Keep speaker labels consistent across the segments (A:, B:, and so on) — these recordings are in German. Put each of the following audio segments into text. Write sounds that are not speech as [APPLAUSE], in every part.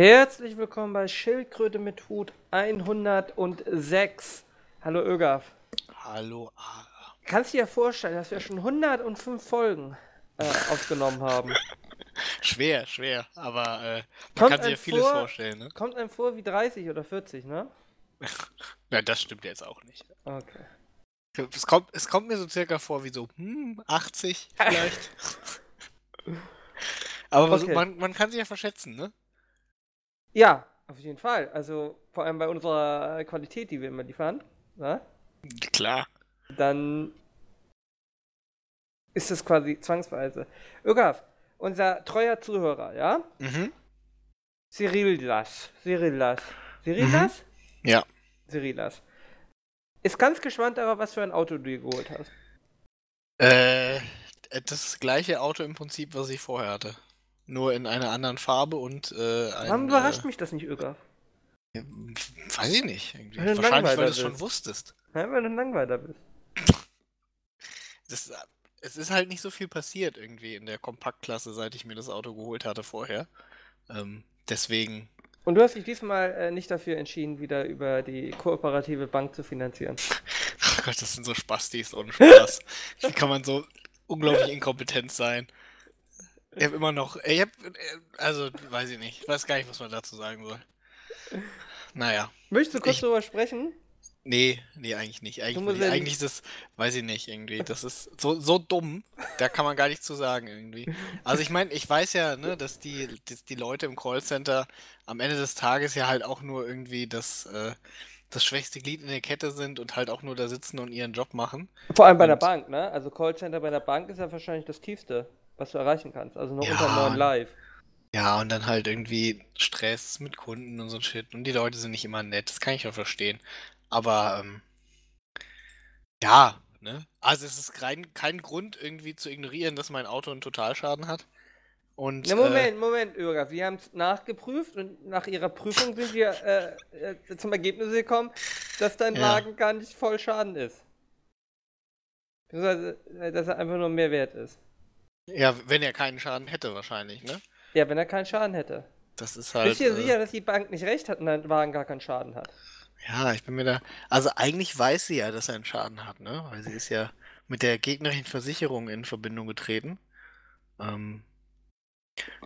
A: Herzlich willkommen bei Schildkröte mit Hut 106. Hallo Ögaf.
B: Hallo Ara.
A: Kannst du dir vorstellen, dass wir schon 105 Folgen äh, aufgenommen haben? [LAUGHS]
B: Schwer, schwer, aber äh, man
A: Kommt
B: kann sich ja vieles
A: vor-
B: vorstellen, ne?
A: Kommt einem vor wie 30 oder 40, ne? [LAUGHS]
B: Ja, das stimmt jetzt auch nicht.
A: Okay.
B: Es kommt, es kommt mir so circa vor wie so, hm, 80 vielleicht. [LAUGHS] aber so,
A: Okay.
B: man, man kann sich ja verschätzen, ne?
A: Ja, auf jeden Fall. Also vor allem bei unserer Qualität, die wir immer liefern, ne?
B: Klar.
A: dann ist es quasi zwangsweise. Ögaf, unser treuer Zuhörer, ja?
B: Mhm.
A: Cyrillas. Cyrillas. Cyrillas?
B: Mhm. Ja.
A: Cyrillas. Ist ganz gespannt darauf, was für ein Auto du dir geholt hast.
B: Äh, das gleiche Auto im Prinzip, was ich vorher hatte. Nur in einer anderen Farbe und äh, ein,
A: Warum überrascht mich das nicht, Ögaf?
B: äh, weiß ich nicht. Irgendwie.
A: Weil
B: Wahrscheinlich, weil du es schon wusstest.
A: Nein, weil du ein Langweiler bist.
B: Das, es ist halt nicht so viel passiert irgendwie in der Kompaktklasse, seit ich mir das Auto geholt hatte vorher. Ähm, deswegen,
A: Und du hast dich diesmal äh, nicht dafür entschieden, wieder über die kooperative Bank zu finanzieren. [LAUGHS]
B: oh Gott, das sind so Spastis ohne Spaß. Wie kann man so unglaublich inkompetent sein? Ich habe immer noch, ich hab, äh, also weiß ich nicht, ich weiß gar nicht, was man dazu sagen soll. Naja,
A: Möchtest du kurz
B: Ich-
A: darüber sprechen?
B: nee, nee, eigentlich nicht. Eigentlich,
A: die-
B: eigentlich ist das, weiß ich nicht, irgendwie. Das ist so, so dumm, da kann man gar nichts zu sagen irgendwie. Also ich meine, ich weiß ja, ne, dass die, dass die Leute im Callcenter am Ende des Tages ja halt auch nur irgendwie das, äh, das schwächste Glied in der Kette sind und halt auch nur da sitzen und ihren Job machen.
A: Vor allem bei der
B: Und-
A: Bank, ne? Also Callcenter bei der Bank ist ja wahrscheinlich das tiefste, was du erreichen kannst. Also noch
B: Ja.
A: unter 9 live.
B: Ja, und dann halt irgendwie Stress mit Kunden und so ein Shit. Und die Leute sind nicht immer nett, das kann ich auch verstehen. Aber, ähm, ja, ne? Also es ist kein, kein Grund irgendwie zu ignorieren, dass mein Auto einen Totalschaden hat. Und,
A: Na,
B: äh,
A: Moment, Moment, Öger. Sie haben es nachgeprüft und nach ihrer Prüfung sind wir äh, äh, zum Ergebnis gekommen, dass dein
B: Ja.
A: Wagen gar nicht voll Schaden ist. Beziehungsweise, äh, dass er einfach nur mehr wert ist.
B: Ja, wenn er keinen Schaden hätte wahrscheinlich, ne?
A: Ja, wenn er keinen Schaden hätte.
B: Das ist halt.
A: Bist du dir
B: äh,
A: sicher, dass die Bank nicht recht hat und dein Wagen gar keinen Schaden hat?
B: Ja, ich bin mir da. Also eigentlich weiß sie ja, dass er einen Schaden hat, ne? Weil sie ist ja mit der gegnerischen Versicherung in Verbindung getreten. Ähm,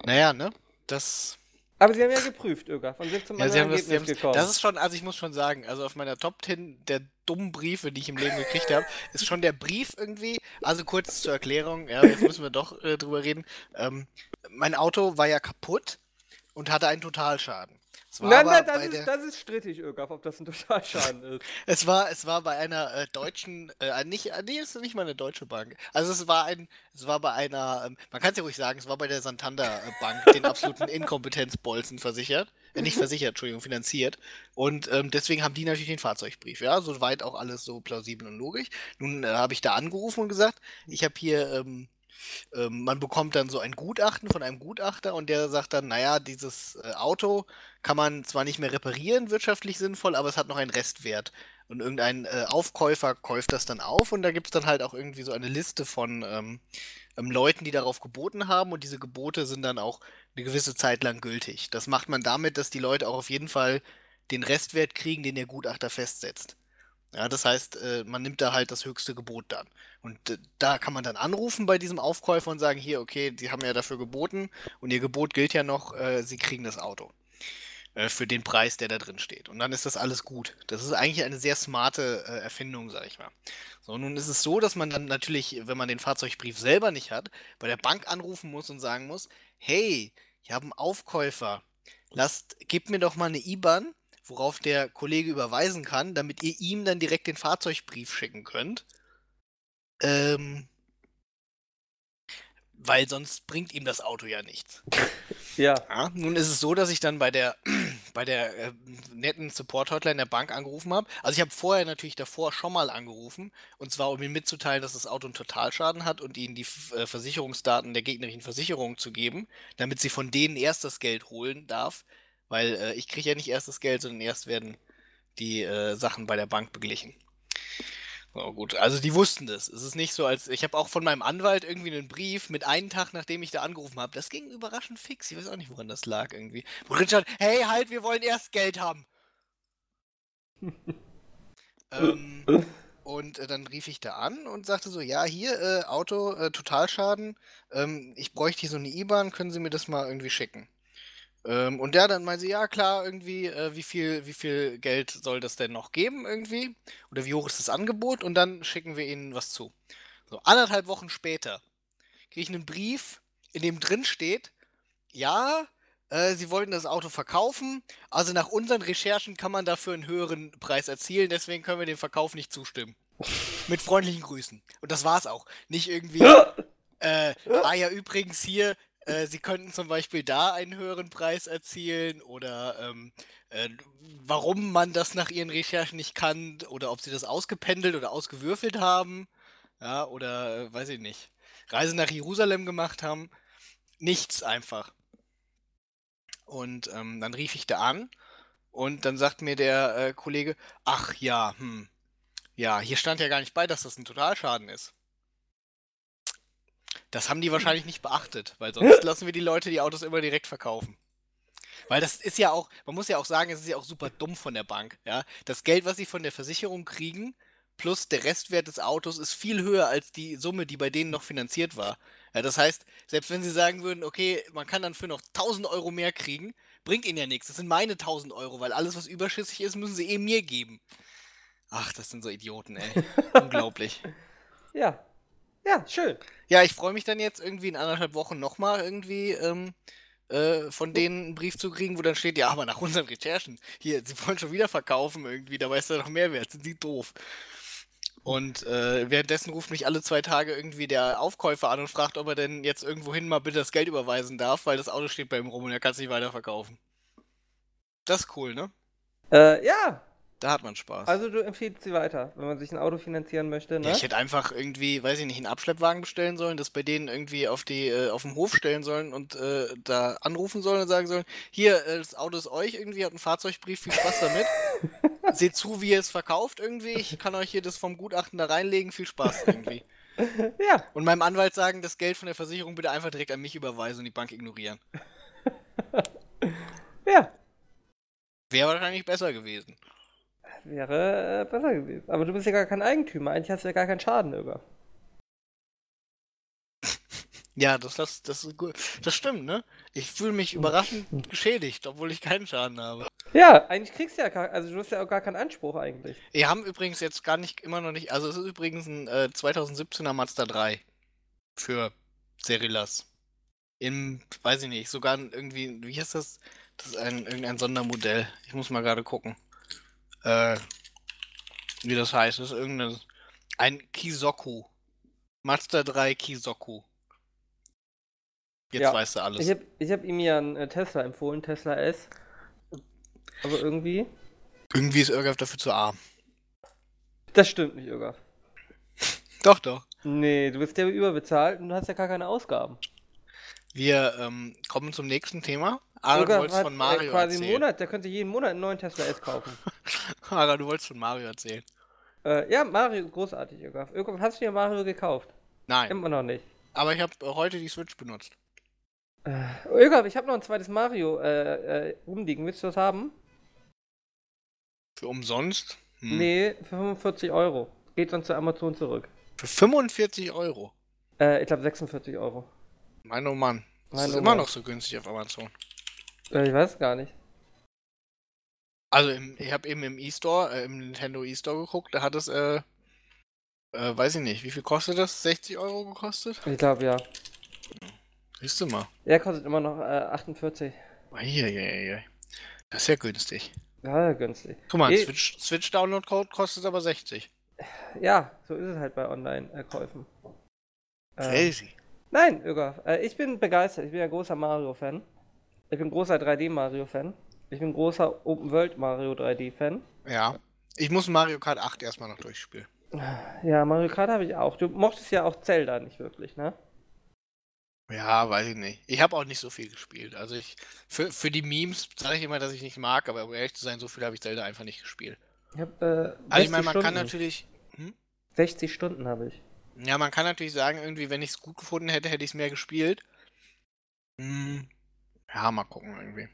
B: naja, ne? Das.
A: Aber sie haben ja geprüft, Öger. Von sind zum
B: Ja, sie
A: anderen
B: das,
A: Ergebnis
B: haben's-
A: gekommen.
B: das ist schon, also ich muss schon sagen, also auf meiner Top 10 der dummen Briefe, die ich im Leben gekriegt habe, ist schon der Brief irgendwie, also kurz zur Erklärung, ja, jetzt müssen wir doch äh, drüber reden. Ähm, mein Auto war ja kaputt und hatte einen Totalschaden.
A: Nein, nein, das ist,
B: der-
A: das ist strittig, Öger, ob das ein Totalschaden [LAUGHS] ist.
B: Es war, es war bei einer äh, deutschen, äh, nicht, äh, nee, es ist nicht mal eine deutsche Bank. Also es war ein, es war bei einer, ähm, man kann es ja ruhig sagen, es war bei der Santander äh, Bank, [LAUGHS] den absoluten Inkompetenzbolzen versichert, äh, nicht versichert, Entschuldigung, finanziert. Und ähm, deswegen haben die natürlich den Fahrzeugbrief, ja, soweit auch alles so plausibel und logisch. Nun äh, habe ich da angerufen und gesagt, ich habe hier, ähm, ähm, man bekommt dann so ein Gutachten von einem Gutachter und der sagt dann, naja, dieses äh, Auto kann man zwar nicht mehr reparieren, wirtschaftlich sinnvoll, aber es hat noch einen Restwert. Und irgendein äh, Aufkäufer kauft das dann auf und da gibt es dann halt auch irgendwie so eine Liste von ähm, ähm, Leuten, die darauf geboten haben und diese Gebote sind dann auch eine gewisse Zeit lang gültig. Das macht man damit, dass die Leute auch auf jeden Fall den Restwert kriegen, den der Gutachter festsetzt. Ja, das heißt, äh, man nimmt da halt das höchste Gebot dann. Und äh, da kann man dann anrufen bei diesem Aufkäufer und sagen, hier, okay, die haben ja dafür geboten und ihr Gebot gilt ja noch, äh, sie kriegen das Auto. Für den Preis, der da drin steht. Und dann ist das alles gut. Das ist eigentlich eine sehr smarte äh, Erfindung, sag ich mal. So, nun ist es so, dass man dann natürlich, wenn man den Fahrzeugbrief selber nicht hat, bei der Bank anrufen muss und sagen muss, hey, ich habe einen Aufkäufer, lasst, gebt mir doch mal eine IBAN, worauf der Kollege überweisen kann, damit ihr ihm dann direkt den Fahrzeugbrief schicken könnt. Ähm, weil sonst bringt ihm das Auto ja nichts. [LAUGHS]
A: Ja.
B: Ja, nun ist es so, dass ich dann bei der, [CLEARS THROAT] bei der äh, netten Support-Hotline der Bank angerufen habe. Also ich habe vorher natürlich davor schon mal angerufen. Und zwar, um ihm mitzuteilen, dass das Auto einen Totalschaden hat und ihnen die äh, Versicherungsdaten der gegnerischen Versicherung zu geben, damit sie von denen erst das Geld holen darf. Weil äh, ich kriege ja nicht erst das Geld, sondern erst werden die äh, Sachen bei der Bank beglichen. Oh, gut, also die wussten das. Es ist nicht so, als ich habe auch von meinem Anwalt irgendwie einen Brief mit einem Tag, nachdem ich da angerufen habe. Das ging überraschend fix. Ich weiß auch nicht, woran das lag irgendwie. Wo stand, hey, halt, wir wollen erst Geld haben. [LAUGHS] ähm, und äh, dann rief ich da an und sagte so, ja, hier, äh, Auto, äh, Totalschaden. Ähm, ich bräuchte hier so eine IBAN, können Sie mir das mal irgendwie schicken? Ähm, und der dann meinte sie, ja klar, irgendwie, äh, wie viel, wie viel Geld soll das denn noch geben irgendwie? Oder wie hoch ist das Angebot? Und dann schicken wir ihnen was zu. So, anderthalb Wochen später kriege ich einen Brief, in dem drin steht, ja, äh, sie wollten das Auto verkaufen, also nach unseren Recherchen kann man dafür einen höheren Preis erzielen, deswegen können wir dem Verkauf nicht zustimmen. [LAUGHS] Mit freundlichen Grüßen. Und das war's auch. Nicht irgendwie, [LAUGHS] äh, ah ja, übrigens hier, äh, sie könnten zum Beispiel da einen höheren Preis erzielen oder ähm, äh, warum man das nach ihren Recherchen nicht kann oder ob sie das ausgependelt oder ausgewürfelt haben. Ja, oder äh, weiß ich nicht. Reise nach Jerusalem gemacht haben. Nichts einfach. Und ähm, dann rief ich da an und dann sagt mir der äh, Kollege, ach ja, hm, ja, hier stand ja gar nicht bei, dass das ein Totalschaden ist. Das haben die wahrscheinlich nicht beachtet, weil sonst [LAUGHS] lassen wir die Leute die Autos immer direkt verkaufen. Weil das ist ja auch, man muss ja auch sagen, es ist ja auch super dumm von der Bank. Ja? Das Geld, was sie von der Versicherung kriegen, plus der Restwert des Autos ist viel höher als die Summe, die bei denen noch finanziert war. Ja, das heißt, selbst wenn sie sagen würden, okay, man kann dann für noch 1000 Euro mehr kriegen, bringt ihnen ja nichts. Das sind meine 1000 Euro, weil alles, was überschüssig ist, müssen sie eh mir geben. Ach, das sind so Idioten, ey. [LAUGHS] Unglaublich.
A: Ja, ja, schön.
B: Ja, ich freue mich dann jetzt irgendwie in anderthalb Wochen nochmal irgendwie ähm, äh, von denen einen Brief zu kriegen, wo dann steht, ja, aber nach unseren Recherchen, hier, sie wollen schon wieder verkaufen irgendwie, dabei ist da noch mehr wert, sind sie doof. Und äh, währenddessen ruft mich alle zwei Tage irgendwie der Aufkäufer an und fragt, ob er denn jetzt irgendwohin mal bitte das Geld überweisen darf, weil das Auto steht bei ihm rum und er kann es nicht weiterverkaufen. Das ist cool, ne?
A: Äh, ja,
B: da hat man Spaß.
A: Also du empfiehlst sie weiter, wenn man sich ein Auto finanzieren möchte, ne?
B: Ja, ich hätte einfach irgendwie, weiß ich nicht, einen Abschleppwagen bestellen sollen, das bei denen irgendwie auf die äh, auf den Hof stellen sollen und äh, da anrufen sollen und sagen sollen, hier, äh, das Auto ist euch irgendwie, hat einen Fahrzeugbrief, viel Spaß damit. [LAUGHS] Seht zu, wie ihr es verkauft irgendwie. Ich kann euch hier das vom Gutachten da reinlegen, viel Spaß irgendwie. [LAUGHS]
A: ja.
B: Und meinem Anwalt sagen, das Geld von der Versicherung bitte einfach direkt an mich überweisen und die Bank ignorieren. [LAUGHS]
A: ja.
B: Wäre wahrscheinlich besser gewesen
A: wäre äh, besser gewesen. Aber du bist ja gar kein Eigentümer. Eigentlich hast du ja gar keinen Schaden über. [LAUGHS]
B: Ja, das, das, das, ist gut. das stimmt, ne? Ich fühle mich überraschend geschädigt, obwohl ich keinen Schaden habe.
A: Ja, eigentlich kriegst du ja gar, also du hast ja auch gar keinen Anspruch eigentlich.
B: Wir haben übrigens jetzt gar nicht, immer noch nicht, also es ist übrigens ein äh, 2017er Mazda 3 für Serilas. Im, weiß ich nicht, sogar irgendwie, wie heißt das? Das ist ein, irgendein Sondermodell. Ich muss mal gerade gucken äh, wie das heißt, das ist irgendein ein Kisoku. Mazda 3 Kisoku. Jetzt ja. weißt du alles.
A: Ich habe ich hab ihm ja einen äh, Tesla empfohlen, Tesla S. Aber irgendwie.
B: Irgendwie ist Irgaf dafür zu arm.
A: Das stimmt nicht, Irgaf. [LAUGHS]
B: doch, doch.
A: Nee, du bist ja überbezahlt und du hast ja gar keine Ausgaben.
B: Wir ähm, kommen zum nächsten Thema. Ara, du wolltest von Mario quasi erzählen.
A: Monat, der könnte jeden Monat einen neuen Tesla S kaufen. [LAUGHS]
B: Ara, du wolltest von Mario erzählen.
A: Äh, ja, Mario, großartig, Ögaf. Ögaf, hast du dir Mario gekauft?
B: Nein.
A: Immer noch nicht.
B: Aber ich habe heute die Switch benutzt.
A: Äh, Ögaf, ich habe noch ein zweites Mario äh, äh, rumliegen. Willst du das haben?
B: Für umsonst?
A: Hm. Nee, für 45 Euro. Geht dann zu Amazon zurück.
B: Für 45 Euro?
A: Äh, ich glaube 46 Euro.
B: Mein oh Mann. Das mein ist oh immer Mann. noch so günstig auf Amazon.
A: Äh, ich weiß gar nicht.
B: Also im, ich habe eben im E-Store, äh, im Nintendo E-Store geguckt, da hat es, äh, äh, weiß ich nicht, wie viel kostet das? 60 Euro gekostet?
A: Ich glaube ja.
B: Siehst du mal.
A: Er kostet immer noch äh, 48.
B: Eieiei. Das ist ja günstig.
A: Ja, günstig.
B: Guck mal, ein Switch, Switch Download Code kostet aber 60.
A: Ja, so ist es halt bei Online-Käufen.
B: Crazy. Ähm,
A: nein, Öger, äh, ich bin begeistert. Ich bin ein großer Mario-Fan. Ich bin großer 3D-Mario-Fan. Ich bin großer Open-World-Mario 3D-Fan.
B: Ja. Ich muss Mario Kart 8 erstmal noch durchspielen.
A: Ja, Mario Kart habe ich auch. Du mochtest ja auch Zelda nicht wirklich, ne?
B: Ja, weiß ich nicht. Ich habe auch nicht so viel gespielt. Also ich für, für die Memes sage ich immer, dass ich nicht mag, aber um ehrlich zu sein, so viel habe ich Zelda einfach nicht gespielt.
A: Ich hab, äh,
B: also ich meine, man Stunden. kann natürlich. Hm?
A: 60 Stunden habe ich.
B: Ja, man kann natürlich sagen, irgendwie, wenn ich es gut gefunden hätte, hätte ich es mehr gespielt. Hm. Ja, mal gucken irgendwie.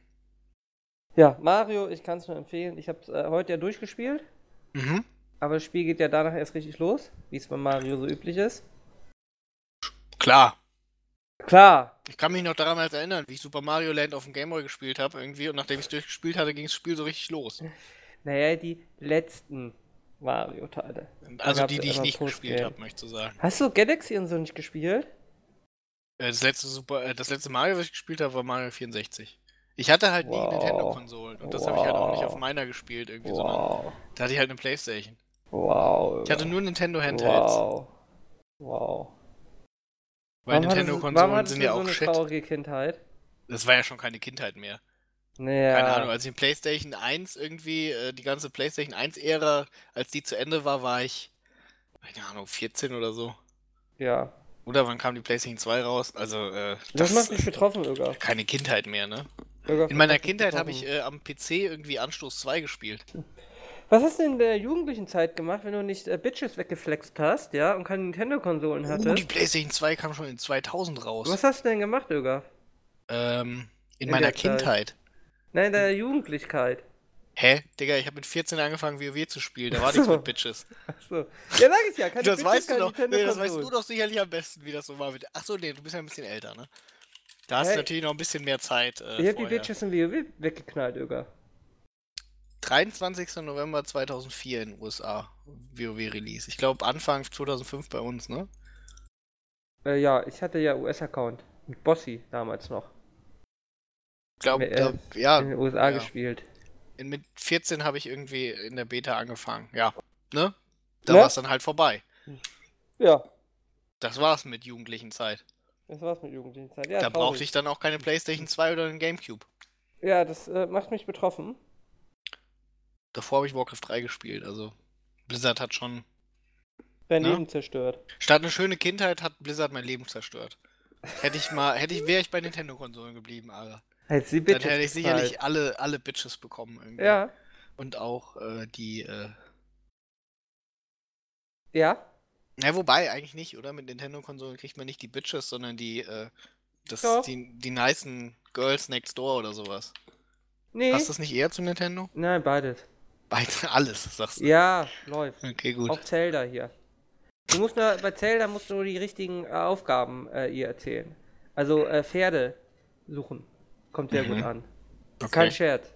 A: Ja, Mario, ich kann es nur empfehlen. Ich habe es äh, heute ja durchgespielt.
B: Mhm.
A: Aber das Spiel geht ja danach erst richtig los, wie es bei Mario so üblich ist.
B: Klar.
A: Klar.
B: Ich kann mich noch daran erinnern, wie ich Super Mario Land auf dem Gameboy gespielt habe irgendwie und nachdem ich es durchgespielt hatte, ging das Spiel so richtig los. [LAUGHS]
A: Naja, die letzten Mario-Teile.
B: Also die, die ich nicht gespielt habe, möchte ich so sagen.
A: Hast du Galaxy und so nicht gespielt?
B: Äh, Das letzte Super, äh, das letzte Mario, was ich gespielt habe, war Mario 64. Ich hatte halt nie
A: Wow.
B: Nintendo-Konsolen und das habe ich halt auch nicht
A: Wow.
B: auf meiner gespielt irgendwie, sondern
A: Wow.
B: da hatte ich halt eine Playstation.
A: Wow.
B: Ich hatte nur Nintendo Handhelds,
A: Wow. Wow.
B: weil Nintendo-Konsolen sind ja
A: so
B: auch
A: eine
B: shit.
A: traurige Kindheit?
B: Das war ja schon keine Kindheit mehr.
A: Naja.
B: Keine Ahnung, als ich in PlayStation 1 irgendwie, äh, die ganze PlayStation 1-Ära, als die zu Ende war, war ich, keine Ahnung, 14 oder so.
A: Ja.
B: Oder wann kam die PlayStation 2 raus? Also, äh,
A: Das,
B: das,
A: macht mich betroffen, Öger.
B: keine Kindheit mehr, ne?
A: Öger
B: In meiner Kindheit habe ich äh, am PC irgendwie Anstoß 2 gespielt.
A: Was hast du in der jugendlichen Zeit gemacht, wenn du nicht äh, Bitches weggeflext hast, ja, und keine Nintendo-Konsolen
B: Oh, die
A: hattest?
B: PlayStation 2 kam schon in 2000 raus.
A: Was hast du denn gemacht, Öger?
B: Ähm, in,
A: In
B: meiner
A: Zeit.
B: Kindheit.
A: Nein, in der Jugendlichkeit.
B: Hä? Digga, ich habe mit 14 angefangen, WoW zu spielen. Da war
A: Ach
B: nichts
A: so.
B: mit Bitches.
A: Achso. Ja, sag ich ja. Keine
B: Das
A: Bitches,
B: weißt du doch. Nee, das weißt du doch sicherlich am besten, wie das so war. Mit... Achso, nee, du bist ja ein bisschen älter, ne? Da hast
A: Hey.
B: du natürlich noch ein bisschen mehr Zeit. Äh,
A: Ich hab die. Bitches in WoW weggeknallt, Öger.
B: 23. November 2004 in den USA. WoW-Release. Ich glaube Anfang 2005 bei uns, ne?
A: Äh, ja, ich hatte ja US-Account. Mit Bossy damals noch.
B: Ich glaube,
A: Äh,
B: ja.
A: in den USA
B: ja.
A: gespielt.
B: In, mit 14 habe ich irgendwie in der Beta angefangen. Ja. Ne? Da
A: Ne?
B: war es dann halt vorbei.
A: Ja,
B: Das war's mit jugendlichen Zeit.
A: das war's mit jugendlichen Zeit. Ja,
B: da brauchte ich dann auch keine PlayStation 2 oder einen Gamecube.
A: Ja, das äh, macht mich betroffen.
B: Davor habe ich Warcraft 3 gespielt, also Blizzard hat schon.
A: Dein
B: Ja.
A: Leben zerstört.
B: Statt eine schöne Kindheit hat Blizzard mein Leben zerstört. Hätte ich mal, hätte ich, wäre ich bei Nintendo-Konsolen geblieben, aber
A: Hätte sie
B: dann
A: Bitches
B: hätte ich sicherlich alle, alle Bitches bekommen irgendwie.
A: Ja,
B: Und auch äh, die, äh,
A: ja.
B: na wobei, eigentlich nicht, oder? Mit Nintendo-Konsolen kriegt man nicht die Bitches, sondern die, äh, das,
A: Doch.
B: die, die nicen Girls Next Door oder sowas.
A: Nee.
B: Passt das nicht eher zu Nintendo?
A: Nein, beides.
B: Beide, [LAUGHS] alles, sagst du.
A: Ja, läuft.
B: Okay, gut.
A: Auch Zelda hier. Du musst nur, bei Zelda musst du nur die richtigen äh, Aufgaben äh, ihr erzählen. Also äh, Pferde suchen. Kommt sehr
B: Mhm.
A: gut an.
B: Okay.
A: Kein Scherz.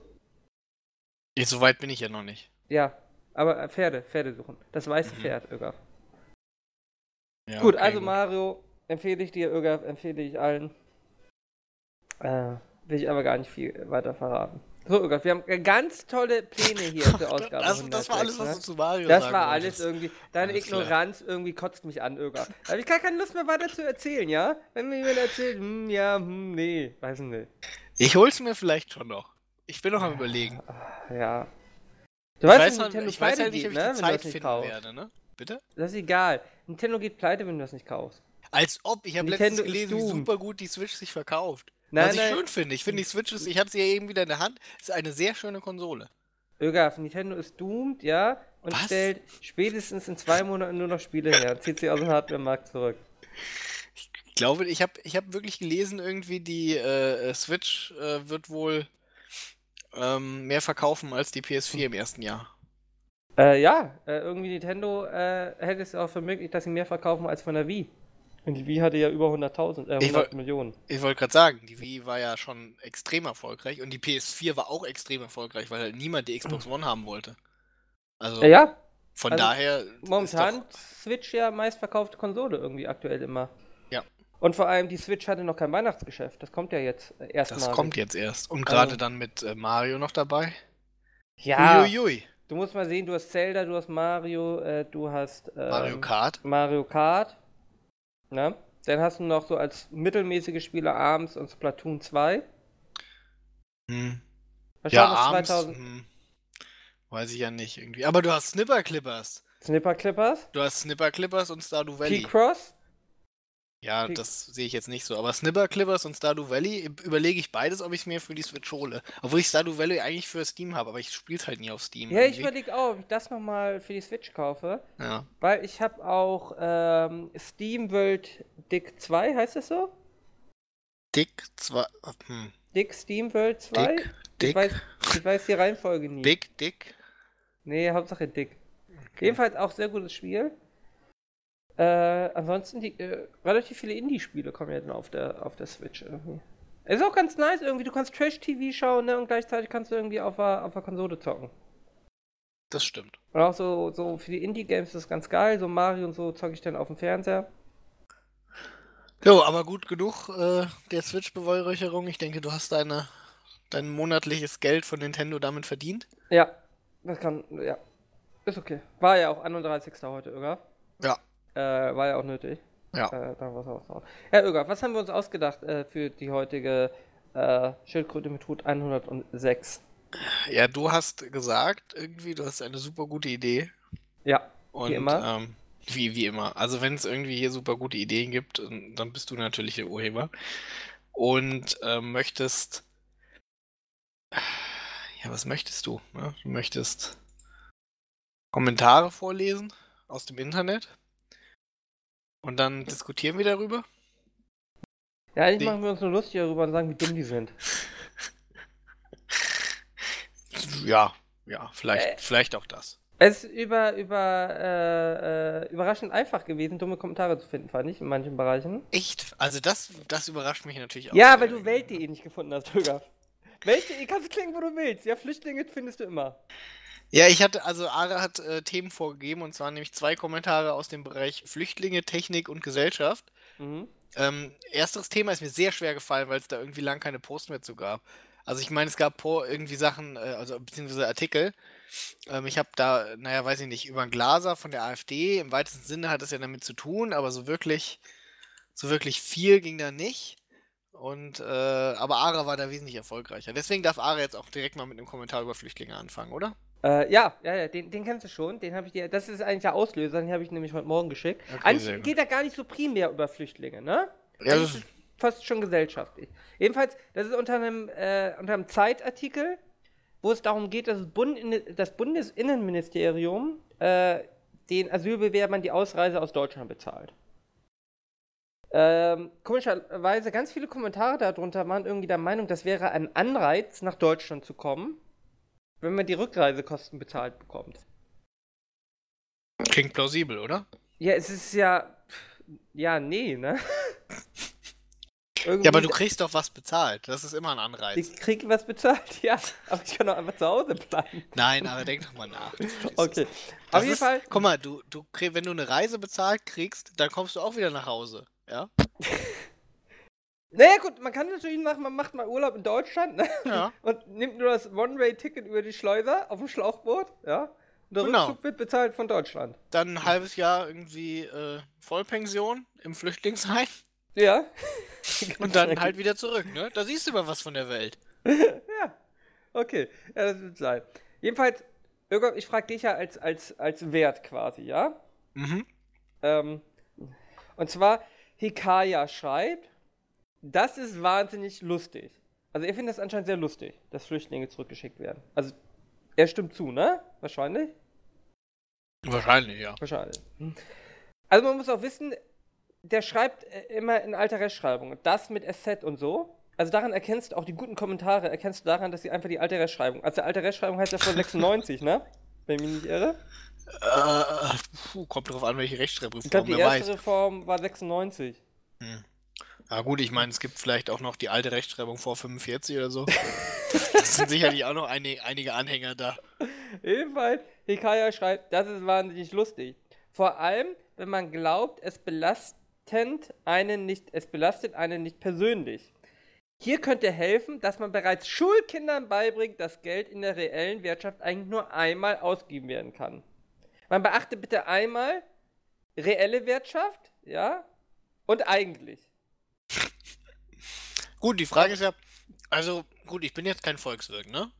B: Jetzt, so weit bin ich ja noch nicht.
A: Ja, aber Pferde, Pferde suchen. Das weiße
B: Mhm.
A: Pferd, Ögaf.
B: Ja,
A: gut,
B: okay,
A: also Mario empfehle ich dir, Ögaf empfehle ich allen. Äh, will ich aber gar nicht viel weiter verraten. So, Ögaf, wir haben ganz tolle Pläne hier [LAUGHS] für Ausgabe
B: Das, das war
A: 106,
B: alles, was
A: ne?
B: du zu Mario
A: Das war alles irgendwie. Deine
B: Alles klar.
A: Ignoranz irgendwie kotzt mich an, Öger. Da habe ich gar keine Lust mehr weiter zu erzählen, ja? Wenn mir jemand erzählt, hm, ja, hm, nee, weiß ich nicht.
B: Ich hol's mir vielleicht schon noch. Ich bin noch am überlegen.
A: Ja.
B: Ich
A: Du weißt,
B: weiß,
A: Nintendo
B: ich weiß
A: pleite
B: halt nicht,
A: geht,
B: ob ich
A: ne?
B: die Zeit
A: das nicht
B: finden
A: kaufst.
B: werde, ne? Bitte?
A: Das ist egal. Nintendo geht pleite, wenn du das nicht kaufst.
B: Als ob, ich habe letztens gelesen, wie super gut die Switch sich verkauft.
A: Nein,
B: Was ich
A: nein.
B: schön finde. Ich finde die Switch ist, ich habe sie ja eben wieder in der Hand, ist eine sehr schöne Konsole.
A: Öger, Nintendo ist doomed, ja? Und
B: Was?
A: stellt spätestens in zwei Monaten nur noch Spiele her. Zieht sie aus dem Hardware-Markt zurück.
B: Ich glaube, ich habe ich hab wirklich gelesen, irgendwie die äh, äh, Switch äh, wird wohl ähm, mehr verkaufen als die PS4 im ersten Jahr.
A: Äh, ja, äh, irgendwie Nintendo äh, hält es auch für möglich, dass sie mehr verkaufen als von der Wii. Und die Wii hatte ja über 100.000, äh,
B: Ich
A: 100
B: woll-
A: Millionen.
B: Ich wollte gerade sagen, die Wii war ja schon extrem erfolgreich und die PS4 war auch extrem erfolgreich, weil halt niemand die Xbox [CLEARS THROAT] One haben wollte. Also
A: Ja, ja,
B: von
A: also
B: daher ist
A: momentan Switch ja meistverkaufte Konsole irgendwie aktuell immer. Und vor allem die Switch hatte noch kein Weihnachtsgeschäft. Das kommt ja jetzt äh, erstmal.
B: das kommt jetzt erst. Und gerade
A: Also-
B: dann mit äh, Mario noch dabei.
A: Ja,
B: Uiuiui.
A: du musst mal sehen, du hast Zelda, du hast Mario, äh, du hast ähm,
B: Mario Kart.
A: Mario Kart. Ne? Dann hast du noch so als mittelmäßige Spieler Arms und Splatoon 2.
B: Hm. Ja, abends.
A: 2000
B: Hm. Weiß ich ja nicht irgendwie. Aber du hast Snipper Clippers.
A: Snipper Clippers?
B: Du hast Snipper Clippers und Stardew Valley.
A: P-Cross?
B: Ja,
A: Krieg-
B: das sehe ich jetzt nicht so. Aber Snibber Clippers und Stardew Valley überlege ich beides, ob ich es mir für die Switch hole. Obwohl ich Stardew Valley eigentlich für Steam habe, aber ich spiele es halt nie auf Steam.
A: Ja, ich
B: irgendwie.
A: überlege auch, ob ich das nochmal für die Switch kaufe.
B: Ja.
A: Weil ich habe auch ähm, Steam World Dick 2, heißt das so?
B: Dick, zwar. Hm.
A: Dick Steam World 2?
B: Dick,
A: Ich
B: Dick,
A: weiß, ich weiß die Reihenfolge nie.
B: Big, Dick.
A: Nee, Hauptsache Dick. Jedenfalls auch sehr gutes Spiel. Äh, ansonsten die, äh, relativ viele Indie-Spiele kommen ja dann auf der, auf der Switch irgendwie. Ist auch ganz nice irgendwie, du kannst Trash-TV schauen ne, und gleichzeitig kannst du irgendwie auf der, auf der Konsole zocken.
B: Das stimmt.
A: Und auch so, so für die Indie-Games ist das ganz geil, so Mario und so zocke ich dann auf dem Fernseher.
B: Jo, aber gut genug äh, der Switch-Beweihräucherung. Ich denke, du hast deine, dein monatliches Geld von Nintendo damit verdient.
A: Ja, das kann, ja. Ist okay. War ja auch 31. heute, Öger.
B: Ja.
A: Äh, war ja auch nötig.
B: Ja.
A: Äh, da war's auch drauf. Ja, Öger, was haben wir uns ausgedacht äh, für die heutige äh, Schildkröte mit Hut 106?
B: Ja, du hast gesagt, irgendwie, du hast eine super gute Idee.
A: Ja,
B: Und,
A: immer.
B: Ähm, wie, wie immer. Also, wenn es irgendwie hier super gute Ideen gibt, dann bist du natürlich der Urheber. Und ähm, möchtest. Ja, was möchtest du? Ne? Du möchtest Kommentare vorlesen aus dem Internet. Und dann diskutieren wir darüber.
A: ja, eigentlich
B: die-
A: machen wir uns nur lustig darüber und sagen, wie dumm die sind. [LAUGHS]
B: Ja, ja, vielleicht,
A: Äh.
B: vielleicht auch das.
A: Es ist über, über, äh, äh, überraschend einfach gewesen, dumme Kommentare zu finden, fand ich, in manchen Bereichen.
B: Echt? Also das, das überrascht mich natürlich auch.
A: Ja, weil du Welt.de nicht gefunden hast, Öger. Welt.de kannst du klicken, wo du willst. Ja, Flüchtlinge findest du immer.
B: Ja, ich hatte, also Ara hat äh, Themen vorgegeben und zwar nämlich zwei Kommentare aus dem Bereich Flüchtlinge, Technik und Gesellschaft.
A: Mhm.
B: Ähm, ersteres Thema ist mir sehr schwer gefallen, weil es da irgendwie lang keine Posts mehr zu gab. Also ich meine, es gab irgendwie Sachen, äh, also beziehungsweise Artikel. Ähm, ich habe da, naja, weiß ich nicht, über einen Glaser von der AfD, im weitesten Sinne hat es ja damit zu tun, aber so wirklich, so wirklich viel ging da nicht. Und, äh, aber Ara war da wesentlich erfolgreicher. Deswegen darf Ara jetzt auch direkt mal mit einem Kommentar über Flüchtlinge anfangen, oder?
A: Äh, ja, ja, ja, den, den kennst du schon. Den habe ich dir. Das ist eigentlich der Auslöser, den habe ich nämlich heute Morgen geschickt.
B: Okay,
A: eigentlich geht er gar nicht so primär über Flüchtlinge, ne?
B: Ja, das
A: ist fast schon gesellschaftlich. Jedenfalls, das ist unter einem, äh, unter einem Zeitartikel, wo es darum geht, dass das, Bund, das Bundesinnenministerium äh, den Asylbewerbern die Ausreise aus Deutschland bezahlt. Ähm, komischerweise, ganz viele Kommentare darunter waren irgendwie der Meinung, das wäre ein Anreiz, nach Deutschland zu kommen, wenn man die Rückreisekosten bezahlt bekommt.
B: Klingt plausibel, oder?
A: Ja, es ist ja. Ja, nee, ne?
B: Ja, aber du kriegst doch was bezahlt. Das ist immer ein Anreiz.
A: Ich kriege was bezahlt, [LAUGHS] ja. Aber ich kann doch einfach zu Hause bleiben.
B: Nein, aber denk doch mal nach. [LAUGHS]
A: Okay. Auf jeden
B: ist,
A: Fall.
B: Guck mal, du, du, krieg- wenn du eine Reise bezahlt kriegst, dann kommst du auch wieder nach Hause. Ja? [LAUGHS]
A: Naja, gut, man kann natürlich machen, man macht mal Urlaub in Deutschland, ne?
B: Ja. [LAUGHS]
A: Und nimmt nur das One-Way-Ticket über die Schleuser auf dem Schlauchboot, ja? Und der
B: Genau.
A: Rückzug wird bezahlt von Deutschland.
B: Dann ein halbes Jahr irgendwie äh, Vollpension im Flüchtlingsheim
A: Ja. [LAUGHS]
B: und dann halt wieder zurück, ne? Da siehst du mal was von der Welt. [LAUGHS]
A: ja. Okay, ja, das wird sein. Jedenfalls, Irgo, ich frage dich ja als, als, als Wert quasi, ja?
B: Mhm.
A: Ähm, und zwar, Hikaya schreibt, das ist wahnsinnig lustig. Also er findet das anscheinend sehr lustig, dass Flüchtlinge zurückgeschickt werden. Also er stimmt zu, ne? Wahrscheinlich?
B: Wahrscheinlich, ja.
A: Wahrscheinlich. Hm. Also man muss auch wissen, der schreibt äh, immer in alter Rechtschreibung. Das mit SZ und so. Also daran erkennst du auch die guten Kommentare, erkennst du daran, dass sie einfach die alte Rechtschreibung. Also alte Rechtschreibung heißt ja von 96, ne? Wenn ich mich nicht irre.
B: Äh, puh, kommt drauf an, welche
A: Ich
B: Rechtschreibreform,
A: glaube, die erste
B: weiß.
A: Reform war 96.
B: Ja gut, ich meine, es gibt vielleicht auch noch die alte Rechtschreibung vor 45 oder so. [LAUGHS] das sind sicherlich auch noch einige, einige Anhänger da.
A: Jedenfalls, Hikaya schreibt, das ist wahnsinnig lustig. Vor allem, wenn man glaubt, es belastend einen nicht, es belastet einen nicht persönlich. Hier könnte helfen, dass man bereits Schulkindern beibringt, dass Geld in der reellen Wirtschaft eigentlich nur einmal ausgegeben werden kann. Man beachte bitte einmal reelle Wirtschaft, ja, und eigentlich.
B: Gut, die Frage ist ja, also gut, ich bin jetzt kein Volkswirt, ne?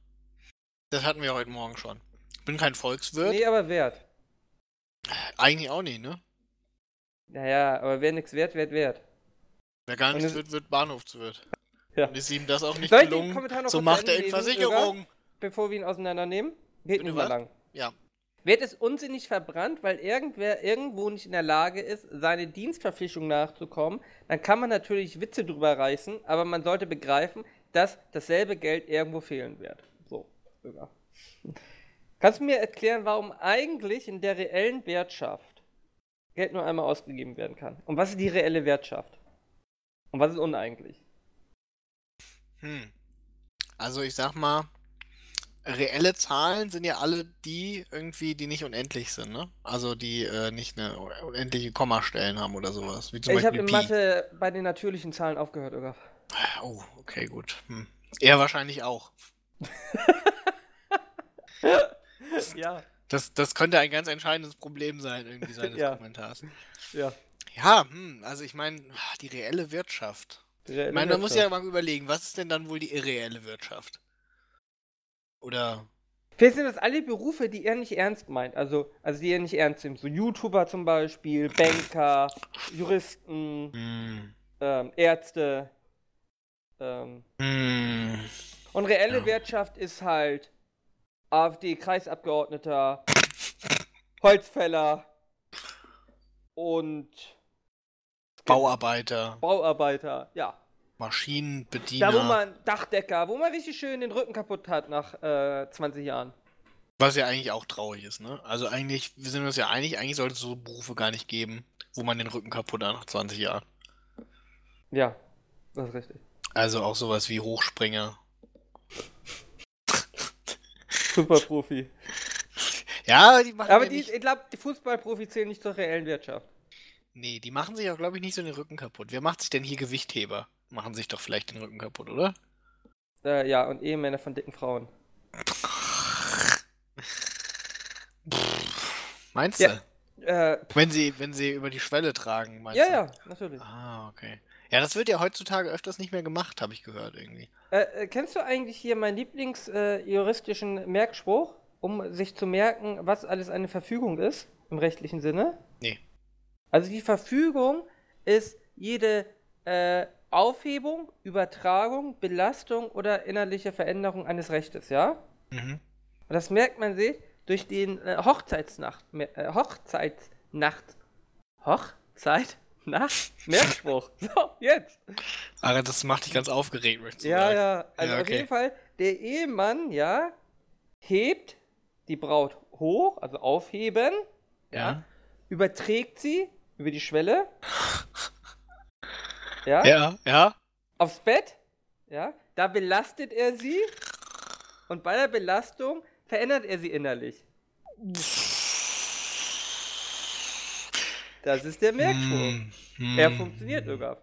B: Das hatten wir heute Morgen schon. Ich bin kein Volkswirt.
A: Nee, aber wert.
B: Eigentlich auch nicht, ne?
A: Naja, aber wer nichts wert, wert, wert.
B: Wer gar nichts wird, wird Bahnhofswirt.
A: Ja.
B: Und ist ihm das auch nicht
A: Soll
B: gelungen, so macht er in Versicherung.
A: Bevor wir ihn auseinandernehmen? Geht
B: Bitte
A: nicht mehr lang.
B: Ja.
A: Wird es unsinnig verbrannt, weil irgendwer irgendwo nicht in der Lage ist, seine Dienstverpflichtung nachzukommen, dann kann man natürlich Witze drüber reißen, aber man sollte begreifen, dass dasselbe Geld irgendwo fehlen wird. So, Bürger. Kannst du mir erklären, warum eigentlich in der reellen Wirtschaft Geld nur einmal ausgegeben werden kann? Und was ist die reelle Wirtschaft? Und was ist uneigentlich?
B: Hm. Also ich sag mal, reelle Zahlen sind ja alle die irgendwie, die nicht unendlich sind, ne? Also die äh, nicht eine unendliche Kommastellen haben oder sowas.
A: Ich habe in
B: Pi.
A: Mathe bei den natürlichen Zahlen aufgehört, Ögaf.
B: Oh, okay, gut. Hm. Er wahrscheinlich auch. [LAUGHS]
A: Ja,
B: Das, das könnte ein ganz entscheidendes Problem sein, irgendwie [LAUGHS] seines
A: Ja.
B: Kommentars.
A: ja.
B: Ja, hm, also ich meine, die reelle Wirtschaft.
A: Die reelle
B: Ich meine, man muss
A: Wirtschaft.
B: ja mal überlegen, was ist denn dann wohl die irreelle Wirtschaft? Oder.
A: Vielleicht sind das alle Berufe, die er nicht ernst meint. Also, also die er nicht ernst nimmt. So YouTuber zum Beispiel, Banker, Juristen,
B: Hm.
A: ähm, Ärzte. Ähm.
B: Hm.
A: Und reelle
B: Ja.
A: Wirtschaft ist halt AfD-Kreisabgeordneter, Holzfäller und
B: Bauarbeiter,
A: Bauarbeiter. Ja.
B: Maschinenbediener.
A: Da, wo man Dachdecker, wo man richtig schön den Rücken kaputt hat nach äh, 20 Jahren.
B: Was ja eigentlich auch traurig ist, ne? Also eigentlich, wir sind uns ja einig, eigentlich sollte es so Berufe gar nicht geben, wo man den Rücken kaputt hat nach 20 Jahren.
A: Ja, das ist richtig.
B: Also auch sowas wie Hochspringer.
A: Superprofi. [LAUGHS]
B: Ja, die machen
A: Aber
B: ja
A: die, ich glaube, die Fußballprofis zählen nicht zur reellen Wirtschaft.
B: Nee, die machen sich auch, glaube ich, nicht so den Rücken kaputt. Wer macht sich denn hier Gewichtheber? Machen sich doch vielleicht den Rücken kaputt, oder?
A: Äh, ja, und Ehemänner von dicken Frauen.
B: Meinst
A: Ja.
B: du?
A: Äh,
B: Wenn sie, wenn sie über die Schwelle tragen, meinst
A: ja,
B: du?
A: ja, natürlich.
B: Ah, okay. Ja, das wird ja heutzutage öfters nicht mehr gemacht, habe ich gehört irgendwie.
A: Äh, äh, kennst du eigentlich hier meinen Lieblingsjuristischen äh, Merkspruch, um sich zu merken, was alles eine Verfügung ist, im rechtlichen Sinne?
B: Nee.
A: Also die Verfügung ist jede äh, Aufhebung, Übertragung, Belastung oder innerliche Veränderung eines Rechtes, ja?
B: Mhm.
A: Und das merkt man sich durch den äh, Hochzeitsnacht, äh, Hochzeitsnacht, Hochzeitnacht, Merkspruch. [LAUGHS] So, jetzt.
B: Aber das macht dich ganz aufgeregt, möchtest du
A: Ja,
B: sagen.
A: ja. Also
B: Ja,
A: auf
B: okay.
A: jeden Fall, der Ehemann, ja, hebt die Braut hoch, also aufheben,
B: Ja.
A: überträgt sie über die Schwelle, ja,
B: Ja, ja.
A: aufs Bett, ja, da belastet er sie und bei der Belastung verändert er sie innerlich. Das ist der Merkspruch.
B: Hm, hm.
A: Er funktioniert sogar.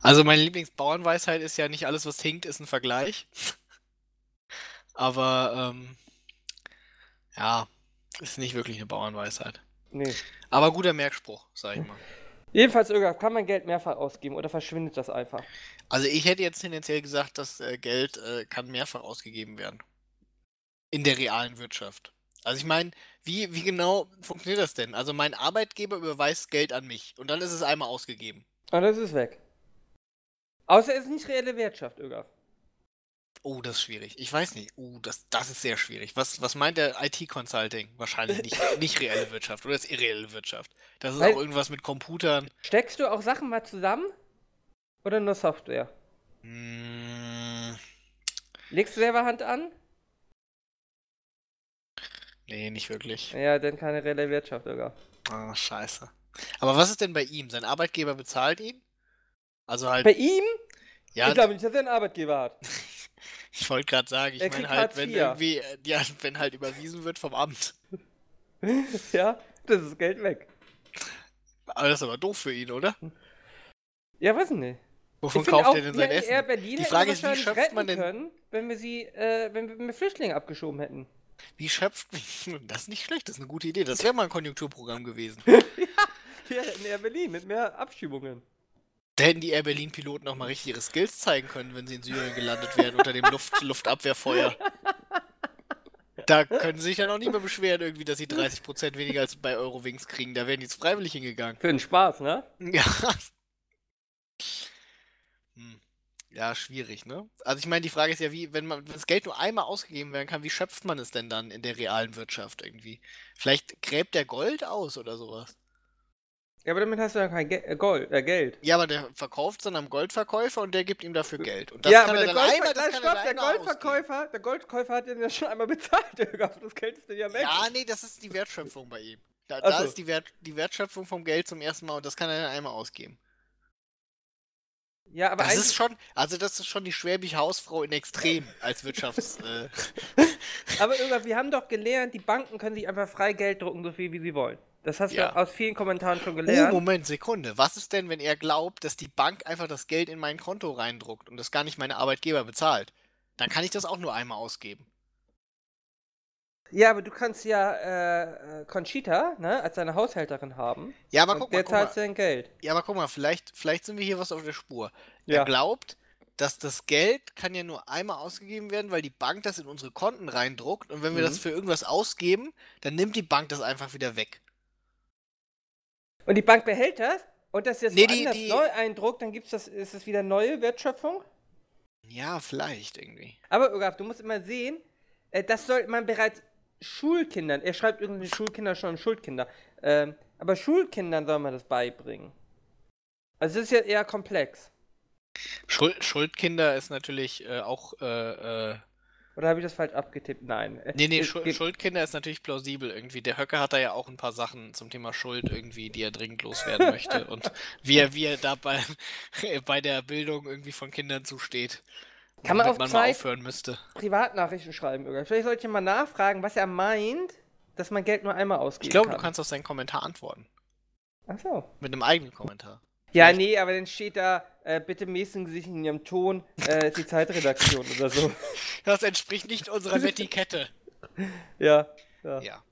B: Also meine Lieblingsbauernweisheit ist ja nicht alles, was hinkt, ist ein Vergleich. [LAUGHS] Aber ähm, ja, ist nicht wirklich eine Bauernweisheit.
A: Nee.
B: Aber guter Merkspruch, sag ich mal.
A: Jedenfalls, Ögaf, kann man Geld mehrfach ausgeben oder verschwindet das einfach?
B: Also ich hätte jetzt tendenziell gesagt, das äh, Geld äh, kann mehrfach ausgegeben werden. In der realen Wirtschaft. Also ich meine, wie, wie genau funktioniert das denn? Also mein Arbeitgeber überweist Geld an mich und dann ist es einmal ausgegeben.
A: Und das ist weg. Außer es ist nicht reelle Wirtschaft, Ögaf.
B: Oh, das ist schwierig. Ich weiß nicht. Oh, das, das ist sehr schwierig. Was, was meint der IT-Consulting? Wahrscheinlich nicht, [LAUGHS] nicht reelle Wirtschaft oder ist irreelle Wirtschaft. Das ist
A: Weil-
B: auch irgendwas mit Computern.
A: Steckst du auch Sachen mal zusammen? Oder nur Software?
B: Hm,
A: Legst du selber Hand an?
B: nee, nicht wirklich.
A: Ja, dann keine reelle Wirtschaft, Ögaf.
B: Ah, scheiße. Aber was ist denn bei ihm? Sein Arbeitgeber bezahlt ihn? Also halt,
A: Bei ihm?
B: ja,
A: Ich glaube nicht, dass er einen Arbeitgeber hat. [LAUGHS]
B: ich wollte gerade sagen, ich
A: Er
B: meine halt, wenn irgendwie, äh, ja, [LAUGHS] wenn halt überwiesen wird vom Amt. [LAUGHS]
A: ja, das ist Geld weg.
B: Aber das ist aber doof für ihn, oder?
A: Ja, weiß ich nicht.
B: Wovon
A: ich
B: kauft er denn sein Essen?
A: Berlin
B: Die
A: hätten
B: Frage
A: wir
B: ist, wie schöpft man denn-
A: können, wenn wir sie, äh, wenn wir mit Flüchtlingen abgeschoben hätten.
B: Wie schöpft. Das ist nicht schlecht, das ist eine gute Idee. Das wäre mal ein Konjunkturprogramm gewesen.
A: Hier in Air Berlin mit mehr Abschiebungen.
B: Da hätten die Air Berlin-Piloten auch mal richtig ihre Skills zeigen können, wenn sie in Syrien gelandet wären unter dem Luft Luftabwehrfeuer. Da können sie sich ja noch nie mehr beschweren, irgendwie, dass sie 30% weniger als bei Eurowings kriegen. Da wären die jetzt freiwillig hingegangen.
A: Für den Spaß, ne?
B: Ja. Hm. Ja, schwierig, ne? Also ich meine, die Frage ist ja, wie, wenn man wenn das Geld nur einmal ausgegeben werden kann, wie schöpft man es denn dann in der realen Wirtschaft irgendwie? Vielleicht gräbt der Gold aus oder sowas.
A: Ja, aber damit hast du ja kein Ge äh, Gold, äh, Geld.
B: Ja, aber der verkauft es dann am Goldverkäufer und der gibt ihm dafür Geld. Und das
A: ja,
B: kann
A: aber
B: er
A: der, Goldver
B: einmal, das kann
A: stopp, der. Goldverkäufer, der Goldkäufer hat den ja schon einmal bezahlt, [LAUGHS] Digga. Das Geld ist denn ja weg.
B: Ja, nee, das ist die Wertschöpfung bei ihm. Da, da
A: so.
B: ist die, Wert, die Wertschöpfung vom Geld zum ersten Mal und das kann er dann einmal ausgeben.
A: Ja, aber
B: Das ist schon, also das ist schon die schwäbische Hausfrau in Extrem als Wirtschafts... [LAUGHS] äh,
A: aber irgendwann, wir haben doch gelernt, die Banken können sich einfach frei Geld drucken, so viel wie sie wollen. Das hast
B: Ja.
A: du aus vielen Kommentaren schon
B: Oh,
A: gelernt.
B: Moment, Sekunde. Was ist denn, wenn er glaubt, dass die Bank einfach das Geld in mein Konto reindruckt und das gar nicht meine Arbeitgeber bezahlt? Dann kann ich das auch nur einmal ausgeben.
A: Ja, aber du kannst ja äh, äh, Conchita, ne, als deine Haushälterin haben.
B: Ja, aber
A: und
B: guck mal,
A: der zahlt sein Geld.
B: ja, aber guck mal, vielleicht, vielleicht sind wir hier was auf der Spur.
A: Ja.
B: Er glaubt, dass das Geld kann ja nur einmal ausgegeben werden, weil die Bank das in unsere Konten reindruckt und wenn wir
A: Mhm.
B: das für irgendwas ausgeben, dann nimmt die Bank das einfach wieder weg.
A: Und die Bank behält das und das jetzt
B: Nee, die- die-
A: neu eindruckt, dann gibt's das, ist es wieder neue Wertschöpfung.
B: Ja, vielleicht irgendwie.
A: Aber Ögaf, du musst immer sehen, äh, das sollte man bereits Schulkindern, er schreibt irgendwie Schulkinder schon Schulkinder, ähm, aber Schulkindern soll man das beibringen. Also es ist ja eher komplex.
B: Schuld, Schuldkinder ist natürlich äh, auch äh, äh,
A: Oder habe ich das falsch abgetippt? Nein.
B: Nee, nee,
A: es
B: Schul
A: gibt-
B: Schuldkinder ist natürlich plausibel irgendwie. Der Höcke hat da ja auch ein paar Sachen zum Thema Schuld irgendwie, die er dringend loswerden möchte. [LAUGHS] Und wie er, wie er da bei, [LAUGHS] bei der Bildung irgendwie von Kindern zusteht.
A: Kann man auf
B: man mal
A: Zeit
B: aufhören müsste.
A: Privatnachrichten schreiben, Ögaf. Vielleicht sollte ich mal nachfragen, was er meint, dass man Geld nur einmal ausgeben
B: Ich glaube, du kannst auf seinen Kommentar antworten.
A: Ach so.
B: Mit einem eigenen Kommentar.
A: Ja,
B: Vielleicht-
A: nee, aber dann steht da, äh, bitte mäßigen Sie sich in Ihrem Ton äh, die Zeitredaktion oder so. [LAUGHS]
B: Das entspricht nicht unserer Netiquette.
A: Ja. Ja.
B: Ja.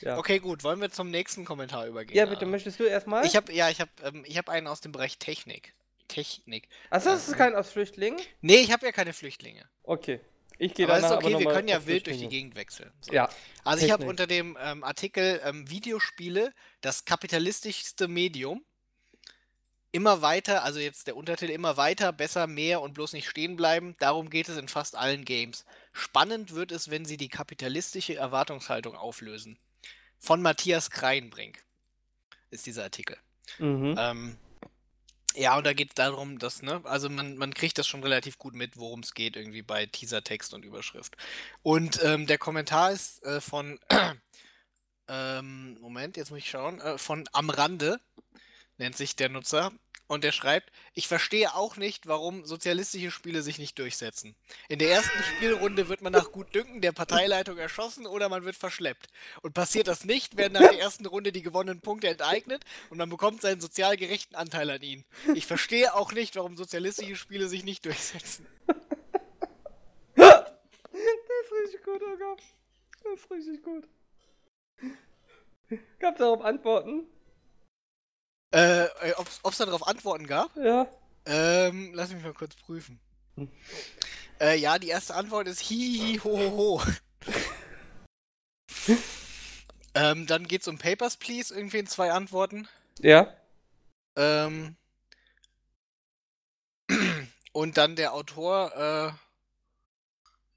A: Ja.
B: Okay, gut. Wollen wir zum nächsten Kommentar übergehen?
A: Ja, bitte, möchtest du erstmal?
B: Ich habe, ja, ich habe, ähm, ich habe einen aus dem Bereich Technik. Technik.
A: Achso, das ist kein aus Flüchtlingen?
B: Nee, ich habe ja keine Flüchtlinge.
A: Okay. Ich gehe
B: Aber ist
A: danach
B: okay,
A: aber
B: wir können ja wild durch die. Gegend wechseln. So.
A: Ja.
B: Also ich habe
A: Technik.
B: unter dem ähm, Artikel ähm, Videospiele, das kapitalistischste Medium, immer weiter, also jetzt der Untertitel immer weiter, besser, mehr und bloß nicht stehen bleiben. Darum geht es in fast allen Games. Spannend wird es, wenn sie die kapitalistische Erwartungshaltung auflösen. Von Matthias Kreinbrink ist dieser Artikel.
A: Mhm.
B: Ähm, ja, und da geht es darum, dass, ne, also man, man kriegt das schon relativ gut mit, worum es geht, irgendwie bei Teasertext und Überschrift. Und ähm, der Kommentar ist äh, von, [CLEARS THROAT] ähm, Moment, jetzt muss ich schauen, äh, von Am Rande, nennt sich der Nutzer. Und der schreibt, ich verstehe auch nicht, warum sozialistische Spiele sich nicht durchsetzen. In der ersten Spielrunde wird man nach Gutdünken der Parteileitung erschossen oder man wird verschleppt. Und passiert das nicht, werden nach der ersten Runde die gewonnenen Punkte enteignet und man bekommt seinen sozial gerechten Anteil an ihnen. Ich verstehe auch nicht, warum sozialistische Spiele sich nicht durchsetzen.
A: Das ist richtig gut, oh Gott. Das ist richtig gut. Gab's darauf Antworten?
B: Äh, äh, ob's da darauf Antworten gab?
A: Ja.
B: Ähm, lass mich mal kurz prüfen.
A: Hm.
B: Äh, ja, die erste Antwort ist hi, ho, ho, ho. [LAUGHS] ähm, dann geht's um Papers, Please, irgendwie in zwei Antworten.
A: Ja.
B: Ähm, und dann der Autor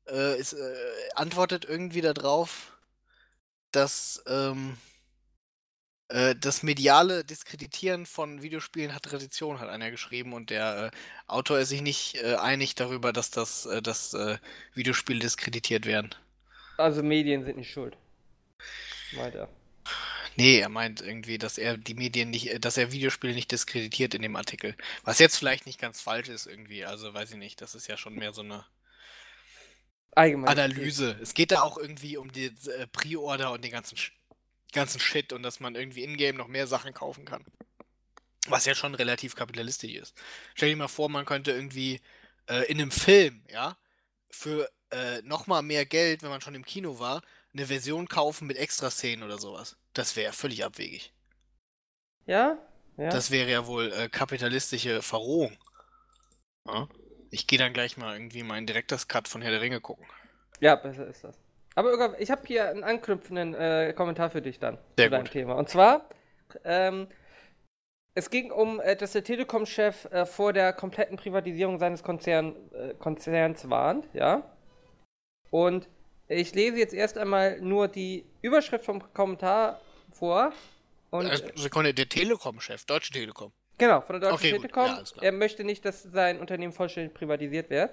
B: äh, äh, ist, äh, antwortet irgendwie darauf, dass ähm, äh, das mediale Diskreditieren von Videospielen hat Tradition, hat einer geschrieben und der äh, Autor ist sich nicht äh, einig darüber, dass das äh, dass, äh, Videospiele diskreditiert werden.
A: Also Medien sind nicht schuld. Weiter.
B: Nee, er meint irgendwie, dass er die Medien nicht, äh, dass er Videospiele nicht diskreditiert in dem Artikel. Was jetzt vielleicht nicht ganz falsch ist irgendwie, also weiß ich nicht, das ist ja schon mehr so eine
A: Allgemein.
B: Analyse. Es geht da auch irgendwie um die äh, Pre-Order und den ganzen, Sch ganzen Shit und dass man irgendwie in-game noch mehr Sachen kaufen kann. Was ja schon relativ kapitalistisch ist. Stell dir mal vor, man könnte irgendwie äh, in einem Film, ja, für äh, nochmal mehr Geld, wenn man schon im Kino war, eine Version kaufen mit Extraszenen oder sowas. Das wäre völlig abwegig.
A: Ja? Ja.
B: Das wäre ja wohl äh, kapitalistische Verrohung. Ja? Ich gehe dann gleich mal irgendwie meinen Director's Cut von Herr der Ringe gucken.
A: ja, besser ist das. Aber ich habe hier einen anknüpfenden äh, Kommentar für dich dann.
B: Sehr
A: zu deinem
B: gut.
A: Thema. Und zwar, ähm, Es ging um, äh, dass der Telekom-Chef äh, vor der kompletten Privatisierung seines Konzern, äh, Konzerns warnt, ja. Und ich lese jetzt erst einmal nur die Überschrift vom Kommentar vor. Und,
B: Sekunde, der Telekom-Chef, Deutsche Telekom.
A: Genau, von der Deutschen
B: Okay.
A: Telekom.
B: Ja,
A: er möchte nicht, dass sein Unternehmen vollständig privatisiert wird.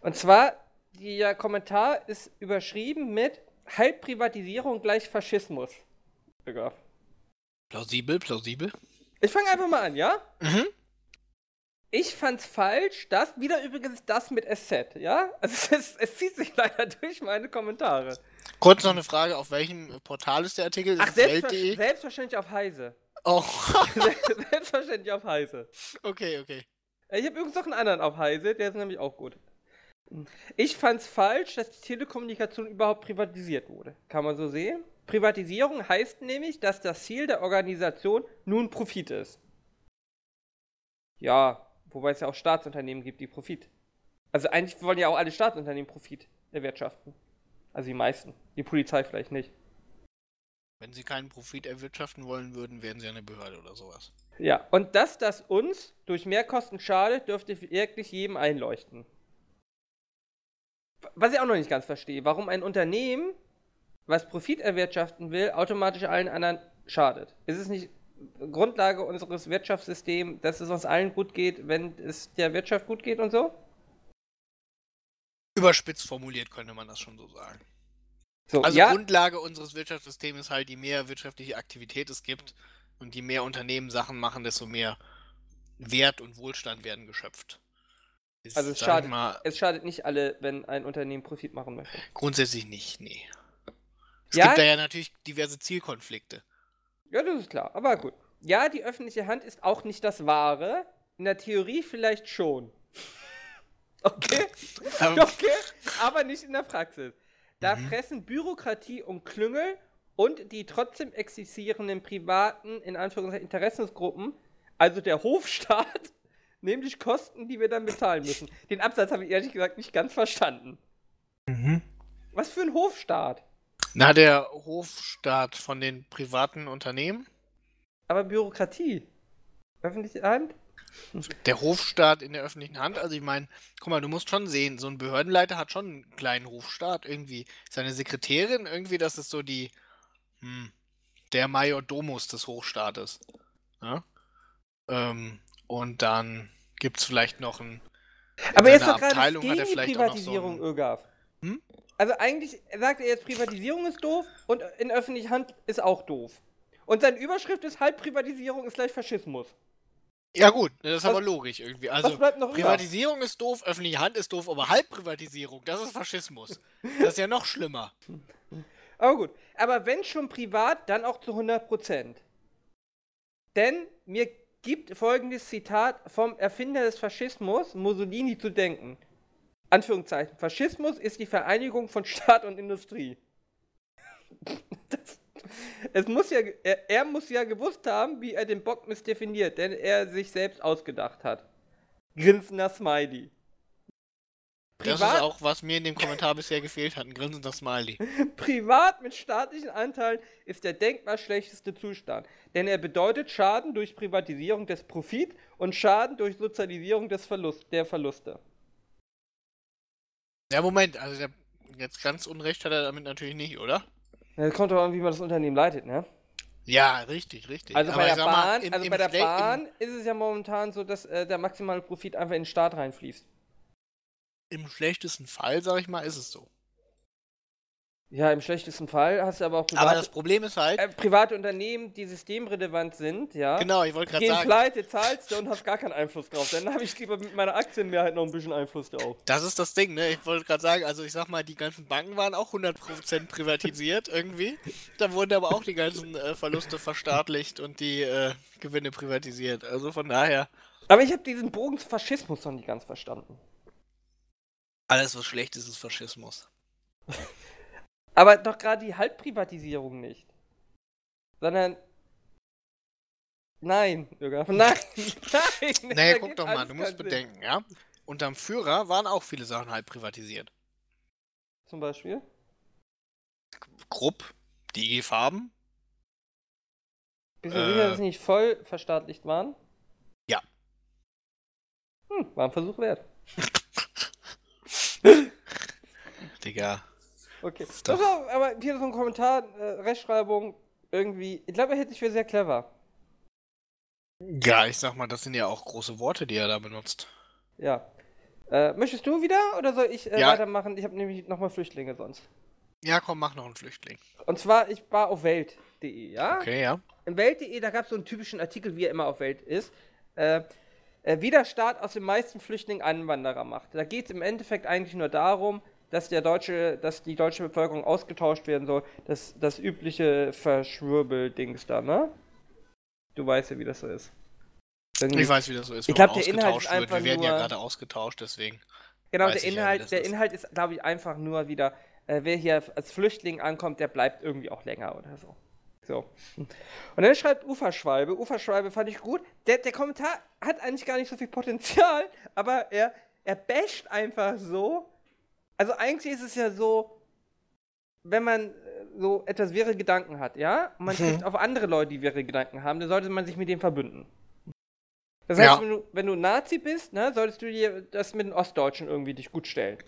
A: Und zwar, der Kommentar ist überschrieben mit Halbprivatisierung gleich Faschismus. Digga.
B: Plausibel, plausibel.
A: Ich fange einfach mal an, ja?
B: Mhm.
A: Ich fand's falsch, das, wieder übrigens das mit SZ, ja? Also es, es zieht sich leider durch meine Kommentare.
B: Kurz noch eine Frage, auf welchem Portal ist der Artikel?
A: Ach, selbstver selbstverständlich auf Heise.
B: Oh, [LAUGHS] [LAUGHS]
A: selbstverständlich auf Heise.
B: okay, okay.
A: Ich habe übrigens noch einen anderen auf Heise, der ist nämlich auch gut. Ich fand's falsch, dass die Telekommunikation überhaupt privatisiert wurde. Kann man so sehen? Privatisierung heißt nämlich, dass das Ziel der Organisation nun Profit ist. Ja, wobei es ja auch Staatsunternehmen gibt, die Profit. Also eigentlich wollen ja auch alle Staatsunternehmen Profit erwirtschaften. Also die meisten. Die Polizei vielleicht nicht.
B: Wenn sie keinen Profit erwirtschaften wollen würden, wären sie eine Behörde oder sowas.
A: Ja, und dass das uns durch Mehrkosten schadet, dürfte wirklich jedem einleuchten. Was ich auch noch nicht ganz verstehe, warum ein Unternehmen, was Profit erwirtschaften will, automatisch allen anderen schadet. Ist es nicht Grundlage unseres Wirtschaftssystems, dass es uns allen gut geht, wenn es der Wirtschaft gut geht und so?
B: Überspitzt formuliert könnte man das schon so sagen.
A: So,
B: Also
A: ja,
B: Grundlage unseres Wirtschaftssystems ist halt, je mehr wirtschaftliche Aktivität es gibt und je mehr Unternehmen Sachen machen, desto mehr Wert und Wohlstand werden geschöpft. Ist,
A: Also es schadet-
B: mal,
A: es schadet nicht alle, wenn ein Unternehmen Profit machen möchte.
B: grundsätzlich nicht, nee. Es
A: Ja?
B: gibt da ja natürlich diverse Zielkonflikte.
A: Ja, das ist klar, aber gut. Ja, die öffentliche Hand ist auch nicht das Wahre. In der Theorie vielleicht schon. [LAUGHS] Okay? [LAUGHS] Okay, aber nicht in der Praxis. Da
B: Mhm.
A: fressen Bürokratie und Klüngel und die trotzdem existierenden privaten, in Anführungszeichen, Interessensgruppen, also der Hofstaat, nämlich Kosten, die wir dann bezahlen müssen. Den Absatz habe ich ehrlich gesagt nicht ganz verstanden.
B: Mhm.
A: Was für ein Hofstaat?
B: Na, der Hofstaat von den privaten Unternehmen?
A: Aber Bürokratie. Öffentliche Hand?
B: Der Hofstaat in der öffentlichen Hand? Also ich meine, guck mal, du musst schon sehen, so ein Behördenleiter hat schon einen kleinen Hofstaat irgendwie. Seine Sekretärin irgendwie, das ist so die, hm, der Major Domus des Hochstaates. Ja? Ähm, und dann gibt es vielleicht noch ein. in
A: Aber jetzt doch gerade gegen die
B: noch so
A: Privatisierung,
B: ein-
A: Ögaf.
B: Hm?
A: Also eigentlich sagt er jetzt, Privatisierung ist doof und in öffentlicher Hand ist auch doof. Und seine Überschrift ist Halbprivatisierung ist gleich Faschismus.
B: Ja gut, das ist
A: Was-
B: aber logisch irgendwie. Also
A: noch über?
B: Privatisierung ist doof, öffentliche Hand ist doof, aber Halbprivatisierung, das ist Faschismus. Das ist ja noch schlimmer.
A: Aber gut. Aber wenn schon privat, dann auch zu 100%. Denn mir gibt folgendes Zitat vom Erfinder des Faschismus, Mussolini, zu denken. Anführungszeichen. Faschismus ist die Vereinigung von Staat und Industrie. [LAUGHS] Das, es muss ja, er, er muss ja gewusst haben, wie er den Bockmist definiert, denn er sich selbst ausgedacht hat. Grinsender Smiley.
B: Das ist auch, was mir in dem Kommentar bisher gefehlt hat, ein grinsender Smiley. [LAUGHS]
A: Privat mit staatlichen Anteilen ist der denkbar schlechteste Zustand, denn er bedeutet Schaden durch Privatisierung des Profit und Schaden durch Sozialisierung des Verlust, der Verluste.
B: Ja, Moment, also der, jetzt ganz Unrecht hat er damit natürlich nicht, oder?
A: Ja, Das kommt doch an, wie man das Unternehmen leitet, ne?
B: Ja, richtig, richtig.
A: Also
B: Aber
A: bei der
B: sag mal,
A: Bahn,
B: im-
A: also bei der Bahn ist es ja momentan so, dass äh, der maximale Profit einfach in den Staat reinfließt.
B: Im schlechtesten Fall, sag ich mal, ist es so.
A: Ja, im schlechtesten Fall hast du aber auch
B: Aber
A: private,
B: das Problem ist halt,
A: äh, private Unternehmen, die systemrelevant sind, ja.
B: genau, ich wollte gerade sagen,
A: pleite, zahlst du und hast gar keinen Einfluss drauf. Dann habe ich lieber mit meiner Aktienmehrheit noch ein bisschen Einfluss drauf.
B: das ist das Ding, ne? Ich wollte gerade sagen, also ich sag mal, die ganzen Banken waren auch 100% privatisiert irgendwie. Da wurden aber auch die ganzen äh, Verluste verstaatlicht und die äh, Gewinne privatisiert. Also von daher,
A: Aber ich habe diesen Bogen zu Faschismus noch nicht ganz verstanden.
B: Alles was schlecht ist, ist Faschismus. [LAUGHS]
A: Aber doch gerade die Halbprivatisierung nicht. Sondern. Nein, Jürgen. [LAUGHS] Nein, nein.
B: Naja, guck doch mal, du musst
A: keinen Sinn.
B: bedenken, ja? Unterm Führer waren auch viele Sachen halb privatisiert.
A: Zum Beispiel.
B: Krupp, die IG Farben,
A: Bist du sicher, dass sie nicht voll verstaatlicht waren?
B: Ja.
A: Hm, war ein Versuch wert. [LAUGHS]
B: Digga.
A: Okay. Das war aber hier so ein Kommentar, äh, Rechtschreibung, irgendwie. Ich glaube, er hält sich für sehr clever.
B: Ja, ich sag mal, das sind ja auch große Worte, die er da benutzt.
A: Ja. Äh, möchtest du wieder oder soll ich äh,
B: Ja.
A: weitermachen? Ich habe nämlich nochmal Flüchtlinge sonst.
B: Ja, komm, mach noch einen Flüchtling.
A: Und zwar, ich war auf Welt.de, ja?
B: Okay, ja.
A: Im Welt.de, da gab es so einen typischen Artikel, wie er immer auf Welt ist. Äh, wie der Staat aus den meisten Flüchtlingen Einwanderer macht. Da geht es im Endeffekt eigentlich nur darum, dass der deutsche, dass die deutsche Bevölkerung ausgetauscht werden soll. Das, das übliche Verschwurbeldings da, ne? Du weißt ja, wie das so ist. Wenn-
B: Ich weiß, wie das so ist,
A: Ich
B: wenn
A: glaub,
B: man
A: der Inhalt
B: wird. Wir werden ja
A: nur-
B: gerade ausgetauscht, deswegen.
A: Genau, der
B: ja,
A: Inhalt,
B: das
A: der
B: ist.
A: Inhalt ist, glaube ich, einfach nur wieder, äh, wer hier als Flüchtling ankommt, der bleibt irgendwie auch länger oder so. So. Und dann schreibt Uferschwalbe. Uferschwalbe fand ich gut. Der, der Kommentar hat eigentlich gar nicht so viel Potenzial, [LAUGHS] aber er, er basht einfach so. Also eigentlich ist es ja so, wenn man äh, so etwas wirre Gedanken hat, ja, und man
B: Mhm.
A: trifft auf andere Leute, die wirre Gedanken haben, dann sollte man sich mit denen verbünden. Das heißt,
B: Ja.
A: wenn, du, wenn du Nazi bist, ne, solltest du dir das mit den Ostdeutschen irgendwie dich gut stellen.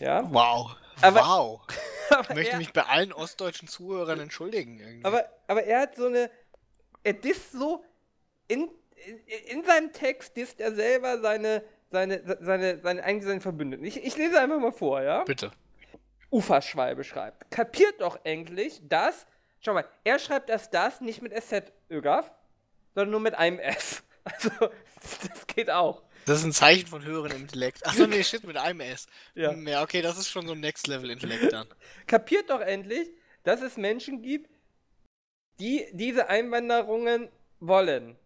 A: Ja?
B: Wow.
A: Aber-
B: wow. [LAUGHS] Ich möchte
A: er,
B: mich bei allen ostdeutschen Zuhörern entschuldigen. Irgendwie.
A: aber, aber er hat so eine. Er disst so. In, in, in seinem Text disst er selber seine. Seine, seine, seine, eigentlich seine Verbündeten. Ich, ich lese einfach mal vor, ja?
B: Bitte.
A: Uferschwalbe schreibt. Kapiert doch endlich, dass. Schau mal, er schreibt das das nicht mit SZ ÖGAF, sondern nur mit einem S. [LAUGHS] Also, das geht auch.
B: Das ist ein Zeichen von höherem Intellekt. Achso, nee, [LAUGHS] shit, mit einem S.
A: Ja.
B: Hm, ja, okay, das ist schon so ein Next-Level-Intellekt dann. [LAUGHS]
A: Kapiert doch endlich, dass es Menschen gibt, die diese Einwanderungen wollen.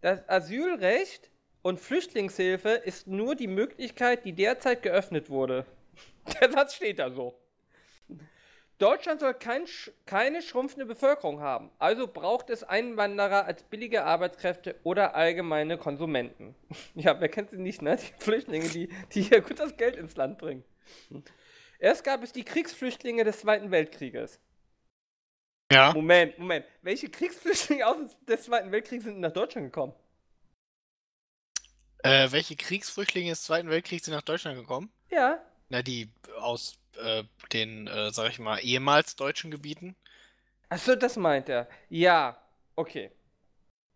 A: Das Asylrecht und Flüchtlingshilfe ist nur die Möglichkeit, die derzeit geöffnet wurde. [LAUGHS] Der Satz steht da so. Deutschland soll kein, keine schrumpfende Bevölkerung haben, also braucht es Einwanderer als billige Arbeitskräfte oder allgemeine Konsumenten. [LAUGHS] Ja, wer kennt sie nicht, ne? Die Flüchtlinge, die, die hier gut das Geld ins Land bringen. Erst gab es die Kriegsflüchtlinge des Zweiten Weltkrieges.
B: Ja.
A: Moment, Moment. Welche Kriegsflüchtlinge aus des Zweiten Weltkriegs sind nach Deutschland gekommen?
B: Äh, welche Kriegsflüchtlinge des Zweiten Weltkriegs sind nach Deutschland gekommen?
A: Ja.
B: Na, die aus äh, den, äh, sag ich mal, ehemals deutschen Gebieten.
A: Achso, das meint er. Ja, okay.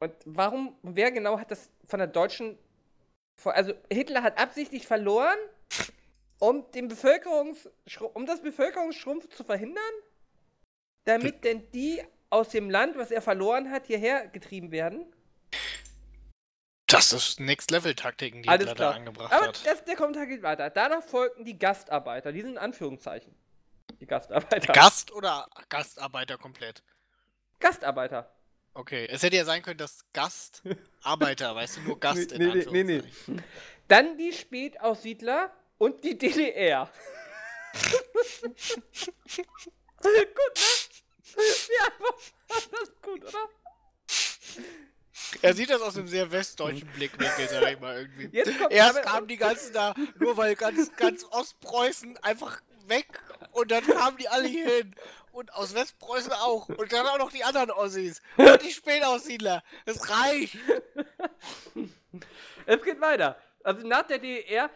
A: Und warum, wer genau hat das von der deutschen. Also, Hitler hat absichtlich verloren, um, den Bevölkerungs, um das Bevölkerungsschrumpf zu verhindern? Damit denn die aus dem Land, was er verloren hat, hierher getrieben werden?
B: Das ist Next-Level-Taktiken, die
A: Alles klar.
B: da angebracht
A: Aber
B: hat.
A: das, der Kommentar geht weiter. Danach folgten die Gastarbeiter. Die sind in Anführungszeichen. Die Gastarbeiter.
B: Gast oder Gastarbeiter komplett?
A: Gastarbeiter.
B: Okay, es hätte ja sein können, dass Gastarbeiter, [LAUGHS] weißt du, nur Gast in
A: Nee, nee, nee, nee.
B: Anführungszeichen.
A: Dann die Spätaussiedler und die DDR. [LAUGHS] gut, ne? Ja, das ist gut, oder?
B: Er sieht das aus einem sehr westdeutschen Blickwinkel, sag ich mal irgendwie. Erst kamen die ganzen da, nur weil ganz, ganz Ostpreußen einfach weg und dann kamen die alle hier hin. Und aus Westpreußen auch. Und dann auch noch die anderen Ossis. Und die Spätaussiedler. Das reicht.
A: Es geht weiter. Also nach der DDR,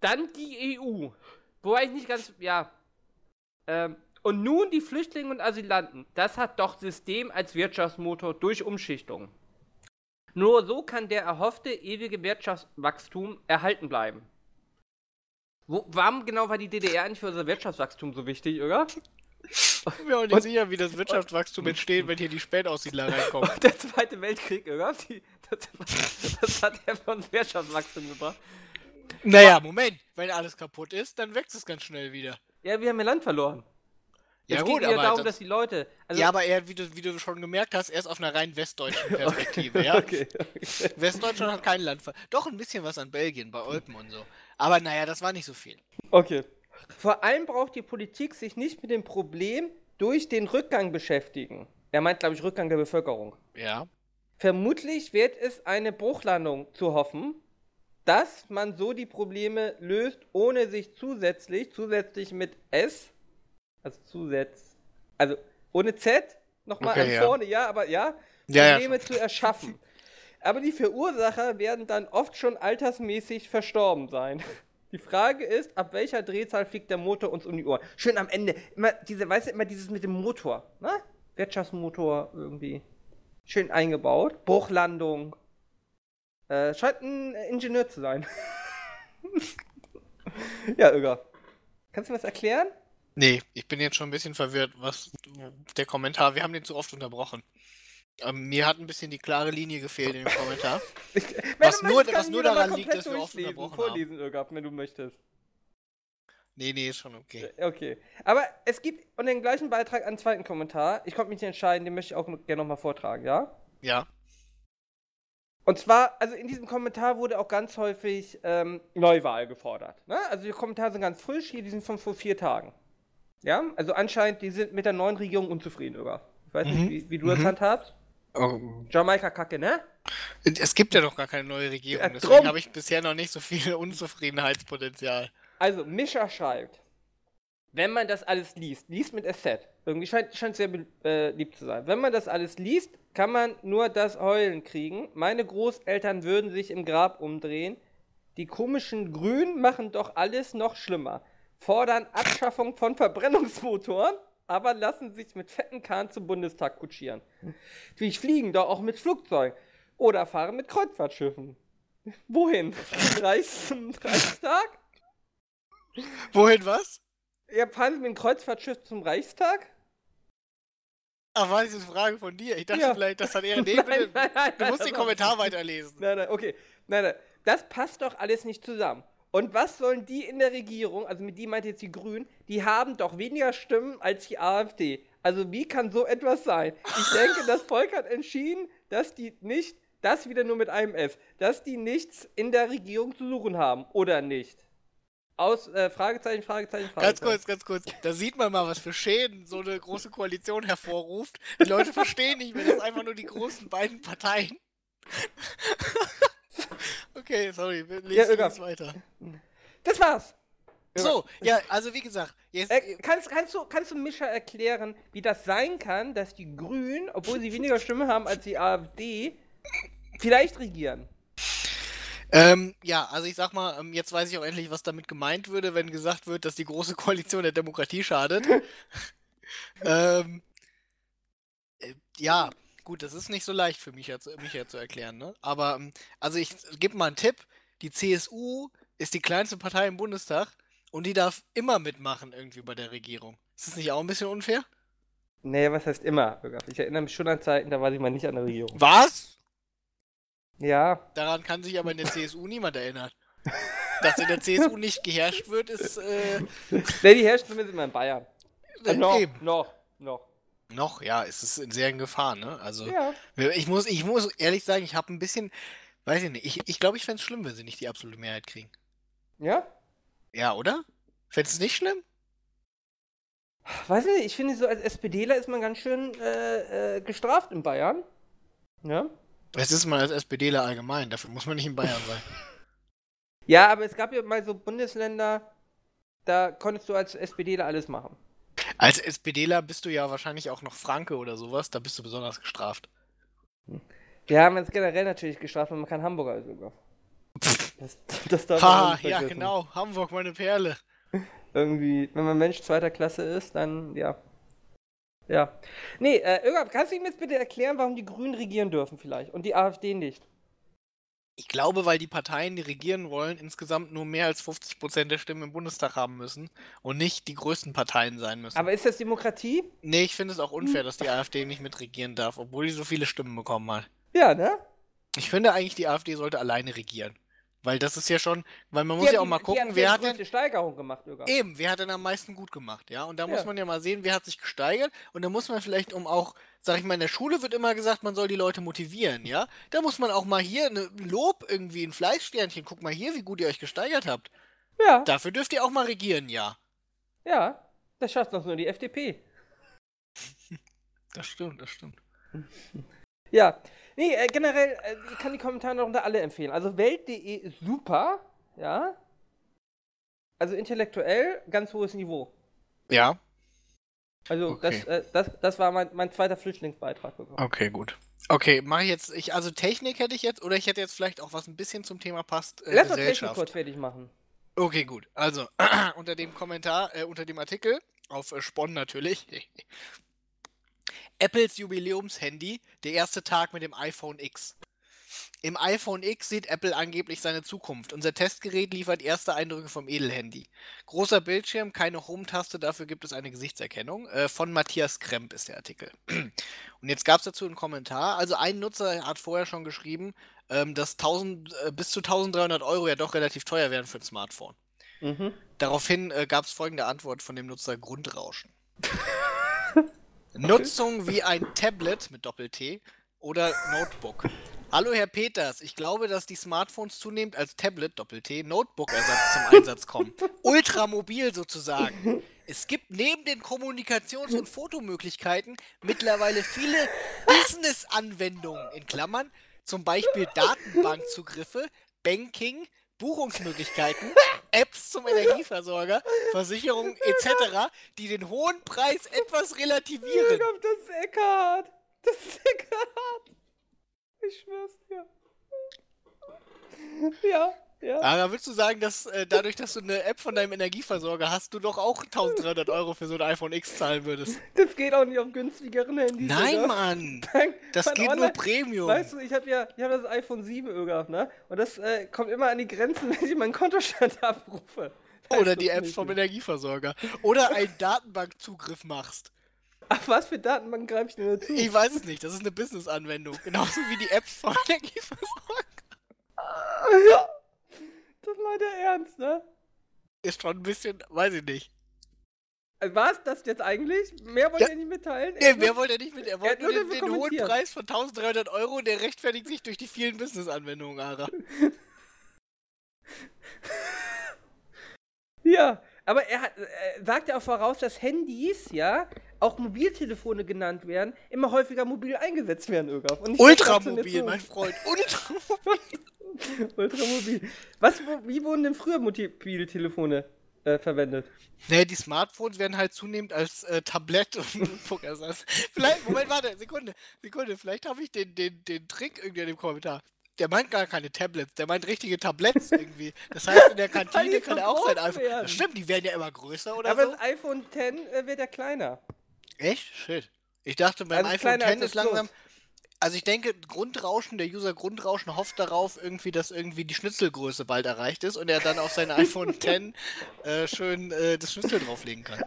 A: dann die EU. Wobei ich nicht ganz, ja. Ähm, und nun die Flüchtlinge und Asylanten. Das hat doch System als Wirtschaftsmotor durch Umschichtung. Nur so kann der erhoffte ewige Wirtschaftswachstum erhalten bleiben. Wo, warum genau war die DDR eigentlich für unser Wirtschaftswachstum so wichtig, oder?
B: Ich bin mir auch nicht sicher, wie das Wirtschaftswachstum entsteht, wenn hier die Spätaussiedler [LAUGHS] reinkommen.
A: Der Zweite Weltkrieg, oder? Die, das, das hat er für uns Wirtschaftswachstum gebracht.
B: Naja, Moment. Wenn alles kaputt ist, dann wächst es ganz schnell wieder.
A: Ja, wir haben ja Land verloren.
B: Ja,
A: es
B: gut,
A: geht ja darum,
B: das-
A: dass die Leute. Also,
B: ja, aber er, wie du, wie du schon gemerkt hast, erst auf einer rein westdeutschen [LAUGHS] Perspektive, ja?
A: okay, okay. [LAUGHS]
B: Westdeutschland hat kein Land ver Doch ein bisschen was an Belgien, bei Olpen und so. Aber naja, das war nicht so viel.
A: okay. Vor allem braucht die Politik sich nicht mit dem Problem durch den Rückgang beschäftigen. Er meint, glaube ich, Rückgang der Bevölkerung.
B: Ja.
A: Vermutlich wird es eine Bruchlandung zu hoffen, dass man so die Probleme löst, ohne sich zusätzlich, zusätzlich mit S, also zusätzlich, also ohne Z, nochmal
B: Okay,
A: an
B: ja.
A: vorne, ja, aber ja,
B: Ja, ja,
A: Probleme zu erschaffen. Aber die Verursacher werden dann oft schon altersmäßig verstorben sein. Die Frage ist, ab welcher Drehzahl fliegt der Motor uns um die Ohren? Schön am Ende. Immer diese, weißt du, immer dieses mit dem Motor, ne? Wirtschaftsmotor irgendwie. Schön eingebaut. Bruchlandung. Äh, scheint ein Ingenieur zu sein. [LAUGHS] ja, Öger. Kannst du mir das erklären?
B: Nee, ich bin jetzt schon ein bisschen verwirrt, was der Kommentar, wir haben den zu oft unterbrochen. Ähm, mir hat ein bisschen die klare Linie gefehlt in dem Kommentar. [LAUGHS]
A: Ich,
B: Was nur- was nur daran liegt, dass wir oft unterbrochen
A: vorlesen, Öger, wenn du möchtest.
B: Nee, nee, ist schon okay.
A: Okay. Aber es gibt und den gleichen Beitrag einen zweiten Kommentar. Ich konnte mich nicht entscheiden, den möchte ich auch gerne nochmal vortragen, ja?
B: Ja.
A: Und zwar, also in diesem Kommentar wurde auch ganz häufig ähm, Neuwahl gefordert. Ne? Also die Kommentare sind ganz frisch, hier, die sind von vor vier Tagen. Ja, also anscheinend, die sind mit der neuen Regierung unzufrieden, Öger. Ich weiß
B: Mhm.
A: nicht, wie, wie du das
B: Mhm.
A: handhabst. Jamaika Kacke, ne?
B: Es gibt ja noch gar keine neue Regierung,
A: Ja,
B: deswegen habe ich bisher noch nicht so viel [LAUGHS] Unzufriedenheitspotenzial.
A: Also, Mischa schreibt, wenn man das alles liest, liest mit SZ, irgendwie scheint, scheint sehr äh, lieb zu sein. Wenn man das alles liest, kann man nur das Heulen kriegen. Meine Großeltern würden sich im Grab umdrehen. Die komischen Grünen machen doch alles noch schlimmer. Fordern Abschaffung von Verbrennungsmotoren, aber lassen sich mit fetten Kahn zum Bundestag kutschieren. Die fliegen doch auch mit Flugzeugen oder fahren mit Kreuzfahrtschiffen. Wohin? [LAUGHS] Zum, Reichs zum Reichstag?
B: Wohin was?
A: Ja, fahren Sie mit dem Kreuzfahrtschiff zum Reichstag?
B: Ach, war das eine Frage von dir? Ich dachte
A: Ja.
B: vielleicht, das hat er. [LAUGHS] Nee,
A: Nein, nein, nein,
B: Du musst den Kommentar weiterlesen.
A: Nein, nein, okay. Nein, nein. Das passt doch alles nicht zusammen. Und was sollen die in der Regierung, also mit die meint jetzt die Grünen, die haben doch weniger Stimmen als die AfD. Also wie kann so etwas sein? Ich denke, das Volk hat entschieden, dass die nicht, das wieder nur mit einem S, dass die nichts in der Regierung zu suchen haben, oder nicht? Aus, äh, Fragezeichen, Fragezeichen, Fragezeichen.
B: Ganz kurz, ganz kurz. Da sieht man mal, was für Schäden so eine große Koalition hervorruft. Die Leute verstehen nicht mehr, das sind einfach nur die großen beiden Parteien. Okay, sorry, wir
A: Ja,
B: lesen
A: Öger.
B: jetzt weiter.
A: Das war's.
B: So, ja, also wie gesagt, jetzt,
A: Äh, kannst, kannst, du, kannst du Mischa erklären, wie das sein kann, dass die Grünen, obwohl sie weniger Stimme haben als die AfD, vielleicht regieren?
B: ähm, ja, also ich sag mal, ähm, jetzt weiß ich auch endlich, was damit gemeint würde, wenn gesagt wird, dass die große Koalition der Demokratie schadet. [LAUGHS] ähm, äh, ja, gut, das ist nicht so leicht für mich jetzt, mich jetzt zu erklären, ne? Aber, ähm, also ich gebe mal einen Tipp. Die CSU ist die kleinste Partei im Bundestag und die darf immer mitmachen irgendwie bei der Regierung. Ist das nicht auch ein bisschen unfair?
A: Nee, was heißt immer? Ich erinnere mich schon an Zeiten, da war ich mal nicht an der Regierung.
B: Was?
A: Ja,
B: Daran kann sich aber in der CSU niemand erinnern. Dass in der CSU nicht geherrscht wird, ist äh,
A: nee, die herrschen zumindest immer in Bayern. Äh, noch,
B: eben.
A: noch, noch.
B: Noch, ja, es ist in sehr in Gefahr, ne? Also,
A: Ja.
B: ich muss, ich muss ehrlich sagen, ich habe ein bisschen, weiß ich nicht, ich, ich glaube, ich fände es schlimm, wenn sie nicht die absolute Mehrheit kriegen.
A: Ja?
B: Ja, oder? Fändest du es nicht schlimm?
A: Weiß ich nicht, ich finde, so als SPDler ist man ganz schön äh, äh, gestraft in Bayern. Ja?
B: Es ist man als SPDler allgemein, dafür muss man nicht in Bayern sein. [LAUGHS]
A: Ja, aber es gab ja mal so Bundesländer, da konntest du als SPDler alles machen.
B: Als SPDler bist du ja wahrscheinlich auch noch Franke oder sowas, da bist du besonders gestraft.
A: Ja, man ist generell natürlich gestraft, wenn man kein Hamburger ist sogar. Das, das darf [LAUGHS]
B: Ha, ja, genau, Hamburg, meine Perle.
A: Irgendwie, wenn man Mensch zweiter Klasse ist, dann ja. Ja. Nee, äh, Ögab, kannst du ihm jetzt bitte erklären, warum die Grünen regieren dürfen vielleicht und die AfD nicht?
B: Ich glaube, weil die Parteien, die regieren wollen, insgesamt nur mehr als 50% der Stimmen im Bundestag haben müssen und nicht die größten Parteien sein müssen.
A: Aber ist das Demokratie?
B: nee, ich finde es auch unfair, dass die AfD nicht mitregieren darf, obwohl die so viele Stimmen bekommen hat.
A: Ja, ne?
B: Ich finde eigentlich, die AfD sollte alleine regieren. Weil das ist ja schon, weil man
A: Die
B: muss ja auch mal gucken, wer hat denn,
A: Steigerung gemacht, Ögab.
B: eben, wer hat denn am meisten gut gemacht, ja? Und da muss
A: Ja.
B: man ja mal sehen, wer hat sich gesteigert und da muss man vielleicht um auch, sag ich mal, in der Schule wird immer gesagt, man soll die Leute motivieren, ja? Da muss man auch mal hier ein Lob irgendwie, ein Fleißsternchen, guck mal hier, wie gut ihr euch gesteigert habt.
A: Ja,
B: Dafür dürft ihr auch mal regieren, ja.
A: ja. Das schafft doch nur die FDP. [LAUGHS]
B: Das stimmt, das stimmt.
A: Ja. Nee, äh, generell, äh, ich kann die Kommentare noch unter alle empfehlen. Also Welt.de ist super, ja. Also intellektuell ganz hohes Niveau.
B: Ja,
A: Also
B: Okay.
A: das, äh, das, das war mein, mein zweiter Flüchtlingsbeitrag.
B: Okay, gut. Okay, mache ich jetzt. Ich, also Technik hätte ich jetzt, oder ich hätte jetzt vielleicht auch was ein bisschen zum Thema passt. Äh,
A: Lass doch Technik kurz fertig machen.
B: Okay, gut. Also, [CLEARS THROAT] unter dem Kommentar, äh, unter dem Artikel, auf äh, Spon natürlich. [LAUGHS] Apples Jubiläumshandy, der erste Tag mit dem iPhone X. Im iPhone X sieht Apple angeblich seine Zukunft. Unser Testgerät liefert erste Eindrücke vom Edelhandy. Großer Bildschirm, keine Home-Taste, dafür gibt es eine Gesichtserkennung. Äh, von Matthias Kremp ist der Artikel. [CLEARS THROAT] Und jetzt gab es dazu einen Kommentar. Also ein Nutzer hat vorher schon geschrieben, ähm, dass 1000, äh, bis zu 1300 Euro ja doch relativ teuer wären für ein Smartphone.
A: Mhm.
B: Daraufhin äh, gab es folgende Antwort von dem Nutzer Grundrauschen. [LAUGHS] Nutzung wie ein Tablet mit Doppel-T oder Notebook. Hallo Herr Peters, ich glaube, dass die Smartphones zunehmend als Tablet, Doppel-T, Notebook-Ersatz zum Einsatz kommen. Ultramobil sozusagen. Es gibt neben den Kommunikations- und Fotomöglichkeiten mittlerweile viele Business-Anwendungen, in Klammern, zum Beispiel Datenbankzugriffe, Banking, Buchungsmöglichkeiten, [LAUGHS] Apps zum Energieversorger, Versicherungen etc., die den hohen Preis etwas relativieren.
A: Jakob, das ist Eckhardt. Das ist Eckhardt. Ich schwör's dir. Ja, ja.
B: Aber da würdest du sagen, dass äh, dadurch, dass du eine App von deinem Energieversorger hast, du doch auch 1300 Euro für so ein iPhone X zahlen würdest?
A: Das geht auch nicht auf günstigeren Handys.
B: Nein,
A: oder?
B: Mann! [LAUGHS] Das
A: Mann,
B: geht nur
A: online-
B: Premium.
A: Weißt du, ich habe ja, ich hab das iPhone 7 gehabt, ne? Und das äh, kommt immer an die Grenzen, [LAUGHS] wenn ich meinen Kontostand [LAUGHS] abrufe.
B: Oder die Apps
A: nicht.
B: vom Energieversorger. Oder einen Datenbankzugriff machst.
A: Ach, was für Datenbank greife ich denn dazu?
B: Ich weiß es nicht, das ist eine Business-Anwendung. Genauso wie die Apps vom Energieversorger.
A: ja. Das meint er ernst, ne?
B: Ist schon ein bisschen, weiß ich nicht.
A: War es das jetzt eigentlich? Mehr wollte
B: Ja.
A: er nicht mitteilen?
B: Nee, mehr wollte er nicht mit. Er wollte nur den, den hohen. Preis von 1300 Euro und der rechtfertigt sich durch die vielen Business-Anwendungen, Ara. [LAUGHS]
A: Ja, aber er hat, äh, sagt ja auch voraus, dass Handys, ja, auch Mobiltelefone genannt werden, immer häufiger mobil eingesetzt werden, jetzt
B: Ultramobil, mein Freund. [LAUGHS] Ultramobil.
A: Ultramobil. Was, wie wurden denn früher Mobiltelefone äh, verwendet?
B: Nee, die Smartphones werden halt zunehmend als äh, Tablett [LAUGHS] und. Vielleicht, Moment, warte, Sekunde, Sekunde, vielleicht habe ich den, den, den Trick irgendwie in dem Kommentar. Der meint gar keine Tablets, der meint richtige Tablets [LAUGHS] irgendwie. Das heißt, in der Kantine kann er auch sein iPhone. Das stimmt, die werden ja immer größer oder
A: aber
B: so.
A: das iPhone X äh, wird ja kleiner.
B: Echt? Shit. Ich dachte, beim
A: Also
B: iPhone
A: kleiner als
B: 10
A: das
B: ist langsam. Also ich denke, Grundrauschen, der User Grundrauschen hofft darauf, irgendwie, dass irgendwie die Schnitzelgröße bald erreicht ist und er dann auf sein [LAUGHS] iPhone X äh, schön äh, das Schnitzel drauflegen kann.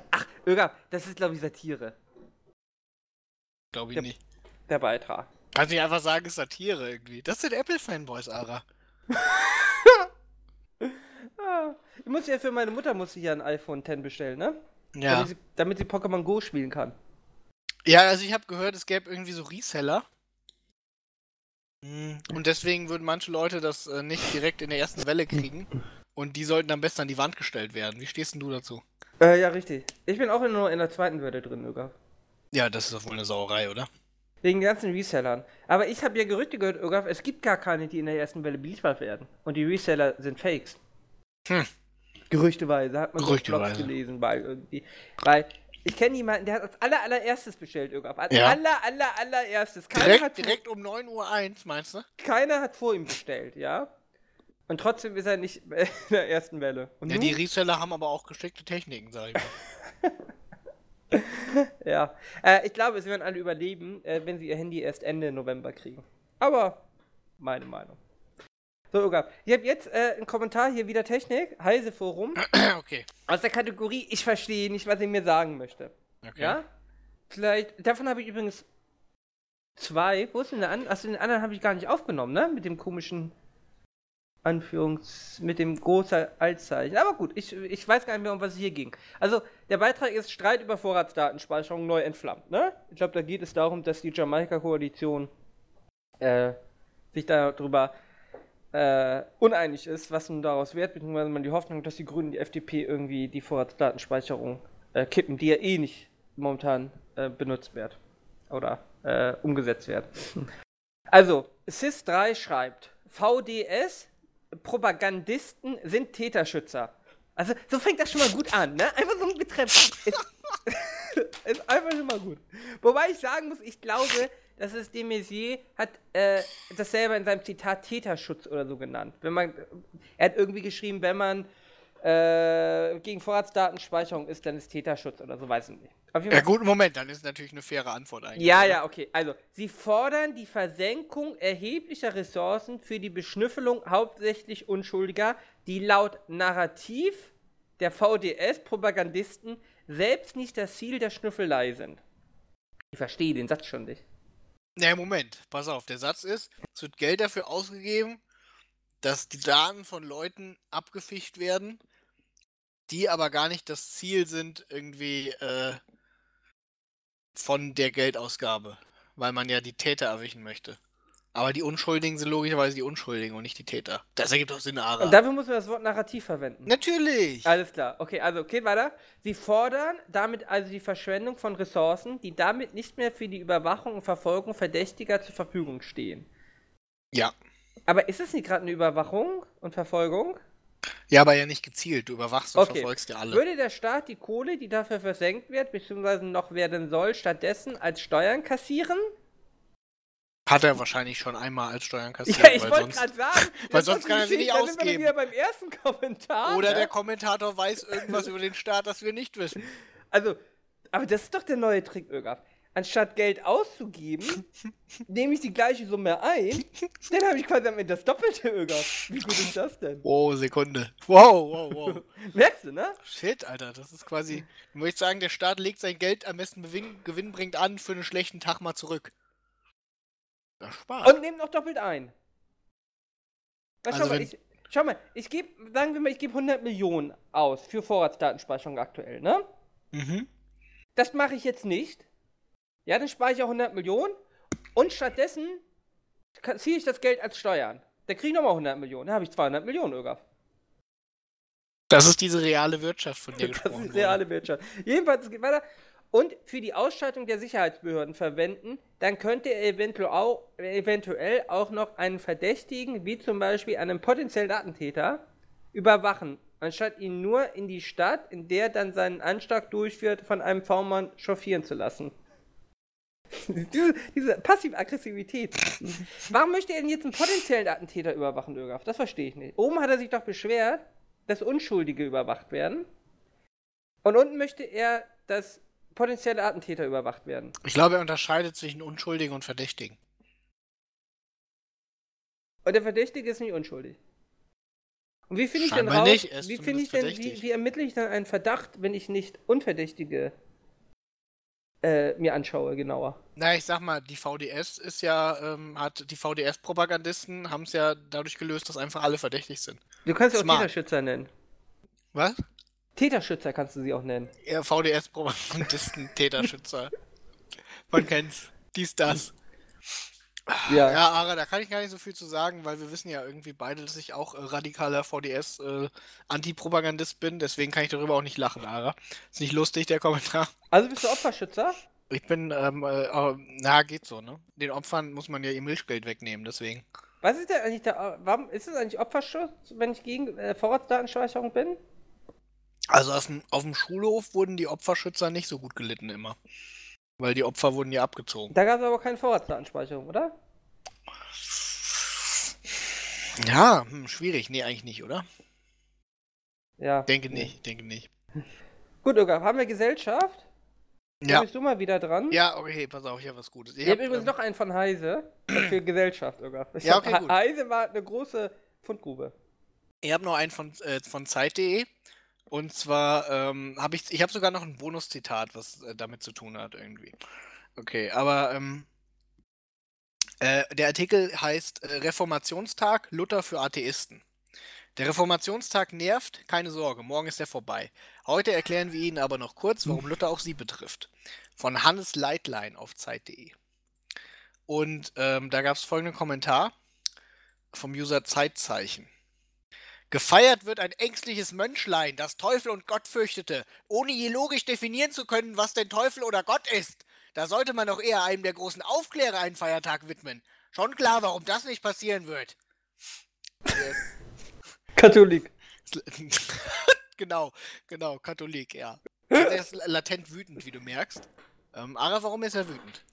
A: Irgaf, das ist, glaube ich, Satire,
B: Glaube ich
A: Ja.
B: nicht.
A: der Beitrag.
B: Kannst nicht einfach sagen, ist Satire irgendwie. Das sind Apple-Fanboys, Ara. [LAUGHS]
A: Ah, ich muss ja für meine Mutter muss ich ja ein iPhone X bestellen, ne?
B: Ja.
A: Damit, sie, damit sie Pokémon Go spielen kann.
B: Ja, also ich habe gehört, es gäbe irgendwie so Reseller. Hm, Und deswegen würden manche Leute das äh, nicht direkt in der ersten Welle kriegen. Und die sollten am besten an die Wand gestellt werden. Wie stehst denn du dazu?
A: Äh, ja, richtig. Ich bin auch nur in der zweiten Welle drin, Irgaf.
B: Ja, das ist doch wohl eine Sauerei, oder?
A: Wegen den ganzen Resellern. Aber ich habe ja Gerüchte gehört, Irgaf, es gibt gar keine, die in der ersten Welle beliefert werden. Und die Reseller sind Fakes.
B: Hm.
A: Gerüchteweise, hat man so
B: Gerüchteweise.
A: gelesen, bei irgendwie. Weil ich kenne jemanden, der hat als aller, allererstes bestellt, Irgaf. Als
B: Ja.
A: aller, aller, allererstes. Keiner,
B: Direkt,
A: hat,
B: direkt um 9.01 Uhr, meinst du?
A: keiner hat vor ihm bestellt, ja? Und trotzdem ist er nicht [LAUGHS] in der ersten Welle. Und
B: Ja,
A: nun-
B: die Reseller haben aber auch geschickte Techniken, sag ich mal. [LAUGHS]
A: Ja, äh, ich glaube, sie werden alle überleben, äh, wenn sie ihr Handy erst Ende November kriegen. Aber meine Meinung. So, Irgaf, ich habe jetzt äh, einen Kommentar hier wieder Technik, Heise Forum, [CLEARS THROAT]
B: okay.
A: aus der Kategorie Ich verstehe nicht, was ihr mir sagen möchte.
B: okay.
A: Ja? Vielleicht, davon habe ich übrigens zwei. Wo ist denn der andere? Achso, den anderen habe ich gar nicht aufgenommen, ne? Mit dem komischen Anführungs. mit dem großen Altzeichen. Aber gut, ich, ich weiß gar nicht mehr, um was es hier ging. Also, der Beitrag ist Streit über Vorratsdatenspeicherung neu entflammt, ne? Ich glaube, da geht es darum, dass die Jamaika-Koalition äh, sich darüber äh, uneinig ist, was nun daraus wird, beziehungsweise man die Hoffnung, dass die Grünen die FDP irgendwie die Vorratsdatenspeicherung äh, kippen, die ja eh nicht momentan äh, benutzt wird oder äh, umgesetzt wird. [LAUGHS] Also, SIS3 schreibt, VDS, Propagandisten sind Täterschützer. Also, so fängt das schon mal gut an, ne? Einfach so ein Betreff. ist, [LAUGHS] ist einfach schon mal gut. Wobei ich sagen muss, ich glaube, das ist de Maizière, hat äh, das selber in seinem Zitat Täterschutz oder so genannt. Wenn man, er hat irgendwie geschrieben, wenn man äh, gegen Vorratsdatenspeicherung ist, dann ist Täterschutz oder so, weiß ich nicht.
B: Ja gut, Moment, dann ist natürlich eine faire Antwort eigentlich.
A: Ja, ja, okay. Also, sie fordern die Versenkung erheblicher Ressourcen für die Beschnüffelung hauptsächlich Unschuldiger, die laut Narrativ der VDS-Propagandisten selbst nicht das Ziel der Schnüffelei sind. Ich verstehe den Satz schon nicht.
B: Na, Moment, pass auf, der Satz ist, es wird Geld dafür ausgegeben, dass die Daten von Leuten abgefischt werden, die aber gar nicht das Ziel sind, irgendwie äh, von der Geldausgabe, weil man ja die Täter erwischen möchte. Aber die Unschuldigen sind logischerweise die Unschuldigen und nicht die Täter. Das ergibt doch Sinn, Ara.
A: Und dafür muss man das Wort Narrativ verwenden.
B: Natürlich!
A: Alles klar. Okay, also, okay, weiter. Sie fordern damit also die Verschwendung von Ressourcen, die damit nicht mehr für die Überwachung und Verfolgung Verdächtiger zur Verfügung stehen.
B: Ja.
A: Aber ist es nicht gerade eine Überwachung und Verfolgung?
B: Ja, aber ja nicht gezielt. Du überwachst und
A: Okay.
B: verfolgst ja alle.
A: Würde der Staat die Kohle, die dafür versenkt wird, beziehungsweise noch werden soll, stattdessen als Steuern kassieren?
B: Hat er wahrscheinlich schon einmal als Steuern kassiert.
A: Ja, ich wollte gerade sagen.
B: weil sonst kann er sie nicht
A: Geschichte, Da sind wir
B: ausgeben.
A: wieder beim ersten Kommentar.
B: Oder
A: ne?
B: der Kommentator weiß irgendwas über den Staat, das wir nicht wissen.
A: Also, aber das ist doch der neue Trick, Ögaf. Anstatt Geld auszugeben, [LAUGHS] nehme ich die gleiche Summe ein, dann habe ich quasi am Ende das Doppelte, Ögaf. Wie gut ist das denn?
B: Wow, Sekunde. Wow, wow, wow. [LAUGHS]
A: Merkst du, ne?
B: Shit, Alter, das ist quasi. Du möchtest sagen, der Staat legt sein Geld am besten Gewinn, gewinnbringend an für einen schlechten Tag mal zurück. Das Spaß.
A: Und nehme noch doppelt ein. Na, schau,
B: Also
A: mal, ich, schau mal, ich gebe, sagen wir mal, ich gebe 100 Millionen aus für Vorratsdatenspeicherung aktuell, ne?
B: Mhm.
A: Das mache ich jetzt nicht. Ja, dann spare ich ja 100 Millionen und stattdessen ziehe ich das Geld als Steuern. Dann kriege ich nochmal 100 Millionen. Dann habe ich 200 Millionen, Ögaf.
B: Das ist diese reale Wirtschaft, von der [LAUGHS]
A: Das
B: gesprochen
A: ist reale Wirtschaft. Jedenfalls, es geht weiter. Und für die Ausschaltung der Sicherheitsbehörden verwenden, dann könnte er eventuell auch, eventuell auch noch einen Verdächtigen, wie zum Beispiel einen potenziellen Attentäter, überwachen, anstatt ihn nur in die Stadt, in der er dann seinen Anschlag durchführt, von einem V-Mann chauffieren zu lassen. [LAUGHS] diese diese Passiv-Aggressivität. Warum möchte er denn jetzt einen potenziellen Attentäter überwachen, Ögaf? Das verstehe ich nicht. Oben hat er sich doch beschwert, dass Unschuldige überwacht werden. Und unten möchte er, dass potenzielle Attentäter überwacht werden.
B: Ich glaube, er unterscheidet zwischen Unschuldigen und Verdächtigen.
A: Und der Verdächtige ist nicht unschuldig. Und wie finde ich denn raus,
B: nicht,
A: wie finde ich denn, wie, wie ermittle ich dann einen Verdacht, wenn ich nicht Unverdächtige äh, mir anschaue, genauer?
B: Na, ich sag mal, die VDS ist ja, ähm, hat die VDS-Propagandisten haben es ja dadurch gelöst, dass einfach alle verdächtig sind.
A: Du kannst sie auch. Täterschützer nennen.
B: Was?
A: Täterschützer kannst du sie auch nennen.
B: Ja, VDS-Propagandisten, [LAUGHS] Täterschützer. Man kennt's. Dies, das.
A: Ja.
B: Ja, Ara, da kann ich gar nicht so viel zu sagen, weil wir wissen ja irgendwie beide, dass ich auch äh, radikaler VDS-Antipropagandist bin. Deswegen kann ich darüber auch nicht lachen, Ara. Ist nicht lustig, der Kommentar.
A: Also bist du Opferschützer?
B: Ich bin, ähm, äh, äh, na, geht so, ne? Den Opfern muss man ja ihr Milchgeld wegnehmen, deswegen.
A: Was ist denn eigentlich der, warum ist es eigentlich Opferschutz, wenn ich gegen äh, Vorratsdatenspeicherung bin?
B: Also auf dem, auf dem Schulhof wurden die Opferschützer nicht so gut gelitten immer. Weil die Opfer wurden ja abgezogen.
A: Da gab es aber keine Vorratsdatenspeicherung, oder?
B: Ja, hm, schwierig. Nee, eigentlich nicht, oder?
A: Ja.
B: Denke nicht, denke nicht.
A: Gut, Ögaf, haben wir Gesellschaft?
B: Ja.
A: bist du mal wieder dran.
B: Ja, okay, pass auf, ich habe was Gutes.
A: Ich habe übrigens noch einen von Heise für Gesellschaft, Ögaf. Ich
B: Ja,
A: hab-
B: okay, gut.
A: Heise war eine große Fundgrube.
B: Ich habe noch einen von, äh, von Zeit.de. Und zwar ähm, habe ich, ich habe sogar noch ein Bonuszitat, was äh, damit zu tun hat irgendwie. Okay, aber ähm, äh, der Artikel heißt äh, Reformationstag Luther für Atheisten. Der Reformationstag nervt, keine Sorge, morgen ist er vorbei. Heute erklären wir Ihnen aber noch kurz, warum Luther auch Sie betrifft. Von Hannes Leitlein auf Zeit.de. Und ähm, da gab es folgenden Kommentar vom User Zeitzeichen. Gefeiert wird ein ängstliches Mönchlein, das Teufel und Gott fürchtete, ohne je logisch definieren zu können, was denn Teufel oder Gott ist. Da sollte man doch eher einem der großen Aufklärer einen Feiertag widmen. Schon klar, warum das nicht passieren wird. Yes. [LAUGHS]
A: Katholik. [LAUGHS]
B: genau, genau, Katholik, ja. [LAUGHS] Er ist latent wütend, wie du merkst. Ähm, Ara, warum ist er wütend?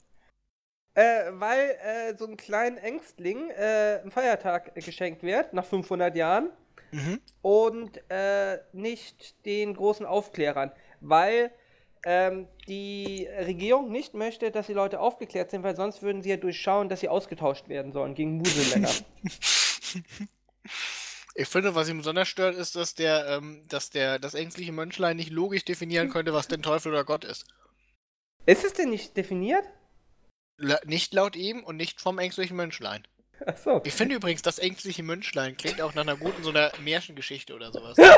A: Äh, weil äh, so einem kleinen Ängstling äh, ein Feiertag äh, geschenkt wird, nach 500 Jahren.
B: Mhm.
A: Und äh, nicht den großen Aufklärern. Weil ähm, die Regierung nicht möchte, dass die Leute aufgeklärt sind, weil sonst würden sie ja durchschauen, dass sie ausgetauscht werden sollen gegen Muselmänner. [LAUGHS]
B: Ich finde, was ihm besonders stört, ist, dass der, ähm, dass der, das ängstliche Mönchlein nicht logisch definieren könnte, was denn Teufel oder Gott ist.
A: ist es denn nicht definiert?
B: La nicht laut ihm und nicht vom ängstlichen Mönchlein.
A: Achso.
B: Ich finde übrigens, das ängstliche Mönchlein klingt auch nach einer guten so einer Märchengeschichte oder sowas. [LAUGHS]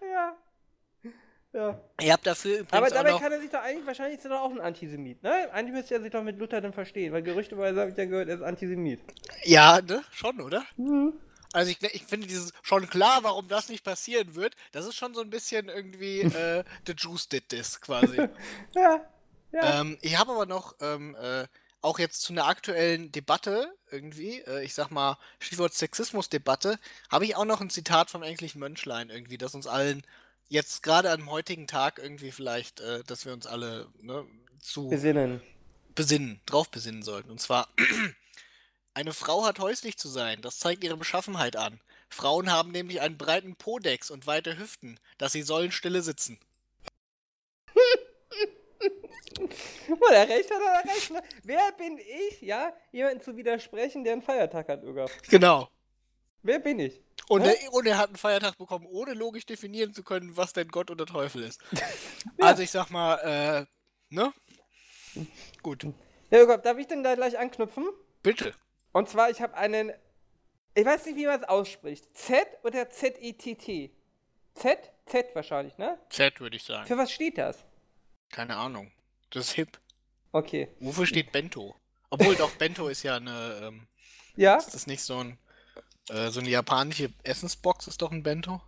A: Ja. Ja.
B: Ihr habt dafür übrigens
A: Aber dabei kann er sich doch eigentlich, wahrscheinlich ist er doch auch ein Antisemit, ne? Eigentlich müsste er sich doch mit Luther dann verstehen, weil gerüchteweise habe ich ja gehört, er ist Antisemit.
B: Ja, ne? Schon, oder?
A: Mhm.
B: Also ich, ich finde dieses schon klar, warum das nicht passieren wird, das ist schon so ein bisschen irgendwie [LAUGHS] äh, The Juice did this quasi.
A: Ja. Ja.
B: ähm, ich habe aber noch ähm, äh, auch jetzt zu einer aktuellen Debatte irgendwie, äh, ich sag mal Stichwort Sexismus-Debatte, habe ich auch noch ein Zitat vom ängstlichen Mönchlein irgendwie, das uns allen jetzt gerade am heutigen Tag irgendwie vielleicht, äh, dass wir uns alle ne, zu
A: Besinnen.
B: besinnen, drauf besinnen sollten. Und zwar, [CLEARS THROAT] eine Frau hat häuslich zu sein, das zeigt ihre Beschaffenheit an. Frauen haben nämlich einen breiten Podex und weite Hüften, dass sie sollen stille sitzen. [LAUGHS]
A: Wo er recht hat, er recht, ne? Wer bin ich, ja, jemanden zu widersprechen, der einen Feiertag hat, Öger?
B: Genau.
A: Wer bin ich?
B: Und,
A: Hä?
B: er, und er hat einen Feiertag bekommen, ohne logisch definieren zu können, was denn Gott oder Teufel ist. [LAUGHS] Also ich sag mal, äh, ne? Gut.
A: Ja, Öger, darf ich denn da gleich anknüpfen?
B: Bitte.
A: Und zwar, ich habe einen, ich weiß nicht, wie man es ausspricht. Z oder Z-E-T-T? Z? Z wahrscheinlich, ne?
B: Z würde ich sagen.
A: Für was steht das?
B: Keine Ahnung. Das ist hip.
A: Okay.
B: Wofür steht Bento? Obwohl doch, Bento ist ja eine, ähm,
A: Ja?
B: ist das nicht so ein, äh, so eine japanische Essensbox ist doch ein Bento?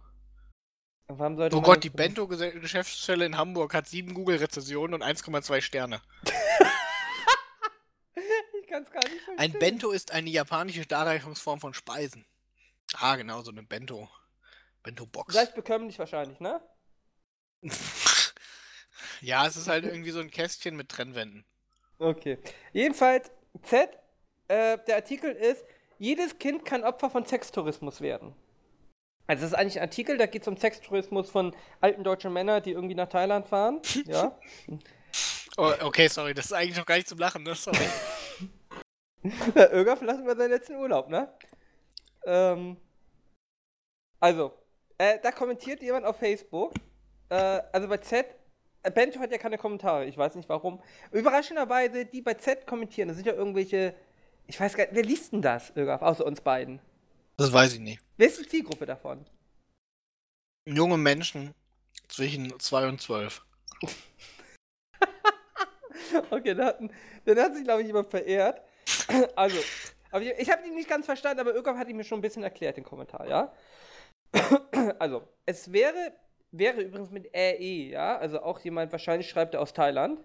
A: Warum sollte
B: Oh Gott, die Bento-Geschäftsstelle in Hamburg hat 7 Google-Rezensionen und 1,2 Sterne. [LAUGHS]
A: Ich kann es gar nicht verstehen.
B: Ein Bento ist eine japanische Darreichungsform von Speisen. Ah, genau, so eine Bento. Bento-Box.
A: Leicht bekömmlich wahrscheinlich, ne? [LAUGHS]
B: ja, es ist halt irgendwie so ein Kästchen mit Trennwänden.
A: Okay. Jedenfalls, Z, äh, der Artikel ist, jedes Kind kann Opfer von Sextourismus werden. Also das ist eigentlich ein Artikel, da geht es um Sextourismus von alten deutschen Männern, die irgendwie nach Thailand fahren. [LAUGHS] ja.
B: Oh, okay, sorry, das ist eigentlich noch gar nicht zum Lachen, ne? Sorry.
A: Öger verlassen wir seinen letzten Urlaub, ne? Ähm, also, äh, da kommentiert jemand auf Facebook, äh, also bei Z, Bento hat ja keine Kommentare, ich weiß nicht warum. Überraschenderweise, die bei Z kommentieren, das sind ja irgendwelche, ich weiß gar nicht, wer liest denn das, außer uns beiden?
B: Das weiß ich nicht.
A: Wer ist die Zielgruppe davon?
B: Junge Menschen zwischen 2 und 12. [LAUGHS]
A: Okay, dann hat, dann hat sich, glaube ich, jemand verehrt. [LAUGHS] Also, ich, ich habe ihn nicht ganz verstanden, aber Ökam hat ihn mir schon ein bisschen erklärt, den Kommentar, ja? [CLEARS THROAT] Also, es wäre, wäre übrigens mit RE, ja? Also auch jemand, wahrscheinlich schreibt er aus Thailand.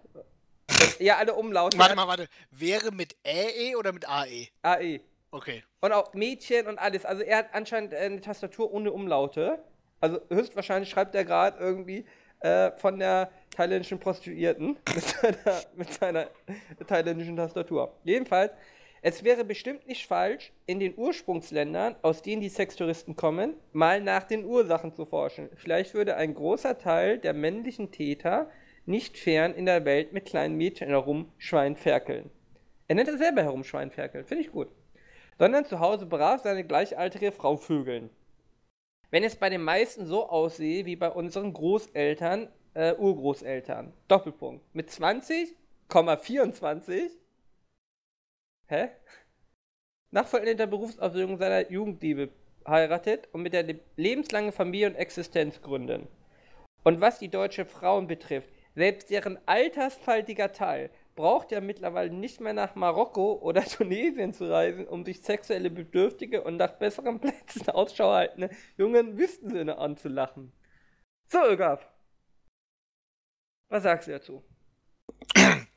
A: Ja, alle Umlaute.
B: Warte mal, warte. Wäre mit AE oder mit AE?
A: AE.
B: Okay.
A: Und auch Mädchen und alles. Also er hat anscheinend äh, eine Tastatur ohne Umlaute. Also höchstwahrscheinlich schreibt er gerade irgendwie äh, von der thailändischen Prostituierten mit seiner, mit seiner thailändischen Tastatur. Jedenfalls, es wäre bestimmt nicht falsch, in den Ursprungsländern, aus denen die Sextouristen kommen, mal nach den Ursachen zu forschen. Vielleicht würde ein großer Teil der männlichen Täter nicht fern in der Welt mit kleinen Mädchen herumschweinferkeln. Er nennt es selber herumschweinferkeln. Finde ich gut sondern zu Hause brav seine gleichaltrige Frau vögeln. Wenn es bei den meisten so aussehe wie bei unseren Großeltern, äh, Urgroßeltern. Doppelpunkt. Mit 20,24. Hä? Nach vollendender Berufsausbildung seiner Jugendliebe heiratet und mit der le lebenslangen Familie und Existenz gründen. Und was die deutsche Frauen betrifft, selbst deren altersfaltiger Teil braucht ja mittlerweile nicht mehr nach Marokko oder [LAUGHS] Tunesien zu reisen, um sich sexuelle Bedürftige und nach besseren [LAUGHS] Plätzen Ausschau haltende jungen Wüstensöhne anzulachen. So, Ögaf. Was sagst du dazu?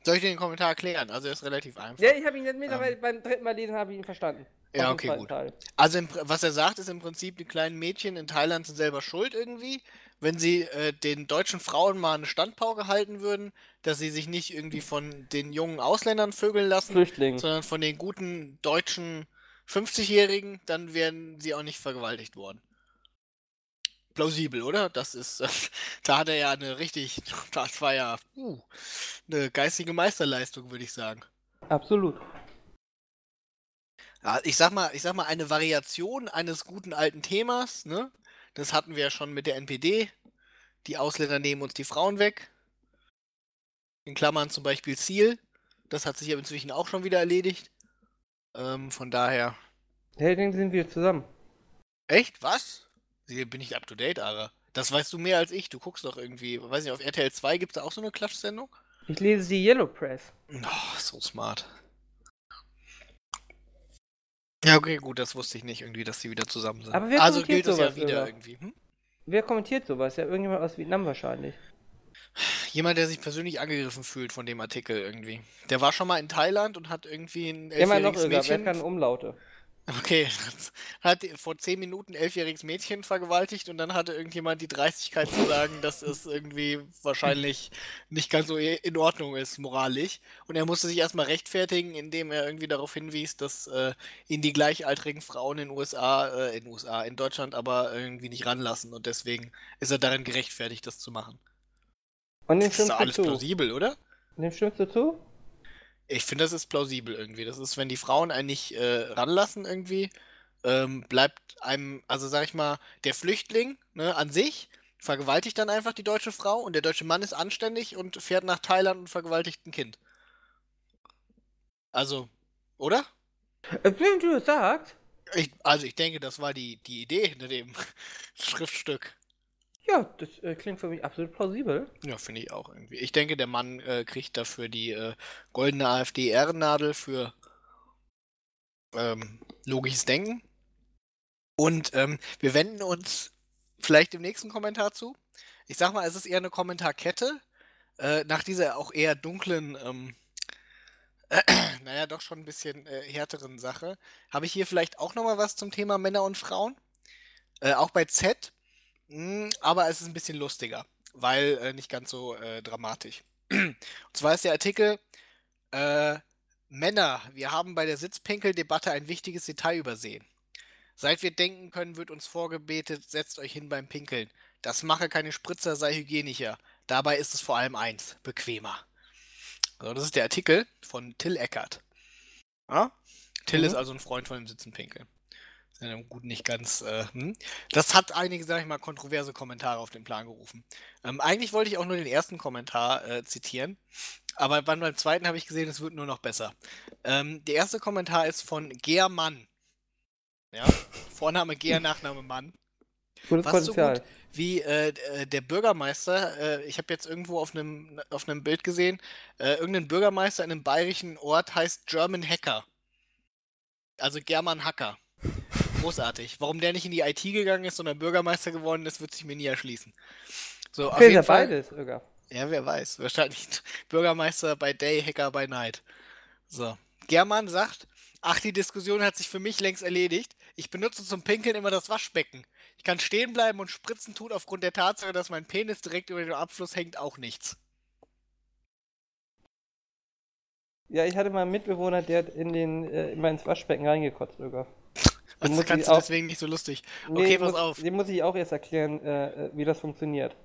B: Soll ich dir den Kommentar erklären? Also er ist relativ einfach.
A: Ja, ich habe ihn jetzt mittlerweile beim dritten Mal lesen, habe ich ihn verstanden.
B: Ja, okay, gut.
A: Teil.
B: Also im, was er sagt, ist im Prinzip, die kleinen Mädchen in Thailand sind selber schuld irgendwie, wenn sie äh, den deutschen Frauen mal eine Standpauke halten würden, dass sie sich nicht irgendwie von den jungen Ausländern vögeln lassen,
A: Flüchtling.
B: sondern von den guten deutschen 50-Jährigen, dann wären sie auch nicht vergewaltigt worden. Plausibel, oder? Das ist, äh, [LAUGHS] da hat er ja eine richtig, [LAUGHS] das war ja uh, eine geistige Meisterleistung, würde ich sagen.
A: Absolut.
B: Ja, ich sag mal, ich sag mal, eine Variation eines guten alten Themas, ne? Das hatten wir ja schon mit der NPD. Die Ausländer nehmen uns die Frauen weg. In Klammern zum Beispiel Ziel. Das hat sich ja inzwischen auch schon wieder erledigt. Ähm, von daher.
A: Hey, sind wir zusammen.
B: Echt? Was? Hier bin ich up to date, Ara. Das weißt du mehr als ich. Du guckst doch irgendwie, weiß nicht, auf RTL 2 gibt es da auch so eine Klatschsendung?
A: Ich lese die Yellow Press.
B: Oh, so smart. Ja, okay, gut, das wusste ich nicht irgendwie, dass die wieder zusammen sind.
A: Aber wer
B: also gilt das ja wieder
A: Öger?
B: irgendwie. Hm?
A: Wer kommentiert sowas? Ja, irgendjemand aus Vietnam wahrscheinlich.
B: Jemand, der sich persönlich angegriffen fühlt von dem Artikel irgendwie. Der war schon mal in Thailand und hat irgendwie ein
A: Immer noch
B: elfjähriges Mädchen.
A: kann Umlaute?
B: Okay, hat vor zehn Minuten ein elfjähriges Mädchen vergewaltigt und dann hatte irgendjemand die Dreistigkeit zu sagen, dass es irgendwie wahrscheinlich nicht ganz so in Ordnung ist, moralisch. Und er musste sich erstmal rechtfertigen, indem er irgendwie darauf hinwies, dass äh, ihn die gleichaltrigen Frauen in USA, äh, in USA, in Deutschland aber irgendwie nicht ranlassen und deswegen ist er darin gerechtfertigt, das zu machen.
A: Und
B: Das ist alles plausibel, oder?
A: Dem stimmst du zu?
B: Ich finde, das ist plausibel irgendwie. Das ist, wenn die Frauen einen nicht äh, ranlassen irgendwie, ähm, bleibt einem, also sag ich mal, der Flüchtling ne, an sich vergewaltigt dann einfach die deutsche Frau und der deutsche Mann ist anständig und fährt nach Thailand und vergewaltigt ein Kind. Also, oder?
A: Äh, Wenn du sagst,
B: Ich, also ich denke, das war die, die Idee hinter dem [LAUGHS] Schriftstück.
A: Ja, das äh, klingt für mich absolut plausibel.
B: Ja, finde ich auch irgendwie. Ich denke, der Mann äh, kriegt dafür die äh, goldene AfD-Ehrennadel für ähm, logisches Denken. Und ähm, wir wenden uns vielleicht im nächsten Kommentar zu. Ich sag mal, es ist eher eine Kommentarkette. Äh, nach dieser auch eher dunklen, ähm, [CLEARS THROAT] naja, doch schon ein bisschen äh, härteren Sache, habe ich hier vielleicht auch nochmal was zum Thema Männer und Frauen. Äh, auch bei Z. Mm, aber es ist ein bisschen lustiger, weil äh, nicht ganz so äh, dramatisch. Und zwar ist der Artikel äh, Männer, wir haben bei der Sitzpinkel-Debatte ein wichtiges Detail übersehen. Seit wir denken können, wird uns vorgebetet, setzt euch hin beim Pinkeln. Das mache keine Spritzer, sei hygienischer. Dabei ist es vor allem eins, bequemer. Also das ist der Artikel von Till Eckert. Ja? Till
A: Mhm.
B: ist also ein Freund von dem Sitzenpinkeln. Gut nicht ganz. Äh, hm. Das hat einige, sag ich mal, kontroverse Kommentare auf den Plan gerufen. Ähm, eigentlich wollte ich auch nur den ersten Kommentar äh, zitieren, aber beim, beim zweiten habe ich gesehen, es wird nur noch besser. Ähm, der erste Kommentar ist von Germann. Ja, Vorname Ger, [LAUGHS] Nachname Mann.
A: Gutes
B: Was so gut wie äh, äh, der Bürgermeister, äh, ich habe jetzt irgendwo auf einem auf einem Bild gesehen, äh, irgendein Bürgermeister in einem bayerischen Ort heißt German Hacker. Also German Hacker. Großartig. Warum der nicht in die IT gegangen ist, sondern Bürgermeister geworden ist, wird sich mir nie erschließen. So, auf
A: Vielleicht
B: jeden
A: ja
B: Fall.
A: beides, Öger.
B: Ja, wer weiß. Wahrscheinlich [LAUGHS] Bürgermeister bei Day, Hacker by Night. So. German sagt, ach, die Diskussion hat sich für mich längst erledigt. Ich benutze zum Pinkeln immer das Waschbecken. Ich kann stehen bleiben und spritzen tut aufgrund der Tatsache, dass mein Penis direkt über dem Abfluss hängt, auch nichts.
A: Ja, ich hatte mal einen Mitbewohner, der hat in den äh, immer ins Waschbecken reingekotzt, Öger.
B: Was
A: muss
B: kannst du
A: auch-
B: deswegen nicht so lustig?
A: Nee,
B: Okay, pass
A: muss,
B: auf.
A: Dem muss ich auch erst erklären, äh, äh, wie das funktioniert.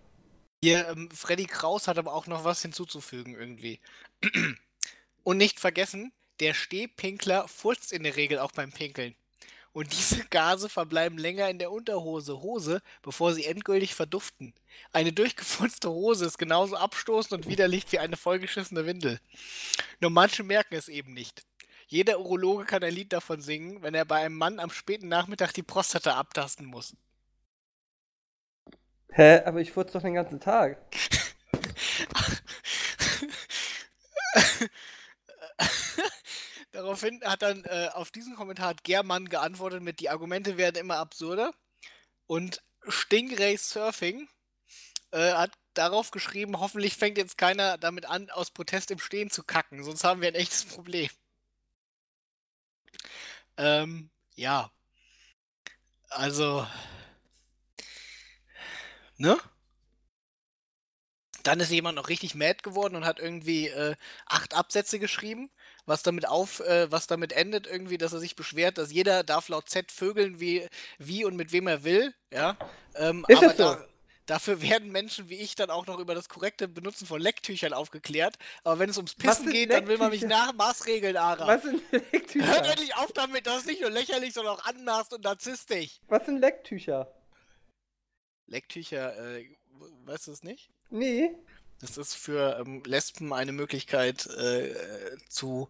B: Hier, ähm, Freddy Kraus hat aber auch noch was hinzuzufügen irgendwie. [CLEARS THROAT] Und nicht vergessen, der Stehpinkler furzt in der Regel auch beim Pinkeln. Und diese Gase verbleiben länger in der Unterhose, Hose, bevor sie endgültig verduften. Eine durchgefurzte Hose ist genauso abstoßend und widerlich wie eine vollgeschissene Windel. Nur manche merken es eben nicht. Jeder Urologe kann ein Lied davon singen, wenn er bei einem Mann am späten Nachmittag die Prostata abtasten muss.
A: Hä? Aber ich furze doch den ganzen Tag. [LAUGHS]
B: Daraufhin hat dann äh, auf diesen Kommentar hat Germann geantwortet mit, die Argumente werden immer absurder. Und Stingray Surfing äh, hat darauf geschrieben, hoffentlich fängt jetzt keiner damit an, aus Protest im Stehen zu kacken, sonst haben wir ein echtes Problem. Ähm, ja. Also. Ne? Dann ist jemand noch richtig mad geworden und hat irgendwie äh, acht Absätze geschrieben, was damit auf, äh, was damit endet irgendwie, dass er sich beschwert, dass jeder darf laut Z vögeln, wie, wie und mit wem er will. Ja. Ähm,
A: Ist
B: aber
A: das so?
B: da, dafür werden Menschen wie ich dann auch noch über das korrekte Benutzen von Lecktüchern aufgeklärt. Aber wenn es ums Pissen geht, dann will man mich nach Maßregeln, Ara.
A: Was sind [LAUGHS]
B: Hört
A: Lecktücher?
B: endlich auf damit, das ist nicht nur lächerlich, sondern auch anmaßt und narzisstisch.
A: Was sind Lecktücher?
B: Lecktücher, äh, weißt du es nicht?
A: Nee.
B: Das ist für ähm, Lesben eine Möglichkeit, äh, zu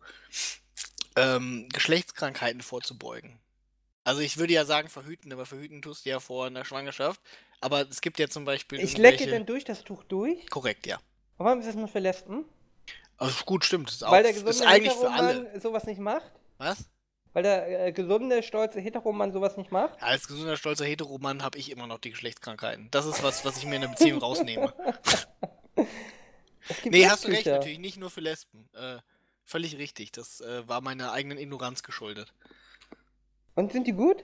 B: ähm, Geschlechtskrankheiten vorzubeugen. Also ich würde ja sagen verhüten, aber verhüten tust du ja vor einer Schwangerschaft. Aber es gibt ja zum Beispiel
A: Ich lecke denn durch das Tuch durch?
B: Korrekt, ja.
A: Und warum ist das nur für Lesben?
B: Also gut, stimmt. Ist, auch,
A: Weil der
B: ist
A: gesunde
B: eigentlich für alle.
A: Sowas nicht macht?
B: Was?
A: Weil der äh, gesunde, stolze Heteroman sowas nicht macht?
B: Ja, als gesunder, stolzer Heteroman habe ich immer noch die Geschlechtskrankheiten. Das ist was, was ich mir in einer Beziehung rausnehme. [LAUGHS] Nee, hast du recht, natürlich nicht nur für Lesben. Äh, völlig richtig. Das äh, war meiner eigenen Ignoranz geschuldet.
A: Und sind die gut?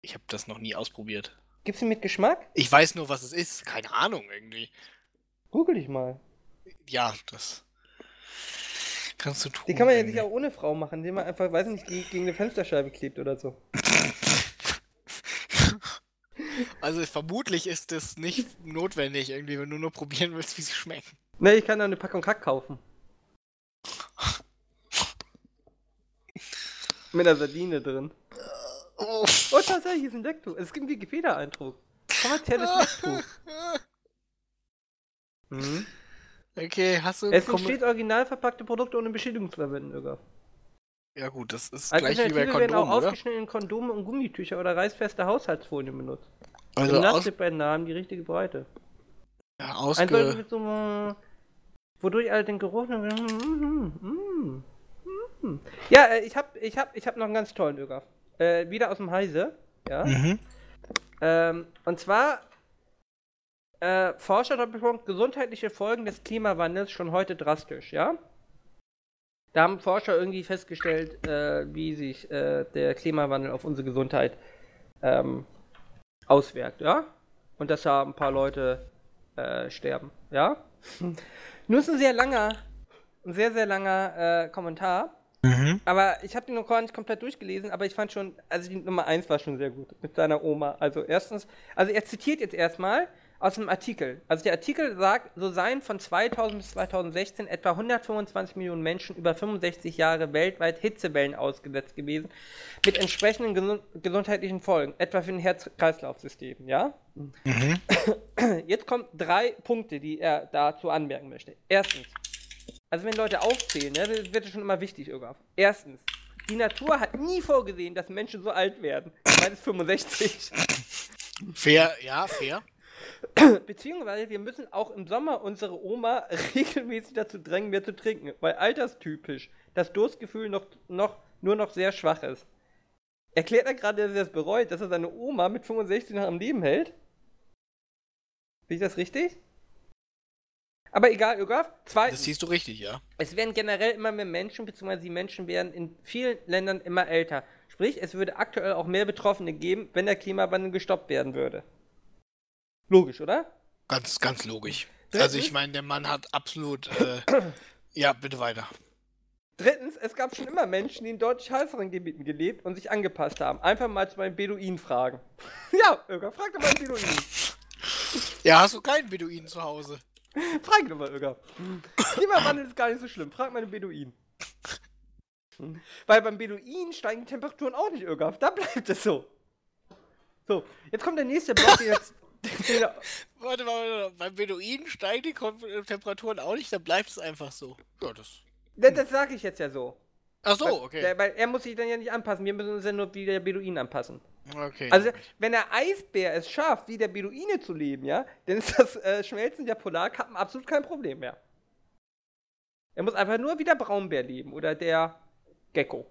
B: Ich habe das noch nie ausprobiert.
A: Gibt's die mit Geschmack?
B: Ich weiß nur, was es ist. Keine Ahnung irgendwie.
A: Google dich mal.
B: Ja, das kannst du tun.
A: Die kann man ja sicher auch ohne Frau machen, indem man einfach, weiß nicht, gegen, gegen eine Fensterscheibe klebt oder so. [LAUGHS]
B: Also vermutlich ist es nicht notwendig, irgendwie, wenn du nur probieren willst, wie sie schmecken.
A: Ne, ich kann da eine Packung Kack kaufen. [LAUGHS] Mit einer Sardine drin.
B: Oh.
A: Oh, tatsächlich ist ein Lecktuch. Es gibt einen Wikipedia-Eindruck. Kommerzielles Lecktuch. [LAUGHS] Mhm.
B: Okay, hast du.
A: Es entsteht original verpackte Produkte ohne Beschädigung zu verwenden, sogar.
B: ja gut, das ist gleich wie bei
A: Alternative werden auch
B: Kondomen,
A: ausgeschnittene Kondome und Gummitücher oder reißfeste Haushaltsfolien benutzt.
B: Also
A: Nachtippbein haben die richtige Breite.
B: ja,
A: Ein
B: ausge...
A: mit so einem, wodurch alle den Geruch. Mm, mm, mm. Ja, äh, ich hab, ich hab, ich hab noch einen ganz tollen Ögaf. Äh, wieder aus dem Heise. Ja.
B: Mhm.
A: Ähm, und zwar äh, Forscher Doppelpunkt gesundheitliche Folgen des Klimawandels schon heute drastisch, ja? Da haben Forscher irgendwie festgestellt, äh, wie sich äh, der Klimawandel auf unsere Gesundheit ähm, auswirkt, ja? Und dass da ein paar Leute äh, sterben, ja? [LAUGHS] Nur ist ein sehr langer, ein sehr, sehr langer äh, Kommentar.
B: Mhm.
A: Aber ich habe den noch gar nicht komplett durchgelesen, aber ich fand schon, also die Nummer 1 war schon sehr gut mit seiner Oma. Also erstens, also er zitiert jetzt erstmal aus einem Artikel. Also der Artikel sagt, so seien von 2000 bis 2016 etwa 125 Millionen Menschen über 65 Jahre weltweit Hitzewellen ausgesetzt gewesen, mit entsprechenden gesu gesundheitlichen Folgen, etwa für ein Herz-Kreislauf-System, ja?
B: Mhm.
A: Jetzt kommen drei Punkte, die er dazu anmerken möchte. Erstens, also wenn Leute aufzählen, ne, das wird schon immer wichtig, Irgaf. Erstens, die Natur hat nie vorgesehen, dass Menschen so alt werden. Ich meine, es ist 65.
B: Fair, ja, fair. [COUGHS]
A: Beziehungsweise wir müssen auch im Sommer unsere Oma regelmäßig dazu drängen, mehr zu trinken, weil alterstypisch das Durstgefühl noch, noch, nur noch sehr schwach ist. Erklärt er gerade, dass er es bereut, dass er seine Oma mit 65 noch am Leben hält? Sehe ich das richtig? Aber egal, Irgaf. Zweitens.
B: Das siehst du richtig, ja.
A: Es werden generell immer mehr Menschen, beziehungsweise die Menschen werden in vielen Ländern immer älter. Sprich, es würde aktuell auch mehr Betroffene geben, wenn der Klimawandel gestoppt werden würde. Logisch, oder?
B: Ganz, ganz logisch.
A: Drittens-
B: Also ich meine, der Mann hat absolut. Äh, [CLEARS THROAT] ja, bitte weiter.
A: Drittens, es gab schon immer Menschen, die in deutlich heißeren Gebieten gelebt und sich angepasst haben. Einfach mal zu meinen Beduinen fragen. [LAUGHS] ja, Öger, frag doch mal einen Beduinen.
B: Ja, hast du keinen Beduinen zu Hause? [LAUGHS]
A: Frag doch mal, Öger. Klimawandel ist gar nicht so schlimm. Frag mal einen Beduinen. Weil beim Beduinen steigen die Temperaturen auch nicht, Öger. Da bleibt es so. So, jetzt kommt der nächste Block, den jetzt. [LAUGHS] Den,
B: Warte mal, warte mal, beim Beduinen steigen die Temperaturen auch nicht, dann bleibt es einfach so. Ja, das.
A: das, das sage ich jetzt ja so.
B: Ach so,
A: Weil-
B: okay.
A: Der, weil er muss sich dann ja nicht anpassen. Wir müssen uns ja nur wie der Beduin anpassen.
B: okay.
A: Also, wenn der Eisbär es schafft, wie der Beduine zu leben, ja, dann ist das äh, Schmelzen der Polarkappen absolut kein Problem mehr. Er muss einfach nur wie der Braunbär leben oder der Gecko.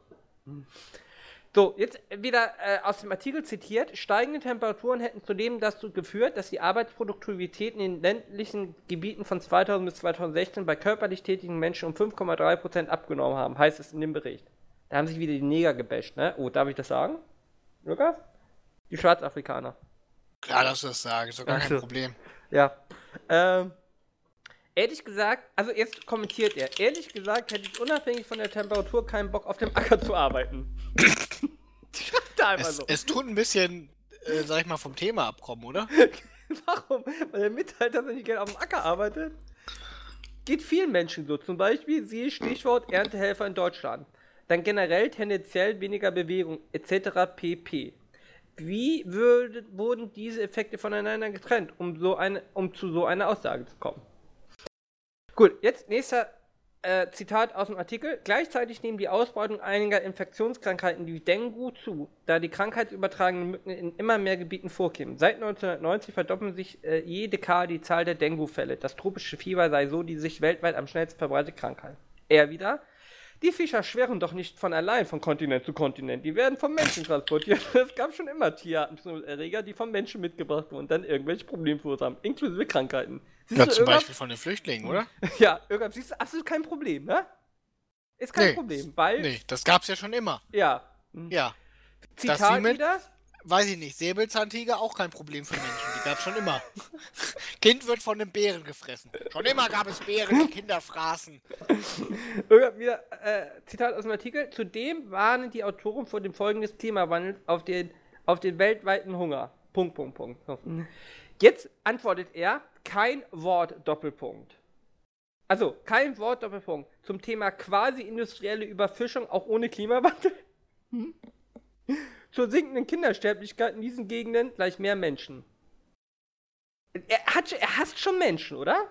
A: So, jetzt wieder äh, aus dem Artikel zitiert. Steigende Temperaturen hätten zudem dazu geführt, dass die Arbeitsproduktivität in den ländlichen Gebieten von 2000 bis 2016 bei körperlich tätigen Menschen um 5,3% abgenommen haben, heißt es in dem Bericht. Da haben sich wieder die Neger gebasht, ne? Oh, darf ich das sagen? Lukas? Die Schwarzafrikaner.
B: Klar, dass du das sagst, ist doch gar
A: Ach
B: kein. Problem.
A: Ja. Ähm, Ehrlich gesagt, also jetzt kommentiert er, ehrlich gesagt hätte ich unabhängig von der Temperatur keinen Bock auf dem Acker zu arbeiten. [LAUGHS]
B: Schreibt einfach es, so. Es tut ein bisschen, äh, sag ich mal, vom Thema abkommen, oder? [LAUGHS]
A: Warum? Weil er mitteilt, dass er nicht gerne auf dem Acker arbeitet? Geht vielen Menschen so. Zum Beispiel, siehe Stichwort Erntehelfer in Deutschland. Dann generell tendenziell weniger Bewegung etc. pp. Wie würde, wurden diese Effekte voneinander getrennt, um, so eine, um zu so einer Aussage zu kommen? Gut, jetzt nächster äh, Zitat aus dem Artikel. Gleichzeitig nehmen die Ausbreitung einiger Infektionskrankheiten wie Dengue zu, da die krankheitsübertragenden Mücken in immer mehr Gebieten vorkämen. Seit 1990 verdoppeln sich äh, je Dekade die Zahl der Dengue-Fälle. Das tropische Fieber sei so die sich weltweit am schnellsten verbreitete Krankheit. Er wieder. Die Fischer schweren doch nicht von allein von Kontinent zu Kontinent. Die werden vom Menschen transportiert. [LAUGHS] Es gab schon immer Tierartenerreger, die vom Menschen mitgebracht wurden und dann irgendwelche Probleme verursachen, inklusive Krankheiten.
B: Siehst ja, zum Beispiel von den Flüchtlingen, oder? [LAUGHS]
A: Ja, irgendwann siehst du absolut kein Problem, ne? Ist kein nee, Problem, weil.
B: Nee, das gab's ja schon immer.
A: Ja.
B: Ja.
A: Zitat wieder?
B: Weiß ich nicht, Säbelzahntiger auch kein Problem für Menschen. Die gab es schon immer. [LAUGHS] kind wird von einem Bären gefressen. Schon immer gab es Bären, die Kinder fraßen.
A: Wieder, äh, Zitat aus dem Artikel. Zudem warnen die Autoren vor dem Folgen des Klimawandels auf den, auf den weltweiten Hunger. Punkt, Punkt, Punkt. So. Jetzt antwortet er, kein Wort Doppelpunkt. Also, kein Wort Doppelpunkt zum Thema quasi industrielle Überfischung, auch ohne Klimawandel. Hm? Zur sinkenden Kindersterblichkeit in diesen Gegenden gleich mehr Menschen. Er, hat, er hasst schon Menschen, oder?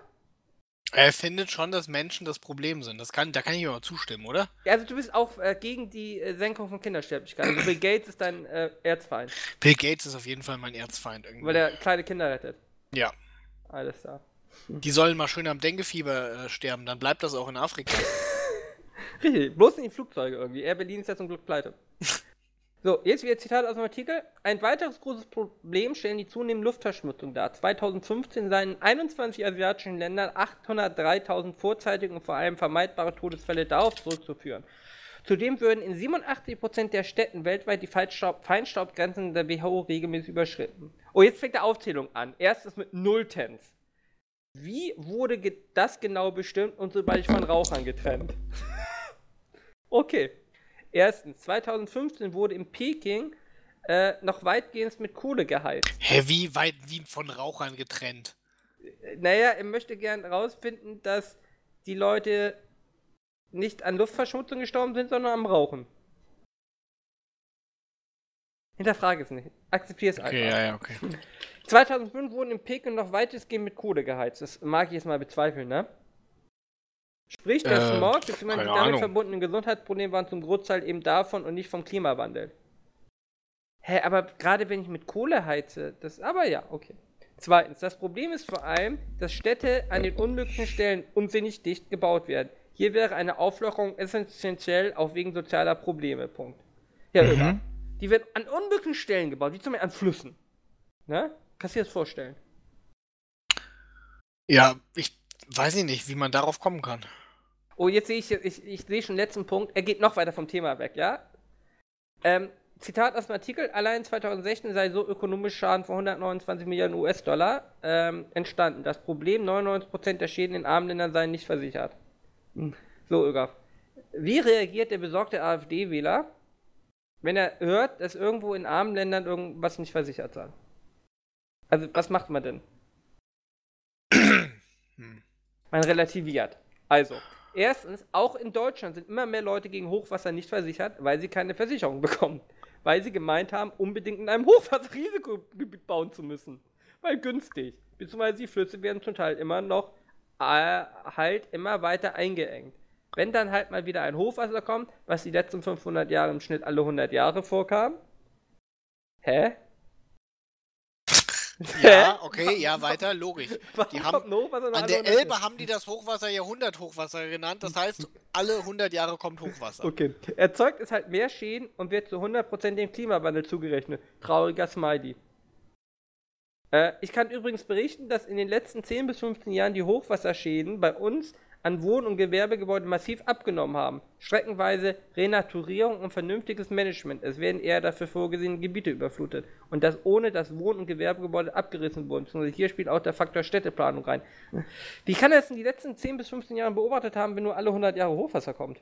B: Er findet schon, dass Menschen das Problem sind. Das kann, da kann ich ihm aber zustimmen, oder?
A: Ja, also du bist auch äh, gegen die äh, Senkung von Kindersterblichkeit. Also Bill Gates ist dein äh, Erzfeind.
B: Bill Gates ist auf jeden Fall mein Erzfeind
A: irgendwie. Weil er kleine Kinder rettet.
B: Ja.
A: Alles klar.
B: Die sollen mal schön am Denkefieber äh, sterben, dann bleibt das auch in Afrika. [LAUGHS]
A: Richtig, bloß in die Flugzeuge irgendwie. Air Berlin ist ja zum Glück pleite. [LAUGHS] So, jetzt wieder Zitat aus dem Artikel. Ein weiteres großes Problem stellen die zunehmende Luftverschmutzung dar. 2015 seien in 21 asiatischen Ländern 803.000 vorzeitige und vor allem vermeidbare Todesfälle darauf zurückzuführen. Zudem würden in 87% der Städten weltweit die Feinstaubgrenzen der WHO regelmäßig überschritten. Oh, jetzt fängt die Aufzählung an. Erstes mit Nulltens. Wie wurde das genau bestimmt und sobald ich von Rauchern getrennt? [LAUGHS] okay. Erstens, 2015 wurde in Peking äh, noch weitgehend mit Kohle geheizt.
B: Hä, wie weit, wie von Rauchern getrennt?
A: Naja, er möchte gern herausfinden, dass die Leute nicht an Luftverschmutzung gestorben sind, sondern am Rauchen. Hinterfrage es nicht. Akzeptiere es
B: okay, einfach. Ja, ja, okay.
A: 2005 wurden in Peking noch weitestgehend mit Kohle geheizt. Das mag ich jetzt mal bezweifeln, ne? Sprich, der äh, Smog bzw. die damit Ahnung. verbundenen Gesundheitsprobleme waren zum Großteil eben davon und nicht vom Klimawandel. Hä, aber gerade wenn ich mit Kohle heize, das. Aber ja, okay. Zweitens, das Problem ist vor allem, dass Städte an den unmöglichen Stellen unsinnig dicht gebaut werden. Hier wäre eine Auflockerung essentiell auch wegen sozialer Probleme. Punkt. Ja, mhm. Die werden an unmöglichen Stellen gebaut, wie zum Beispiel an Flüssen. Ne? Kannst du dir das vorstellen?
B: Ja, ich weiß ich nicht, wie man darauf kommen kann.
A: Oh, jetzt sehe ich, ich, ich sehe schon den letzten Punkt. Er geht noch weiter vom Thema weg, ja? Ähm, Zitat aus dem Artikel: Allein 2016 sei so ökonomisch Schaden von 129 Milliarden US-Dollar ähm, entstanden. Das Problem: 99% der Schäden in armen Ländern seien nicht versichert. Hm. So, Ögaf. Wie reagiert der besorgte AfD-Wähler, wenn er hört, dass irgendwo in armen Ländern irgendwas nicht versichert sei? Also, was macht man denn? Hm. Man relativiert. Also, erstens, auch in Deutschland sind immer mehr Leute gegen Hochwasser nicht versichert, weil sie keine Versicherung [LAUGHS] bekommen. Weil sie gemeint haben, unbedingt in einem [LAUGHS] Hochwasserrisikogebiet bauen zu müssen. Weil günstig. Beziehungsweise die Flüsse werden zum Teil immer noch äh, halt immer weiter eingeengt. Wenn dann halt mal wieder ein Hochwasser kommt, was die letzten 500 Jahre im Schnitt alle 100 Jahre vorkam. Hä? [LAUGHS]
B: Ja, okay, ja, weiter, logisch. Die haben, an der Elbe haben die das Hochwasser Jahrhundert-Hochwasser genannt, das heißt, alle 100 Jahre kommt Hochwasser.
A: Okay. Erzeugt es halt mehr Schäden und wird zu 100% dem Klimawandel zugerechnet. Trauriger Smiley. Äh, ich kann übrigens berichten, dass in den letzten 10 bis 15 Jahren die Hochwasserschäden bei uns an Wohn- und Gewerbegebäuden massiv abgenommen haben. Streckenweise Renaturierung und vernünftiges Management. Es werden eher dafür vorgesehene Gebiete überflutet. Und das ohne, dass Wohn- und Gewerbegebäude abgerissen wurden. Hier spielt auch der Faktor Städteplanung rein. Wie kann er das in die letzten 10 bis 15 Jahren beobachtet haben, wenn nur alle 100 Jahre Hochwasser kommt?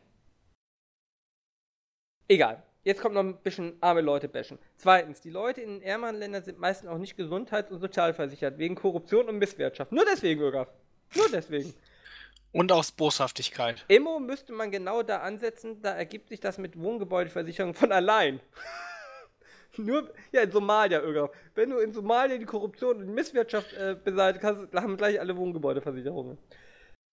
A: Egal. Jetzt kommt noch ein bisschen arme Leute bashen. Zweitens, die Leute in den ärmeren Ländern sind meistens auch nicht gesundheits- und sozialversichert, wegen Korruption und Misswirtschaft. Nur deswegen, Bürger. Nur deswegen.
B: Und aus Boshaftigkeit.
A: Immo müsste man genau da ansetzen, da ergibt sich das mit Wohngebäudeversicherung von allein. [LAUGHS] Nur, ja, in Somalia, Irga. Wenn du in Somalia die Korruption und Misswirtschaft äh, beseitigt hast, haben gleich alle Wohngebäudeversicherungen.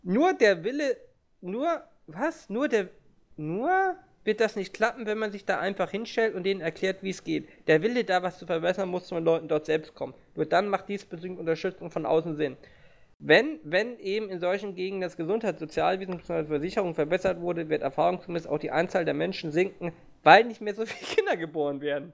A: Nur der Wille, nur, was? Nur der, nur wird das nicht klappen, wenn man sich da einfach hinstellt und denen erklärt, wie es geht. Der Wille, da was zu verbessern, muss von Leuten dort selbst kommen. Nur dann macht diesbezüglich Unterstützung von außen Sinn. Wenn, wenn eben in solchen Gegenden das Gesundheits-, Sozialwesen bzw. Versicherung verbessert wurde, wird erfahrungsgemäß auch die Anzahl der Menschen sinken, weil nicht mehr so [LAUGHS] viele Kinder geboren werden.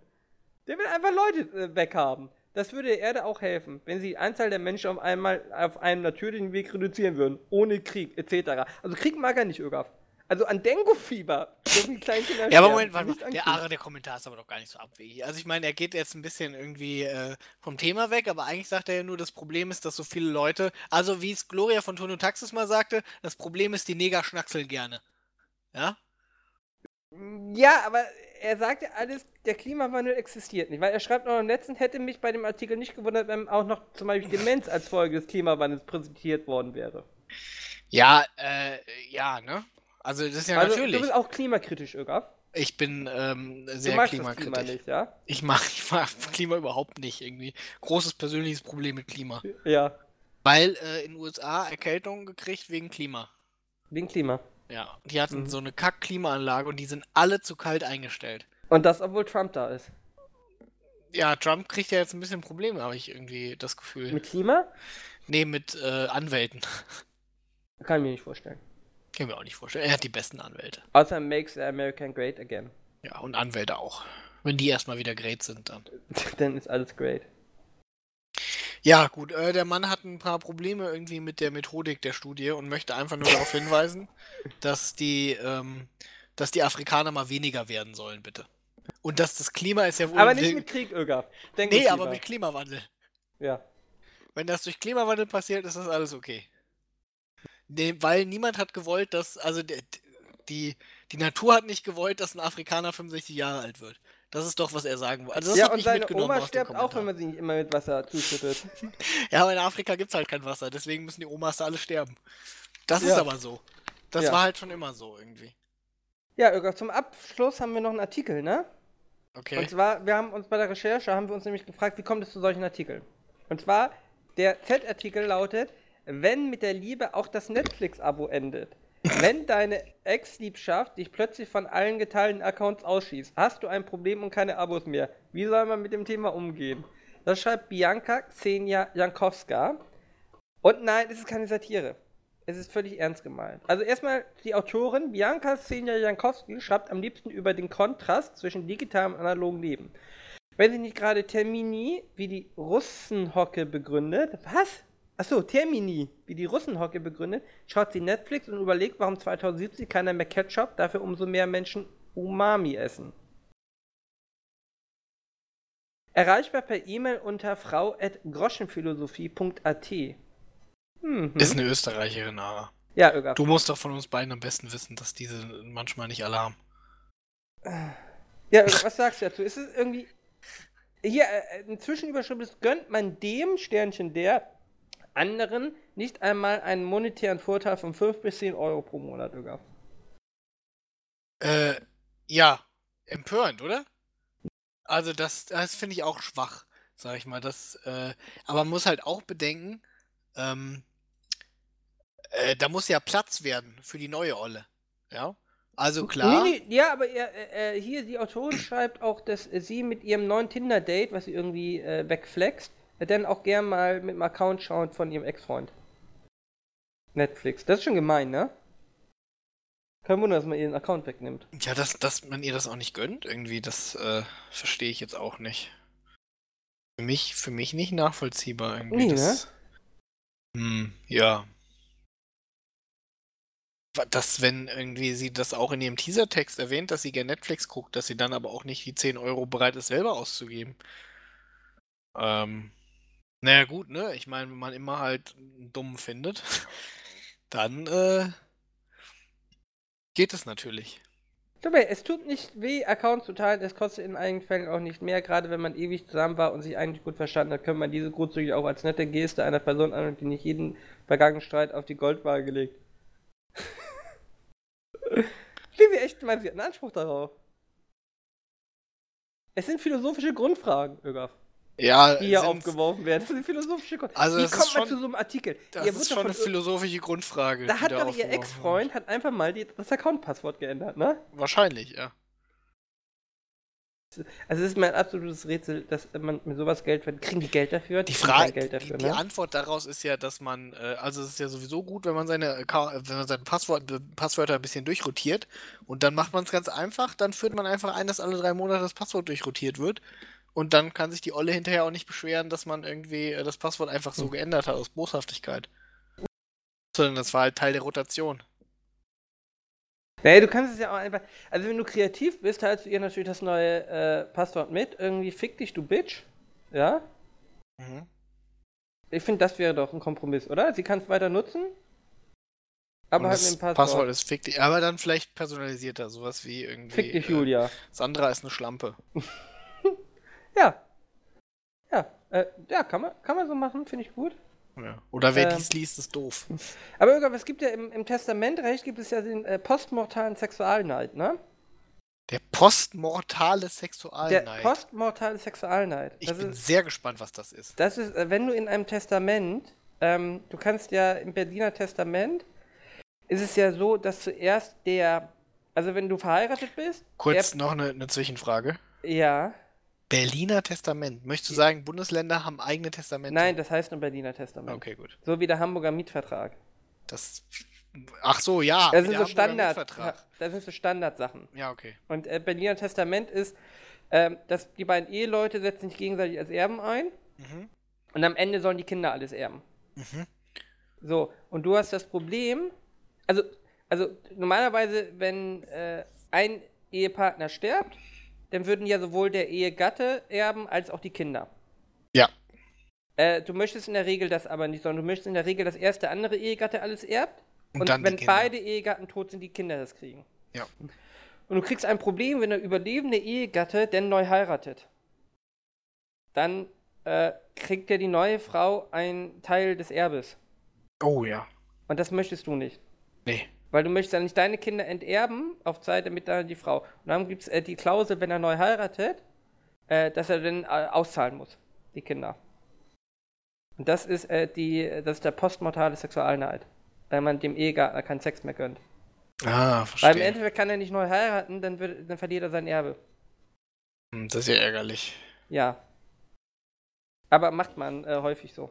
A: Der will einfach Leute äh, weghaben. Das würde der Erde auch helfen, wenn sie die Anzahl der Menschen auf einmal auf einem natürlichen Weg reduzieren würden, ohne Krieg etc. Also Krieg mag er nicht, Ögaf. Also an Dengue-Fieber Kinder
B: Ja, aber Moment, warte mal. Der. Ara, der Kommentar ist aber doch gar nicht so abwegig. Also ich meine, er geht jetzt ein bisschen irgendwie äh, vom Thema weg, aber eigentlich sagt er ja nur, das Problem ist, dass so viele Leute, also wie es Gloria von Tono Taxis mal sagte, das Problem ist, die Neger schnackseln gerne. Ja?
A: Ja, aber er sagt ja alles, der Klimawandel existiert nicht. Weil er schreibt noch im letzten, hätte mich bei dem Artikel nicht gewundert, wenn auch noch zum Beispiel Demenz als Folge des Klimawandels präsentiert worden wäre.
B: Ja, äh, ja, ne? Also das ist ja
A: also
B: natürlich.
A: du bist auch klimakritisch, Ögaf.
B: Ich bin ähm,
A: Du
B: sehr
A: magst das Klima
B: klimakritisch.
A: nicht, ja?
B: Ich mag, [LAUGHS] ich mag Klima überhaupt nicht irgendwie. Großes persönliches Problem mit Klima.
A: Ja,
B: Weil äh, in den USA Erkältungen gekriegt wegen Klima.
A: wegen Klima.
B: Ja, die hatten
A: Mhm.
B: so eine Kack-Klimaanlage und die sind alle zu kalt eingestellt.
A: Und das, obwohl Trump da ist.
B: Ja, Trump kriegt ja jetzt ein bisschen Probleme, habe ich irgendwie das Gefühl.
A: Mit Klima?
B: nee, mit äh, Anwälten. [LAUGHS]
A: Kann ich mir nicht vorstellen.
B: Kann ich mir auch nicht vorstellen. Er hat die besten Anwälte.
A: Außer Makes American Great Again.
B: Ja, und Anwälte auch. Wenn die erstmal wieder great sind, dann. [LAUGHS]
A: Dann ist alles great.
B: Ja, gut, äh, der Mann hat ein paar Probleme irgendwie mit der Methodik der Studie und möchte einfach nur darauf [LAUGHS] hinweisen, dass die, ähm, dass die Afrikaner mal weniger werden sollen, bitte. Und dass das Klima ist ja wohl.
A: Aber nicht mit Krieg, Ögaf. Denk
B: Nee, aber mit Klimawandel.
A: Ja.
B: Wenn das durch Klimawandel passiert, ist das alles okay. Nee, weil niemand hat gewollt, dass, also der- die, die Natur hat nicht gewollt, dass ein Afrikaner 65 Jahre alt wird. Das ist doch, was er sagen wollte. Also das
A: ja, und seine Oma stirbt auch, wenn man sie nicht immer mit Wasser zuschüttet. [LAUGHS]
B: Ja, aber in Afrika gibt es halt kein Wasser, deswegen müssen die Omas da alle sterben. Das ist
A: Ja.
B: aber so. Das
A: Ja.
B: war halt schon immer so irgendwie.
A: Ja, Ögaf, zum Abschluss haben wir noch einen Artikel, ne?
B: Okay.
A: Und zwar, wir haben uns bei der Recherche, haben wir uns nämlich gefragt, wie kommt es zu solchen Artikeln? Und zwar, der Z-Artikel lautet, wenn mit der Liebe auch das Netflix-Abo endet. Wenn deine Ex-Liebschaft dich plötzlich von allen geteilten Accounts ausschießt, hast du ein Problem und keine Abos mehr. Wie soll man mit dem Thema umgehen? Das schreibt Bianca Xenia Jankowska. Und nein, es ist keine Satire. Es ist völlig ernst gemeint. Also erstmal die Autorin Bianca Xenia Jankowski schreibt am liebsten über den Kontrast zwischen digitalem und analogen Leben. Wenn sie nicht gerade Termini wie die Russenhocke begründet, was? Achso, Termini wie die Russenhocke begründet, schaut sie Netflix und überlegt, warum 2070 keiner mehr Ketchup, dafür umso mehr Menschen Umami essen. Erreichbar per E-Mail unter frau.groschenphilosophie.at. Mhm.
B: Ist eine Österreicherin, aber.
A: Ja, Ögaf.
B: Du musst doch von uns beiden am besten wissen, dass diese manchmal nicht alle haben.
A: Ja, Ögaf, was sagst du dazu? Ist es irgendwie. Hier, äh, eine Zwischenüberschrift ist, gönnt man dem Sternchen der anderen nicht einmal einen monetären Vorteil von 5 bis 10 Euro pro Monat, Ögaf.
B: Äh, ja, empörend, oder? Also das, das finde ich auch schwach, sag ich mal. Das, äh, aber man muss halt auch bedenken, ähm, äh, da muss ja Platz werden für die neue Olle. Ja? Also klar.
A: Nee, nee, ja, aber er, äh, hier die Autorin schreibt auch, dass äh, sie mit ihrem neuen Tinder-Date, was sie irgendwie äh, wegflext, äh, dann auch gern mal mit dem Account schaut von ihrem Ex-Freund. Netflix. Das ist schon gemein, ne? Kein Wunder, dass man ihren Account wegnimmt.
B: Ja, dass, dass man ihr das auch nicht gönnt, irgendwie, das äh, verstehe ich jetzt auch nicht. Für mich, für mich nicht nachvollziehbar irgendwie.
A: Nee,
B: das, Hm, ja. dass, wenn irgendwie sie das auch in ihrem Teasertext erwähnt, dass sie gerne Netflix guckt, dass sie dann aber auch nicht die 10 Euro bereit ist, selber auszugeben. Ähm, naja, gut, ne? Ich meine, wenn man immer halt einen Dummen findet, [LAUGHS] dann äh, geht es natürlich.
A: Es tut nicht weh, Accounts zu teilen, es kostet in einigen Fällen auch nicht mehr, gerade wenn man ewig zusammen war und sich eigentlich gut verstanden hat, kann man diese großzügig auch als nette Geste einer Person an, die nicht jeden vergangenen Streit auf die Goldwaage legt. [LAUGHS] Liebe echt meinen, sie einen Anspruch darauf. Es sind philosophische Grundfragen, Ögaf,
B: Ja,
A: die hier aufgeworfen werden. Das sind philosophische Grundfragen.
B: Also
A: Wie
B: ist
A: kommt man
B: schon-
A: zu so einem Artikel?
B: Das
A: Ihr
B: ist schon eine philosophische Grundfrage.
A: Da
B: die
A: hat doch ihr. Ex-Freund hat einfach mal die, das Account-Passwort geändert, ne?
B: Wahrscheinlich, ja.
A: Also es ist mir ein absolutes Rätsel, dass man mit sowas Geld verdient. Kriegen die Geld dafür?
B: Die
A: kein
B: Frage,
A: Geld dafür,
B: die,
A: ne?
B: die Antwort daraus ist ja, dass man, äh, also es ist ja sowieso gut, wenn man seine, äh, wenn man seine Passwort, äh, Passwörter ein bisschen durchrotiert und dann macht man es ganz einfach, dann führt man einfach ein, dass alle drei Monate das Passwort durchrotiert wird und dann kann sich die Olle hinterher auch nicht beschweren, dass man irgendwie äh, das Passwort einfach so
A: Hm.
B: geändert hat aus Boshaftigkeit. Sondern das war halt Teil der Rotation.
A: Nee, du kannst es ja auch einfach. Also, wenn du kreativ bist, teilst du ihr natürlich das neue äh, Passwort mit. Irgendwie fick dich, du Bitch. Ja?
B: Mhm.
A: Ich finde, das wäre doch ein Kompromiss, oder? Sie kann es weiter nutzen. Aber
B: Und
A: halt mit dem Passwort.
B: Passwort ist fick dich, aber dann vielleicht personalisierter, sowas wie irgendwie.
A: Fick dich,
B: äh,
A: Julia.
B: Sandra ist eine Schlampe. [LAUGHS]
A: Ja. Ja. Äh, ja, kann man, kann man so machen, finde ich gut.
B: Ja. Oder wer
A: Ähm.
B: dies liest, ist doof. [LAUGHS]
A: Aber Irga, es gibt ja im, im Testamentrecht gibt es ja den äh, postmortalen Sexualneid, ne?
B: Der postmortale
A: Der
B: Sexualneid.
A: postmortale Sexualneid.
B: ich
A: Das
B: bin
A: ist,
B: sehr gespannt, was das ist.
A: das ist, äh, wenn du in einem Testament, ähm, du kannst ja im Berliner Testament, ist es ja so, dass zuerst der, also wenn du verheiratet bist,
B: Kurz noch eine, eine Zwischenfrage.
A: der, ja,
B: Berliner Testament. Möchtest du sagen, Bundesländer haben eigene Testamente?
A: nein, das heißt nur Berliner Testament.
B: Okay, gut.
A: So wie der Hamburger Mietvertrag.
B: Das. Ach so, ja.
A: Das sind so Standard, das sind so Standardsachen.
B: Ja, okay.
A: Und äh, Berliner Testament ist, ähm, dass die beiden Eheleute setzen sich gegenseitig als Erben ein
B: Mhm.
A: und am Ende sollen die Kinder alles erben.
B: Mhm.
A: So, und du hast das Problem, also, also normalerweise, wenn äh, ein Ehepartner stirbt, dann würden ja sowohl der Ehegatte erben als auch die Kinder.
B: Ja.
A: Äh, du möchtest in der Regel das aber nicht, sondern du möchtest in der Regel, dass erst der andere Ehegatte alles erbt
B: Und
A: und, wenn beide Ehegatten tot sind, die Kinder das kriegen.
B: Ja.
A: Und du kriegst ein Problem, wenn der überlebende Ehegatte denn neu heiratet. Dann äh, kriegt ja die neue Frau einen Teil des Erbes.
B: Oh ja.
A: Und das möchtest du nicht.
B: Nee.
A: Weil du möchtest ja nicht deine Kinder enterben auf Zeit, damit dann die Frau. Und dann gibt es äh, die Klausel, wenn er neu heiratet, äh, dass er dann äh, auszahlen muss, die Kinder. Und das ist, äh, die, das ist der postmortale Sexualneid. Weil man dem Ehegatten keinen Sex mehr gönnt.
B: Ah,
A: Weil im
B: verstehe.
A: Endeffekt kann er nicht neu heiraten, dann, wird, dann verliert er sein Erbe.
B: Hm, Das ist ja ärgerlich.
A: Ja. Aber macht man äh, häufig so.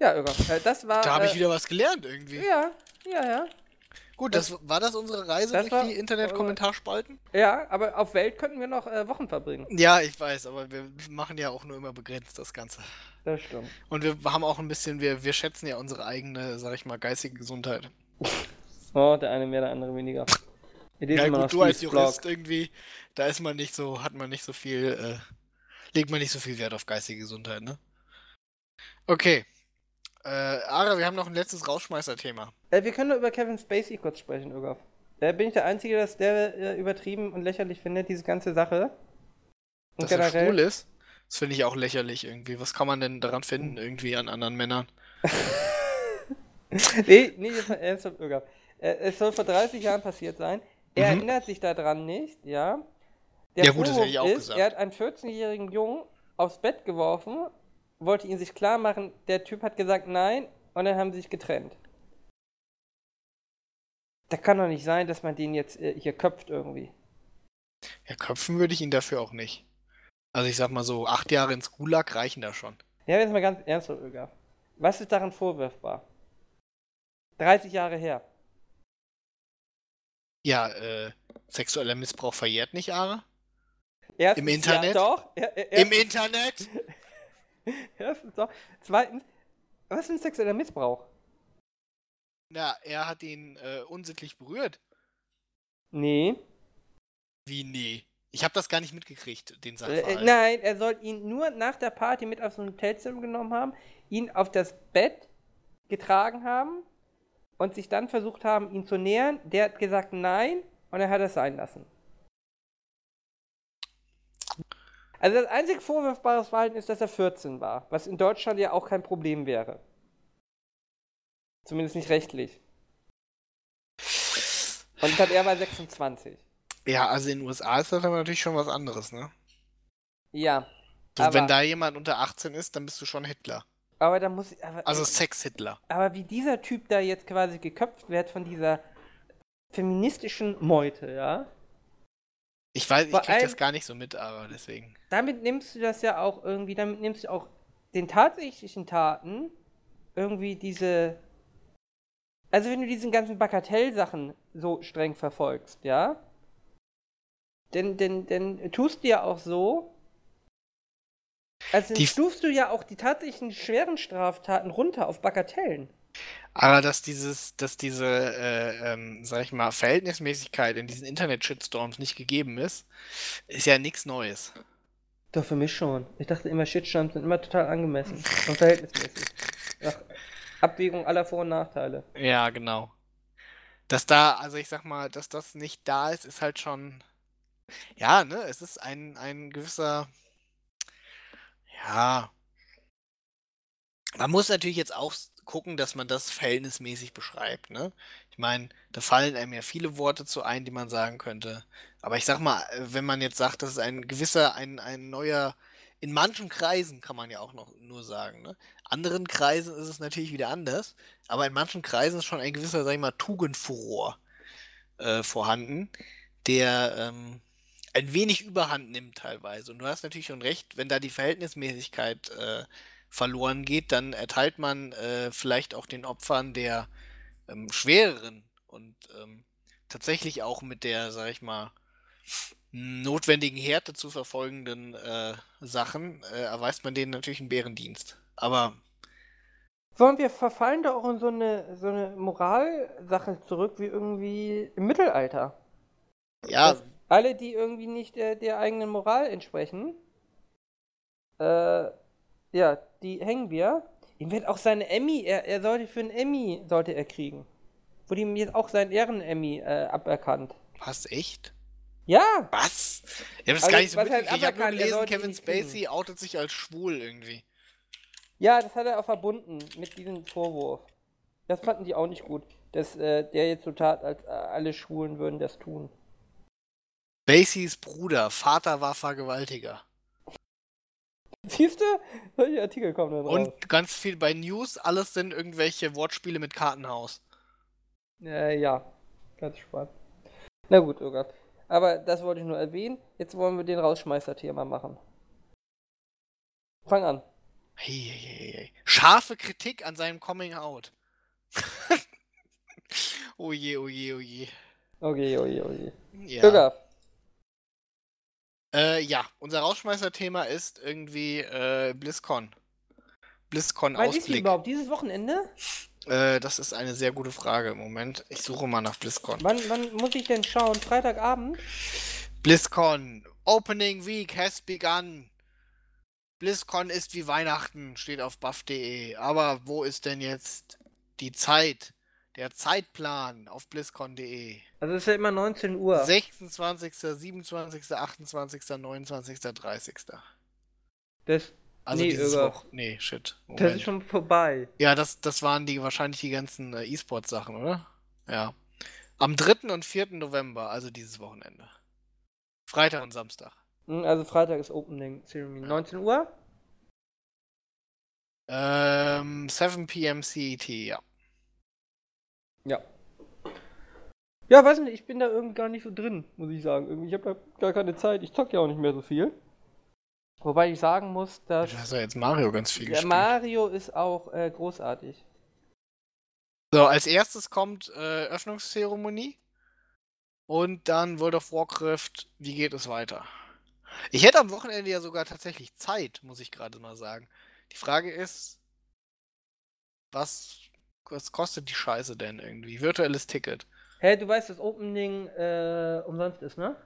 A: Ja, Irga, äh, das war.
B: Da habe ich
A: äh,
B: wieder was gelernt irgendwie.
A: Ja, ja, ja.
B: Gut, das, war das unsere Reise
A: Das
B: durch die Internet-Kommentarspalten?
A: Ja, aber auf Welt könnten wir noch äh, Wochen verbringen.
B: Ja, ich weiß, aber wir machen ja auch nur immer begrenzt das Ganze.
A: Das stimmt.
B: Und wir haben auch ein bisschen, wir, wir schätzen ja unsere eigene, sag ich mal, geistige Gesundheit. [LAUGHS]
A: Oh, der eine mehr, der andere weniger.
B: Ja gut, du als Jurist
A: Blog.
B: irgendwie, da ist man nicht so, hat man nicht so viel, äh, legt man nicht so viel Wert auf geistige Gesundheit, ne? Okay. Äh, Ara, wir haben noch ein letztes Rausschmeißer-Thema.
A: Äh, wir können nur über Kevin Spacey kurz sprechen, Irga. Äh, bin ich der Einzige, dass der äh, übertrieben und lächerlich findet, diese ganze Sache? Und
B: Dass er schwul ist, das finde ich auch lächerlich irgendwie. Was kann man denn daran finden, irgendwie an anderen Männern? [LAUGHS]
A: nee, nee, jetzt mal ernsthaft, Irga. Äh, es soll vor 30 Jahren passiert sein. Er
B: Mhm.
A: erinnert sich daran nicht, ja. Der
B: Ja, gut, das hätte ich auch
A: Vorwurf
B: gesagt.
A: Er hat einen 14-jährigen Jungen aufs Bett geworfen, wollte ihn sich klar machen, der Typ hat gesagt nein und dann haben sie sich getrennt. Da kann doch nicht sein, dass man den jetzt äh, hier köpft irgendwie.
B: Ja, köpfen würde ich ihn dafür auch nicht. Also ich sag mal so, acht Jahre ins Gulag reichen da schon.
A: Ja, jetzt mal ganz ernsthaft, Öger. Was ist daran vorwurfbar? 30 Jahre her.
B: Ja, äh, sexueller Missbrauch verjährt nicht, Ara?
A: Erstens,
B: Im Internet?
A: Ja, doch. Er, er,
B: Im Internet? [LAUGHS] [LAUGHS]
A: Erstens doch. Zweitens, was ist ein sexueller Missbrauch?
B: Na, er hat ihn äh, unsittlich berührt.
A: Nee.
B: Wie nee? Ich habe das gar nicht mitgekriegt, den
A: Äh,
B: Sachverhalt.
A: äh, nein, er soll ihn nur nach der Party mit auf so ein Hotelzimmer genommen haben, ihn auf das Bett getragen haben und sich dann versucht haben, ihn zu nähern. Der hat gesagt nein und er hat es sein lassen. Also das einzige vorwurfbare Verhalten ist, dass er 14 war, was in Deutschland ja auch kein Problem wäre. Zumindest nicht rechtlich. Und ich glaube, er war 26.
B: Ja, also in den USA ist das aber natürlich schon was anderes, ne?
A: Ja.
B: So,
A: Aber-
B: wenn da jemand unter 18 ist, dann bist du schon Hitler.
A: Aber da muss ich. Aber,
B: Also Sex-Hitler.
A: aber wie dieser Typ da jetzt quasi geköpft wird von dieser feministischen Meute, ja?
B: Ich weiß, ich krieg das gar nicht so mit, aber deswegen.
A: Damit nimmst du das ja auch irgendwie, damit nimmst du auch den tatsächlichen Taten irgendwie diese. Also wenn du diesen ganzen Bagatellsachen so streng verfolgst, ja? Denn, denn, denn tust du ja auch so. Also
B: Die-
A: stufst du ja auch die tatsächlichen schweren Straftaten runter auf Bagatellen.
B: Aber dass dieses, dass diese, äh, ähm, sag ich mal, Verhältnismäßigkeit in diesen Internet-Shitstorms nicht gegeben ist, ist ja nichts Neues.
A: Doch, für mich schon. Ich dachte immer, Shitstorms sind immer total angemessen und verhältnismäßig. Nach Abwägung aller Vor- und Nachteile.
B: Ja, genau. Dass da, also ich sag mal, dass das nicht da ist, ist halt schon. Ja, ne, es ist ein, ein gewisser. Ja. Man muss natürlich jetzt auch gucken, dass man das verhältnismäßig beschreibt, ne? Ich meine, da fallen einem ja viele Worte zu ein, die man sagen könnte. Aber ich sag mal, wenn man jetzt sagt, das ist ein gewisser, ein, ein neuer, in manchen Kreisen kann man ja auch noch nur sagen, ne? Anderen Kreisen ist es natürlich wieder anders, aber in manchen Kreisen ist schon ein gewisser, sag ich mal, Tugendfuror äh, vorhanden, der ähm, ein wenig Überhand nimmt teilweise. Und du hast natürlich schon recht, wenn da die Verhältnismäßigkeit äh, verloren geht, dann erteilt man äh, vielleicht auch den Opfern der ähm, schwereren und ähm, tatsächlich auch mit der, sag ich mal, notwendigen Härte zu verfolgenden äh, Sachen, äh, erweist man denen natürlich einen Bärendienst. Aber
A: Sollen wir verfallen da auch in so eine, so eine Moralsache zurück, wie irgendwie im Mittelalter?
B: ja,
A: Dass alle, die irgendwie nicht der, der eigenen Moral entsprechen, äh, ja, die hängen wir. Ihm wird auch seine Emmy, er, er sollte für einen Emmy, sollte er kriegen. Wurde ihm jetzt auch sein Ehren-Emmy äh, aberkannt.
B: was echt?
A: Ja!
B: Was? Ich hab das
A: Also,
B: gar nicht so
A: was heißt
B: mitgekriegt. Ich habe nur?
A: Er
B: gelesen, Kevin. Spacey outet sich als schwul irgendwie.
A: Ja, das hat er auch verbunden mit diesem Vorwurf. Das fanden die auch nicht gut, dass äh, der jetzt so tat, als äh, alle Schwulen würden das tun.
B: Spaceys Bruder, Vater war Vergewaltiger.
A: Siehst du? Solche Artikel kommen dann raus.
B: Und ganz viel bei News, alles sind irgendwelche Wortspiele mit Kartenhaus.
A: Äh, ja, ganz spannend. Na gut, Irga. Aber das wollte ich nur erwähnen. Jetzt wollen wir den Rausschmeißer-Thema machen. Fang an.
B: Hey, hey, hey. Scharfe Kritik an seinem Coming Out. [LAUGHS] oh je, oh je, oh je.
A: Okay, oje, oje.
B: Ja.
A: Irga,
B: Äh, ja, unser Rausschmeißer-Thema ist irgendwie äh, BlizzCon. BlizzCon
A: wann ist die
B: Ausblick.
A: überhaupt? Dieses Wochenende?
B: Äh, das ist eine sehr gute Frage im Moment. Ich suche mal nach BlizzCon.
A: Wann, wann muss ich denn schauen? Freitagabend?
B: BlizzCon. Opening Week has begun. BlizzCon ist wie Weihnachten, steht auf buff.de. Aber wo ist denn jetzt die Zeit? Der Zeitplan auf BlizzCon.de.
A: Also es ist ja immer 19 Uhr.
B: 26., 27., 28., 29., 30.
A: Das,
B: Also
A: Nee,
B: dieses
A: Irga.
B: Woch. Nee, shit.
A: das
B: Moment.
A: ist schon vorbei.
B: Ja, das, das waren die wahrscheinlich die ganzen äh, E-Sport-Sachen, oder? Ja. Am 3. und 4. November, also dieses Wochenende. Freitag und Samstag.
A: Hm, Also Freitag ist Opening Ceremony. 19 Uhr?
B: Ähm, 7 p.m. CET, ja.
A: Ja. Ja, weiß nicht, ich bin da irgendwie gar nicht so drin, muss ich sagen. Irgendwie, ich habe da gar keine Zeit. Ich zock ja auch nicht mehr so viel. Wobei ich sagen muss, dass
B: Du hast ja jetzt Mario ganz viel
A: der
B: gespielt.
A: Mario ist auch äh, großartig.
B: So, als erstes kommt äh, Öffnungszeremonie. Und dann World of Warcraft, wie geht es weiter? Ich hätte am Wochenende ja sogar tatsächlich Zeit, muss ich gerade mal sagen. Die Frage ist, was was kostet die Scheiße denn irgendwie? Virtuelles Ticket.
A: Hä, du weißt, dass Opening äh, umsonst ist, ne?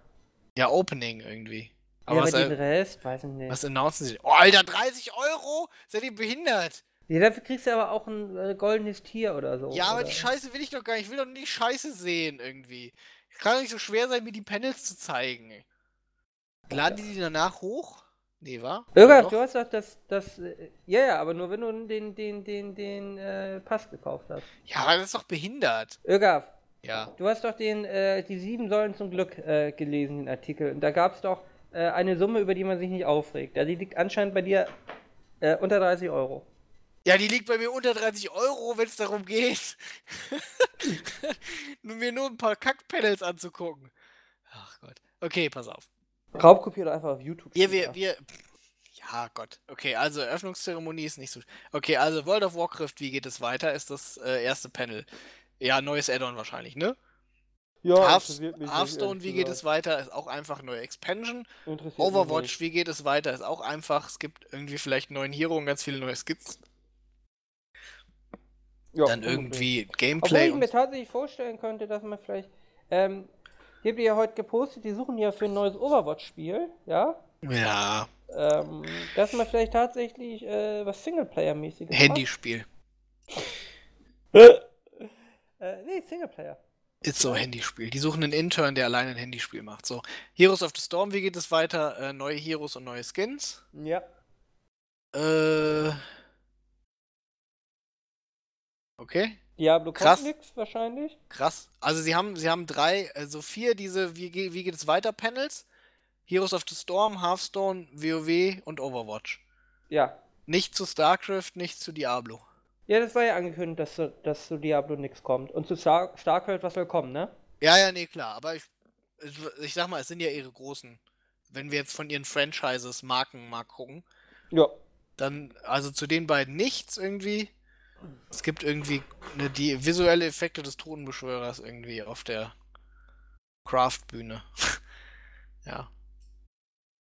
B: Ja, Opening irgendwie.
A: Aber
B: Aber
A: ja,
B: was,
A: aber den
B: äh,
A: Rest, weiß ich nicht.
B: was announcen sie? Oh, Alter, 30 Euro? Seid ihr behindert?
A: Ja, dafür kriegst du aber auch ein äh, goldenes Tier oder so.
B: Ja, aber
A: oder?
B: die Scheiße will ich doch gar nicht. Ich will doch nicht die Scheiße sehen irgendwie. Kann doch nicht so schwer sein, mir die Panels zu zeigen. Laden die die danach hoch? Nee, wa?
A: Irga, du hast doch das, das, äh, ja, ja, aber nur wenn du den, den, den, den, äh, Pass gekauft hast.
B: Ja, aber das ist doch behindert.
A: Irga,
B: Ja.
A: du hast doch den, äh, die sieben Säulen zum Glück äh, gelesen, den Artikel. Und da gab es doch äh, eine Summe, über die man sich nicht aufregt. Ja, die liegt anscheinend bei dir äh, unter 30 Euro.
B: Ja, die liegt bei mir unter 30 Euro, wenn es darum geht, [LAUGHS] nur mir nur ein paar Kack-Panels anzugucken. Ach Gott. Okay, pass auf.
A: Raubkopier doch einfach auf YouTube. Steht
B: wir, wir. Ja, Gott. Okay, also Eröffnungszeremonie ist nicht so. Okay, also World of Warcraft, wie geht es weiter? Ist das äh, erste Panel. Ja, neues Add-on wahrscheinlich, ne?
A: ja, nicht,
B: Hearthstone, wie geht es weiter? Ist auch einfach neue Expansion. Overwatch, wie geht es weiter? Ist auch einfach. Es gibt irgendwie vielleicht einen neuen Hero und ganz viele neue Skits.
A: Ja,
B: Dann irgendwie
A: Obwohl
B: Gameplay.
A: ich mir tatsächlich vorstellen könnte, dass man vielleicht. Ähm, ich habe ja heute gepostet, die suchen ja für ein neues Overwatch-Spiel, ja?
B: ja,
A: Ähm, dass man vielleicht tatsächlich äh, was Singleplayer-mäßiges
B: Handyspiel.
A: macht. Äh, nee, Singleplayer.
B: Ist so Handyspiel. Die suchen einen Intern, der alleine ein Handyspiel macht. So, Heroes of the Storm, wie geht es weiter? Äh, neue Heroes und neue Skins.
A: Ja.
B: Äh. Okay,
A: Diablo
B: Krass.
A: nix wahrscheinlich.
B: krass. Also sie haben, sie haben drei, also vier diese wie, wie geht es weiter Panels. Heroes of the Storm, Hearthstone, WoW und Overwatch.
A: Ja.
B: Nicht zu StarCraft, nicht zu Diablo.
A: Ja, das war ja angekündigt, dass, zu- dass zu Diablo nix kommt. Und zu Star Starcraft was soll kommen, ne?
B: Ja, ja, nee, klar. Aber ich, ich, ich sag mal, es sind ja ihre großen. Wenn wir jetzt von ihren Franchises, Marken mal gucken,
A: Ja.
B: dann, also zu den beiden nichts irgendwie. Es gibt irgendwie ne, die visuelle Effekte des Thronbeschwörers irgendwie auf der Craft-Bühne. [LAUGHS] ja.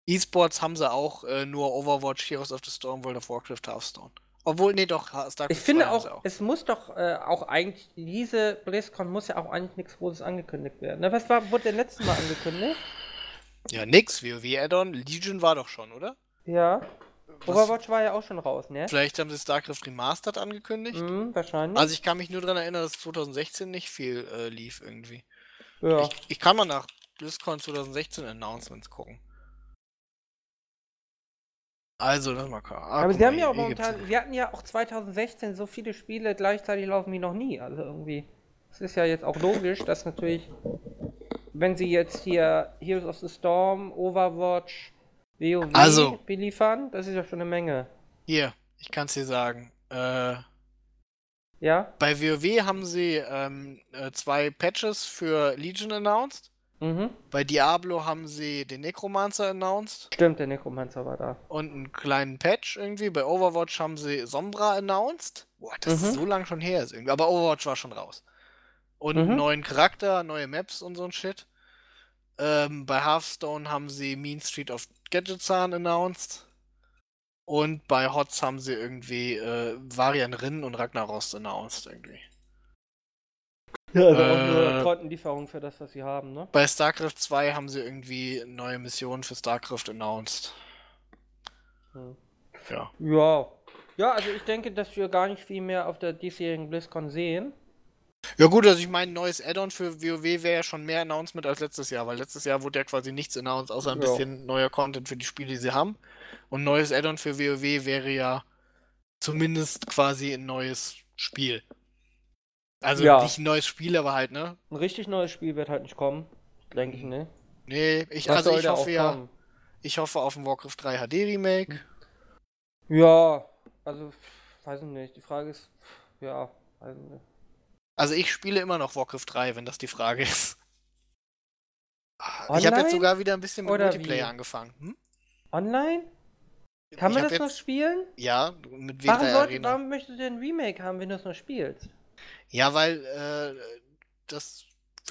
B: E-Sports haben sie auch äh, nur Overwatch, Heroes of the Storm, World of Warcraft, Hearthstone. Obwohl, nee, doch, StarCraft
A: Ich finde
B: 2 haben sie
A: auch, es muss doch äh, auch eigentlich, diese BlizzCon muss ja auch eigentlich nichts Großes angekündigt werden. Ne? Was war, wurde denn letztes Mal angekündigt?
B: Ja, nix, WoW Add-on. Legion war doch schon, oder?
A: Ja. Overwatch war ja auch schon raus, ne?
B: Vielleicht haben sie StarCraft Remastered angekündigt.
A: Mhm, wahrscheinlich.
B: Also ich kann mich nur daran erinnern, dass 2016 nicht viel äh, lief irgendwie.
A: ja.
B: Ich, ich kann mal nach BlizzCon 2016 Announcements gucken. Also, lass mal gucken. Ah,
A: Aber sie haben ja auch momentan, wir hatten ja auch 2016 so viele Spiele gleichzeitig laufen wie noch nie. Also irgendwie. Es ist ja jetzt auch logisch, dass natürlich, wenn sie jetzt hier Heroes of the Storm, Overwatch, WoW
B: Also-
A: beliefern, das ist ja schon eine Menge.
B: Hier, ich kann es dir sagen. Äh,
A: Ja?
B: bei WoW haben sie ähm, äh, zwei Patches für Legion announced.
A: Mhm.
B: Bei Diablo haben sie den Necromancer announced.
A: Stimmt, der Necromancer war da.
B: Und einen kleinen Patch irgendwie. Bei Overwatch haben sie Sombra announced. Boah, das
A: Mhm.
B: ist so lang schon her ist irgendwie. Aber Overwatch war schon raus. Und einen
A: Mhm.
B: neuen Charakter, neue Maps und so ein Shit. Ähm, bei Hearthstone haben sie Mean Street of Gadgetzahn announced. Und bei HOTS haben sie irgendwie äh, Varian Rin und Ragnaros announced irgendwie.
A: Ja, also auch nur
B: Äh,
A: Kontenlieferung für das, was sie haben, ne?
B: Bei StarCraft 2 haben sie irgendwie neue Missionen für StarCraft announced.
A: Hm.
B: Ja.
A: Ja. Ja, also ich denke, dass wir gar nicht viel mehr auf der diesjährigen BlizzCon sehen.
B: Ja gut, also ich meine, neues Add-on für WoW wäre ja schon mehr Announcement als letztes Jahr, weil letztes Jahr wurde ja quasi nichts announced, außer ein
A: Ja.
B: bisschen neuer Content für die Spiele, die sie haben. Und neues Add-on für WoW wäre ja zumindest quasi ein neues Spiel. Also
A: Ja.
B: nicht ein neues Spiel, aber halt, ne?
A: Ein richtig neues Spiel wird halt nicht kommen. Denke ich, ne?
B: Nee, ich,
A: Was
B: also ich hoffe ja,
A: kommen?
B: ich hoffe auf ein Warcraft 3 HD Remake.
A: Ja, also, weiß ich nicht. Die Frage ist, ja, weiß ich nicht.
B: Also ich spiele immer noch Warcraft 3, wenn das die Frage ist. Ich habe jetzt
A: Online?
B: sogar wieder ein bisschen mit
A: Oder
B: Multiplayer
A: wie?
B: angefangen. Hm?
A: Online? Kann man das noch
B: jetzt,
A: spielen?
B: Ja, mit W3
A: Warum, sollt,
B: Arena.
A: warum möchtest du denn ein Remake haben, wenn du es noch spielst?
B: Ja, weil äh, das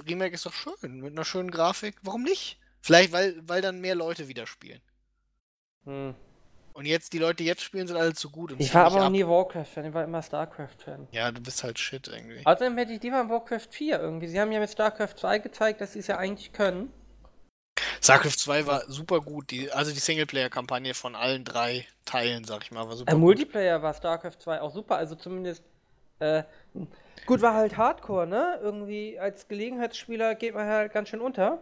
B: Remake ist doch schön, mit einer schönen Grafik. Warum nicht? Vielleicht, weil, weil dann mehr Leute wieder spielen.
A: Hm.
B: Und jetzt, die Leute, die jetzt spielen, sind alle zu gut. Und
A: Ich war aber
B: ab.
A: nie Warcraft-Fan, ich war immer Starcraft-Fan.
B: Ja, du bist halt shit irgendwie.
A: Außerdem hätte ich lieber in Warcraft 4 irgendwie. Sie haben ja mit Starcraft 2 gezeigt, dass sie es ja eigentlich können.
B: StarCraft 2 war super gut. Die, also die Singleplayer-Kampagne von allen drei Teilen, sag ich mal, war super
A: Im
B: gut.
A: Multiplayer war StarCraft 2 auch super, also zumindest. Äh, gut, war halt Hardcore, ne? Irgendwie als Gelegenheitsspieler geht man halt ganz schön unter.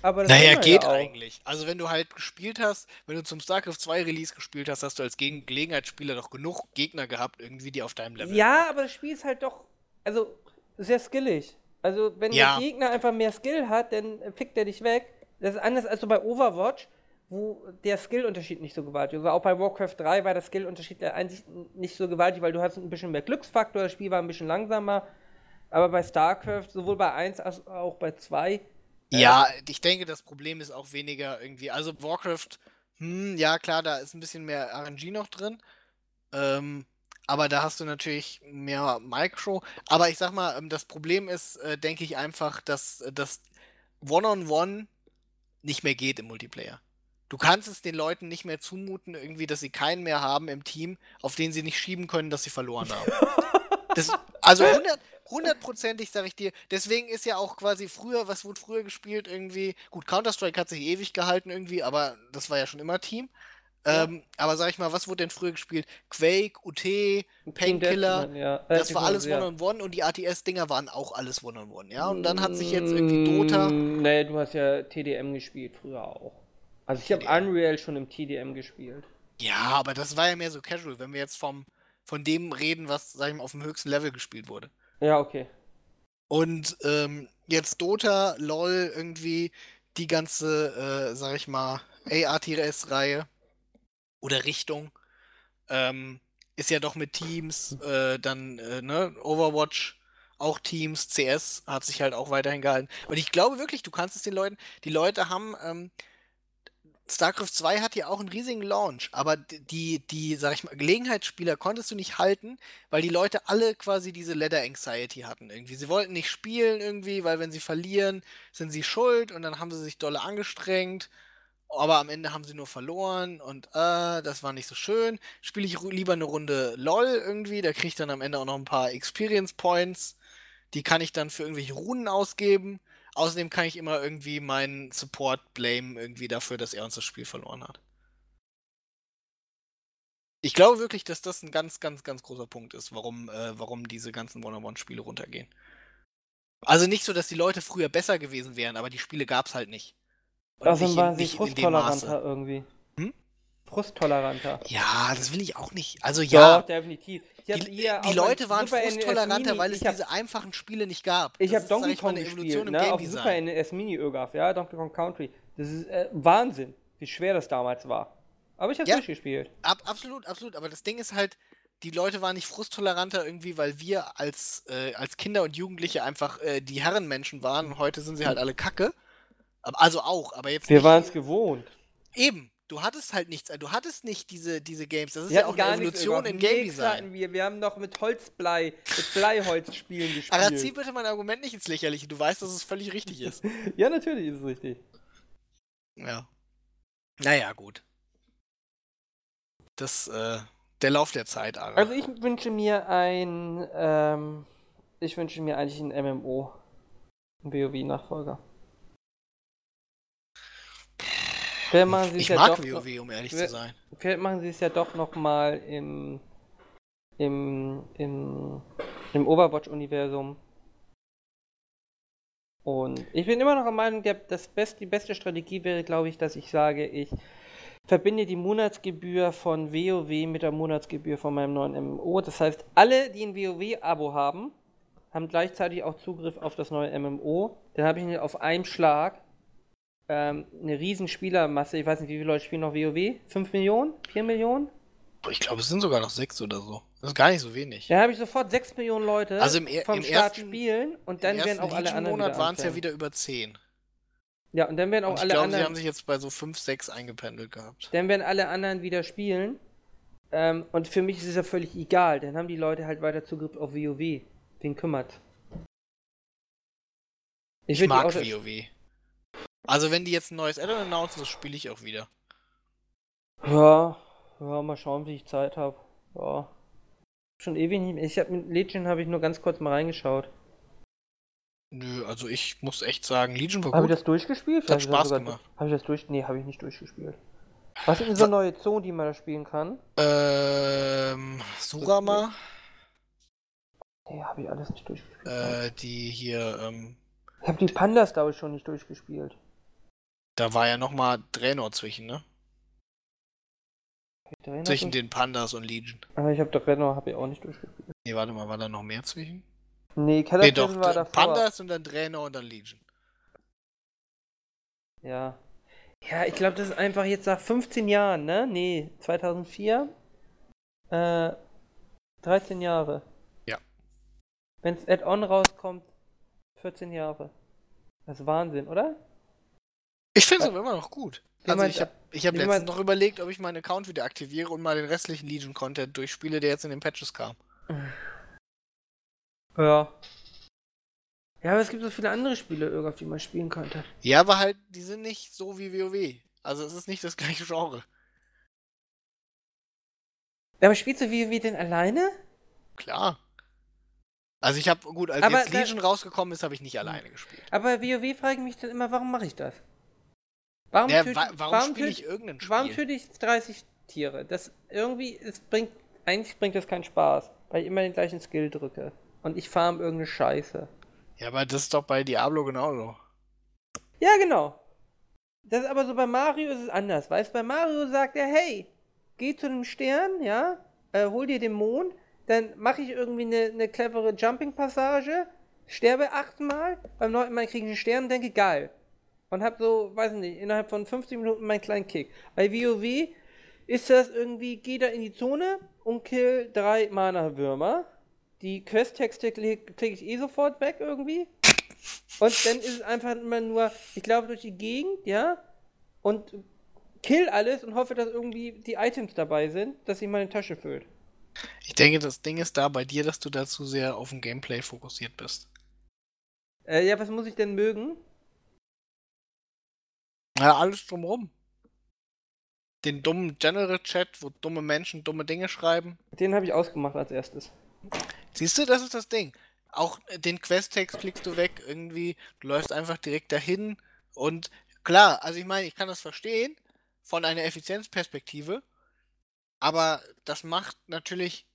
A: Aber
B: Naja, geht
A: ja
B: eigentlich. Also wenn du halt gespielt hast, wenn du zum StarCraft 2 Release gespielt hast, hast du als Gegen Gelegenheitsspieler doch genug Gegner gehabt, irgendwie, die auf deinem Level
A: Ja, aber das Spiel ist halt doch, also sehr skillig. Also wenn
B: Ja.
A: der Gegner einfach mehr Skill hat, dann fickt er dich weg. Das ist anders als so bei Overwatch, wo der Skillunterschied nicht so gewaltig ist. Also auch bei Warcraft 3 war der Skillunterschied eigentlich nicht so gewaltig, weil du hast ein bisschen mehr Glücksfaktor, das Spiel war ein bisschen langsamer. Aber bei StarCraft, sowohl bei 1 als auch bei 2,
B: Ja, ich denke, das Problem ist auch weniger irgendwie. Also Warcraft, hm, ja klar, da ist ein bisschen mehr RNG noch drin. Ähm, aber da hast du natürlich mehr Micro. Aber ich sag mal, ähm, das Problem ist, äh, denke ich einfach, dass äh, das One-on-One nicht mehr geht im Multiplayer. Du kannst es den Leuten nicht mehr zumuten, irgendwie, dass sie keinen mehr haben im Team, auf den sie nicht schieben können, dass sie verloren haben. [LAUGHS] Das, also 100 hundertprozentig sage ich dir. Deswegen ist ja auch quasi früher, was wurde früher gespielt irgendwie? Gut, Counter-Strike hat sich ewig gehalten irgendwie, aber das war ja schon immer Team.
A: Ja.
B: Ähm, aber sag ich mal, was wurde denn früher gespielt? Quake, UT, Painkiller,
A: ja. Äh,
B: das war alles
A: ja.
B: One-on-One und die ATS-Dinger waren auch alles One-on-One, ja? Und dann hat sich jetzt irgendwie Dota.
A: Mm, Nee, du hast ja TDM gespielt früher auch. Also ich habe. Unreal schon im TDM gespielt.
B: Ja, aber das war ja mehr so casual, wenn wir jetzt vom, von dem reden, was, sag ich mal, auf dem höchsten Level gespielt wurde.
A: Ja, okay.
B: Und ähm, jetzt Dota, LOL, irgendwie die ganze, äh, sag ich mal, ARTS-Reihe oder Richtung ähm, ist ja doch mit Teams, äh, dann, äh, ne, Overwatch, auch Teams, CS hat sich halt auch weiterhin gehalten. Und ich glaube wirklich, du kannst es den Leuten, die Leute haben, ähm, StarCraft 2 hat ja auch einen riesigen Launch, aber die, die, sag ich mal, Gelegenheitsspieler konntest du nicht halten, weil die Leute alle quasi diese Leather Anxiety hatten irgendwie. Sie wollten nicht spielen irgendwie, weil wenn sie verlieren, sind sie schuld und dann haben sie sich dolle angestrengt, aber am Ende haben sie nur verloren und äh, das war nicht so schön. Spiele ich lieber eine Runde LOL irgendwie, da kriege ich dann am Ende auch noch ein paar Experience Points. Die kann ich dann für irgendwelche Runen ausgeben. Außerdem kann ich immer irgendwie meinen Support blamen irgendwie dafür, dass er uns das Spiel verloren hat. Ich glaube wirklich, dass das ein ganz, ganz, ganz großer Punkt ist, warum, äh, warum diese ganzen One-on-One-Spiele runtergehen. Also nicht so, dass die Leute früher besser gewesen wären, aber die Spiele gab es halt nicht. Und
A: Außerdem
B: nicht in-
A: waren sie
B: nicht in dem Maße.
A: irgendwie. Frusttoleranter.
B: Ja, das will ich auch nicht. Also
A: Ja,
B: ja,
A: definitiv.
B: Die, die Leute waren
A: Super
B: frusttoleranter, weil es
A: hab-
B: diese einfachen Spiele nicht gab.
A: Ich habe Donkey Kong gespielt,
B: Evolution im
A: ne? Auf Super. NES Mini ÖGAF, ja, Donkey Kong Country. Das ist äh, Wahnsinn, wie schwer das damals war. Aber ich habe
B: Ja.
A: durchgespielt.
B: Ab, absolut, absolut. Aber das Ding ist halt, die Leute waren nicht frusttoleranter irgendwie, weil wir als, äh, als Kinder und Jugendliche einfach äh, die Herrenmenschen waren und heute sind sie halt alle Kacke. Aber, also auch, aber jetzt
A: Wir waren es gewohnt.
B: Eben, du hattest halt nichts, du hattest nicht diese, diese Games. Das ist
A: Wir
B: ja auch eine Evolution im Game Design.
A: wir. Wir haben noch mit Holzblei, mit Bleiholz spielen [LAUGHS] gespielt.
B: Aber zieh bitte mein Argument nicht ins Lächerliche. Du weißt, dass es völlig richtig ist. [LAUGHS]
A: Ja, natürlich ist es richtig.
B: Ja. Naja, gut. Das, äh, der Lauf der Zeit, Ara.
A: Also ich wünsche mir ein, ähm, ich wünsche mir eigentlich ein MMO. Ein WoW-Nachfolger. Vielleicht machen sie es
B: ich
A: ja
B: mag
A: doch
B: WoW, um ehrlich zu sein.
A: Vielleicht machen sie es ja doch noch mal im im im, im Overwatch-Universum. Und ich bin immer noch der Meinung, der, das best, die beste Strategie wäre, glaube ich, dass ich sage, ich verbinde die Monatsgebühr von WoW mit der Monatsgebühr von meinem neuen MMO. Das heißt, alle, die ein WoW-Abo haben, haben gleichzeitig auch Zugriff auf das neue MMO. Dann habe ich auf einem Schlag ähm, eine riesen Spielermasse. Ich weiß nicht, wie viele Leute spielen noch WoW? 5 Millionen? 4 Millionen?
B: Ich glaube, es sind sogar noch sechs oder so. Das ist gar nicht so wenig.
A: Dann habe ich sofort 6 Millionen Leute
B: Also im er-
A: vom
B: im
A: Start
B: ersten-
A: spielen und dann
B: Im
A: werden auch alle anderen
B: Monat
A: wieder
B: waren es ja wieder über zehn.
A: Ja, und dann werden auch
B: ich
A: alle
B: glaube, sie haben
A: anderen
B: sich jetzt bei so fünf, sechs eingependelt gehabt.
A: dann werden alle anderen wieder spielen. Ähm, und für mich ist es ja völlig egal. Dann haben die Leute halt weiter Zugriff auf WoW. Wen kümmert?
B: Ich,
A: die
B: mag
A: Auto-
B: WoW. Also wenn die jetzt ein neues Addon announcen, das spiele ich auch wieder.
A: Ja, Ja, mal schauen, wie ich Zeit habe. Ja. Schon ewig nicht mehr. Ich habe mit Legion habe ich nur ganz kurz mal reingeschaut.
B: Nö, also ich muss echt sagen, Legion war
A: Habe ich
B: gut.
A: das durchgespielt?
B: Hat Spaß gemacht.
A: Habe ich das durch? Nee, habe ich nicht durchgespielt. Was sind denn so neue Zonen, die man da spielen kann?
B: Ähm, Surama,
A: Nee, habe ich alles nicht durchgespielt.
B: äh, die hier, ähm,
A: Ich habe die Pandas, glaube ich, schon nicht durchgespielt.
B: Da war ja nochmal Draenor zwischen, ne?
A: Trainer
B: Zwischen den Pandas und Legion.
A: Aber ich habe doch Renner habe ich auch nicht durchgespielt.
B: Nee, warte mal, war da noch mehr zwischen?
A: Nee, Keller
B: Nee, doch,
A: war davor.
B: Pandas und dann Draenor und dann Legion.
A: Ja. Ja, ich glaube, das ist einfach jetzt nach 15 Jahren, ne? Nee, 2004. Äh, 13 Jahre.
B: Ja.
A: Wenn das Add-on rauskommt, 14 Jahre. Das ist Wahnsinn, oder?
B: Ich finde es aber immer noch gut. Also ich habe ich hab letztens noch überlegt, ob ich meinen Account wieder aktiviere und mal den restlichen Legion-Content durchspiele, der jetzt in den Patches kam.
A: Ja. Ja, aber es gibt so viele andere Spiele, irgendwie, auf die man spielen könnte.
B: Ja, aber halt, die sind nicht so wie WoW. Also es ist nicht das gleiche Genre.
A: Aber spielst du wie denn alleine?
B: Klar. Also ich habe, gut, als
A: Aber
B: jetzt Legion rausgekommen ist, habe ich nicht alleine gespielt.
A: Aber WoW frage ich mich dann immer, warum mache ich das? Warum,
B: Ja,
A: töte-
B: wa warum spiele
A: töte-
B: ich irgendein Spiel?
A: Warum töte ich 30 Tiere? Das irgendwie, es bringt, eigentlich bringt das keinen Spaß, weil ich immer den gleichen Skill drücke. Und ich farm irgendeine Scheiße.
B: ja, aber das ist doch bei Diablo genauso.
A: Ja, genau. Das ist aber so bei Mario ist es anders. Weißt du, bei Mario sagt er, hey, geh zu dem Stern, ja, äh, hol dir den Mond, dann mache ich irgendwie eine, eine clevere Jumping-Passage, sterbe achtmal, beim neunten Mal kriege ich einen Stern und denke, geil. Und hab so, weiß nicht, innerhalb von 50 Minuten meinen kleinen Kick. Bei WoW ist das irgendwie, geh da in die Zone und kill drei Mana-Würmer. Die Quest-Texte klicke klick ich eh sofort weg irgendwie. Und dann ist es einfach immer nur, ich laufe durch die Gegend, ja, und kill alles und hoffe, dass irgendwie die Items dabei sind, dass sich meine Tasche füllt.
B: Ich denke, das Ding ist da bei dir, dass du da zu sehr auf dem Gameplay fokussiert bist.
A: Äh, ja, was muss ich denn mögen?
B: Ja, alles drumrum. Den dummen General-Chat, wo dumme Menschen dumme Dinge schreiben.
A: Den habe ich ausgemacht als erstes.
B: Siehst du, das ist das Ding. Auch äh, den Quest-Text klickst du weg irgendwie. Du läufst einfach direkt dahin. Und klar, also ich meine, ich kann das verstehen von einer Effizienzperspektive. Aber das macht natürlich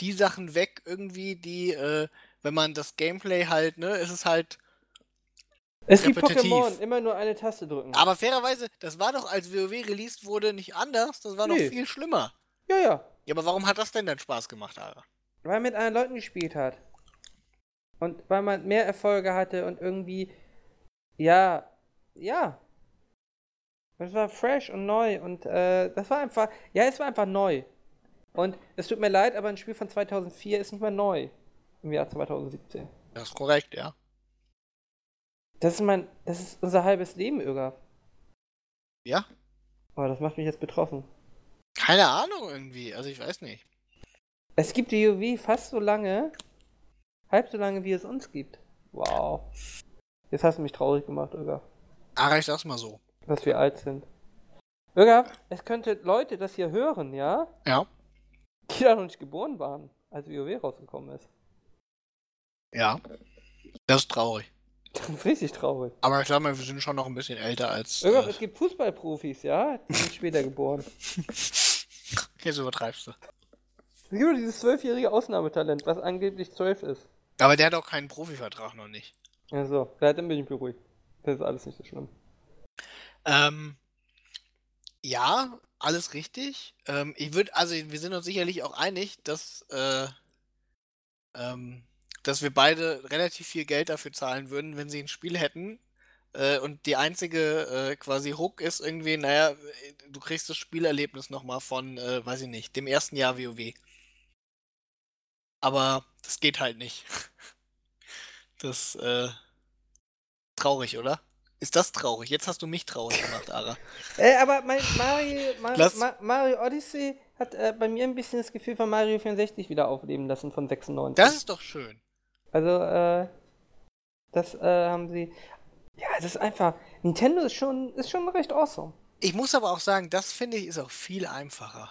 B: die Sachen weg irgendwie, die, äh, wenn man das Gameplay halt, ne, ist es halt.
A: Es gibt. Pokémon, immer nur eine Taste drücken.
B: Aber fairerweise, das war doch, als WoW released wurde, nicht anders. Das war doch
A: Nee.
B: viel schlimmer.
A: ja, ja.
B: Ja, aber warum hat das denn dann Spaß gemacht, Ara?
A: Weil man mit anderen Leuten gespielt hat. Und weil man mehr Erfolge hatte und irgendwie, ja, ja. Es war fresh und neu und äh, das war einfach, ja, es war einfach neu. Und es tut mir leid, aber ein Spiel von 2004 ist nicht mehr neu im Jahr 2017.
B: Das ist korrekt, ja.
A: Das ist mein, das ist unser halbes Leben, Irga.
B: Ja?
A: Aber das macht mich jetzt betroffen.
B: Keine Ahnung irgendwie. Also ich weiß nicht.
A: Es gibt die WoW fast so lange, halb so lange, wie es uns gibt. Wow. Jetzt hast du mich traurig gemacht, Irga.
B: Ara, ich sag's mal so.
A: dass wir alt sind. Irga, es könnte Leute das hier hören, ja?
B: Ja.
A: Die da noch nicht geboren waren, als WoW rausgekommen ist.
B: Ja. Das ist traurig. [LAUGHS]
A: Das ist richtig traurig.
B: Aber ich glaube wir sind schon noch ein bisschen älter als. Äh,
A: es gibt Fußballprofis, ja? Die sind später geboren. [LAUGHS]
B: jetzt übertreibst du.
A: Es gibt dieses zwölfjährige Ausnahmetalent, was angeblich zwölf ist.
B: Aber der hat auch keinen Profivertrag noch nicht.
A: Also, ja, dann bin ich beruhigt. Das ist alles nicht so schlimm.
B: Ähm, ja, alles richtig. Ähm, ich würde, also wir sind uns sicherlich auch einig, dass, äh, ähm, dass wir beide relativ viel Geld dafür zahlen würden, wenn sie ein Spiel hätten. Äh, und die einzige äh, quasi Hook ist irgendwie, naja, du kriegst das Spielerlebnis nochmal von, äh, weiß ich nicht, dem ersten Jahr WoW. Aber das geht halt nicht. [LAUGHS] Das, äh, traurig, oder? Ist das traurig? Jetzt hast du mich traurig gemacht, Ara. [LAUGHS]
A: Äh, aber mein Mario, Mario, Ma Mario Odyssey hat äh, bei mir ein bisschen das Gefühl von Mario 64 wieder aufleben lassen von 96.
B: Das ist doch schön.
A: Also, äh, das äh, haben sie. Ja, das ist einfach. Nintendo ist schon, ist schon recht awesome.
B: Ich muss aber auch sagen, das finde ich ist auch viel einfacher.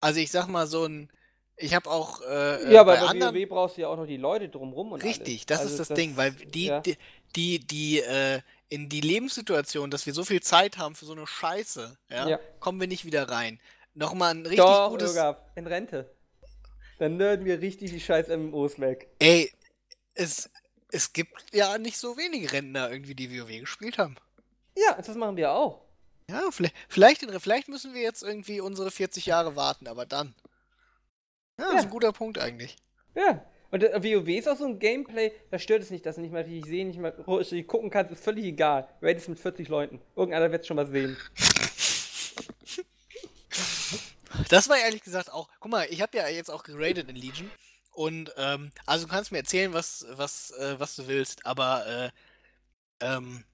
B: Also ich sag mal so ein. Ich habe auch äh,
A: Ja, aber
B: bei
A: bei
B: anderen.
A: WoW brauchst du ja auch noch die Leute drumrum und
B: Richtig,
A: alles.
B: das
A: Also
B: ist das, Ding, weil die,
A: ja.
B: die, die, die äh, in die Lebenssituation, dass wir so viel Zeit haben für so eine Scheiße, ja,
A: Ja.
B: kommen wir nicht wieder rein. Nochmal ein richtig
A: Doch,
B: gutes.
A: Irga, in Rente. Dann nerden wir richtig die scheiß MMOs weg.
B: Ey, es, es gibt ja nicht so wenige Rentner irgendwie, die WoW gespielt haben.
A: Ja, das machen wir auch.
B: Ja, vielleicht, vielleicht, müssen wir jetzt irgendwie unsere 40 Jahre warten, aber dann. Ja, das ist
A: Ja.
B: ein guter Punkt eigentlich.
A: Ja. Und äh, WoW ist auch so ein Gameplay, da stört es nicht, dass du nicht mal richtig sehen, nicht mal richtig gucken kannst, ist völlig egal. Raid ist mit 40 Leuten. Irgendeiner wird schon was sehen. [LAUGHS]
B: Das war ehrlich gesagt auch. Guck mal, ich habe ja jetzt auch geradet in Legion. Und, ähm, also du kannst mir erzählen, was, was, äh, was du willst, aber, äh, ähm,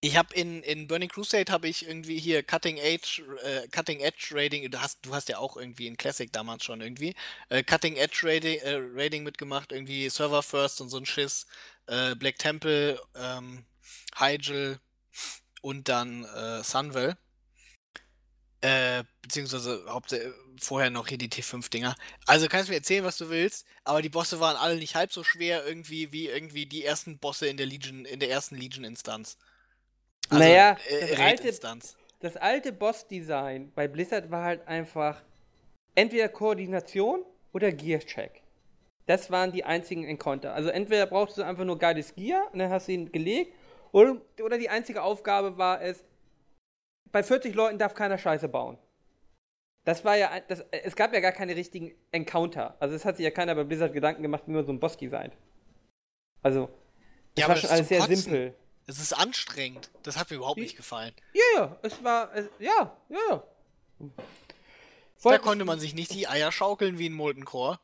B: ich habe in, in Burning Crusade habe ich irgendwie hier Cutting Edge, äh, Cutting Edge Rating, du hast, du hast ja auch irgendwie in Classic damals schon irgendwie, äh, Cutting Edge Rating, äh, Rating mitgemacht, irgendwie Server First und so ein Schiss, äh, Black Temple, ähm, Hyjal und dann äh, Sunwell. Äh, beziehungsweise hauptsächlich vorher noch hier die T5-Dinger. Also kannst du mir erzählen, was du willst, aber die Bosse waren alle nicht halb so schwer irgendwie wie irgendwie die ersten Bosse in der Legion, in der ersten Legion-Instanz.
A: Naja,
B: äh,
A: das alte-
B: Raid-Instanz.
A: Das alte Boss-Design bei Blizzard war halt einfach entweder Koordination oder Gear-Check. Das waren die einzigen Encounter. Also entweder brauchst du einfach nur geiles Gear und dann hast du ihn gelegt, oder, oder die einzige Aufgabe war es, bei 40 Leuten darf keiner Scheiße bauen. Das war ja, das, es gab ja gar keine richtigen Encounter. Also es hat sich ja keiner bei Blizzard Gedanken gemacht, wie man so ein Boss designt. Also, das
B: Ja,
A: war schon alles sehr
B: Kotzen.
A: simpel.
B: Das ist anstrengend. Das hat mir überhaupt
A: Wie-
B: nicht gefallen.
A: Ja, ja, es war, es, ja, ja, ja.
B: Da
A: Voll-
B: konnte man sich nicht die Eier schaukeln wie in Molten Core.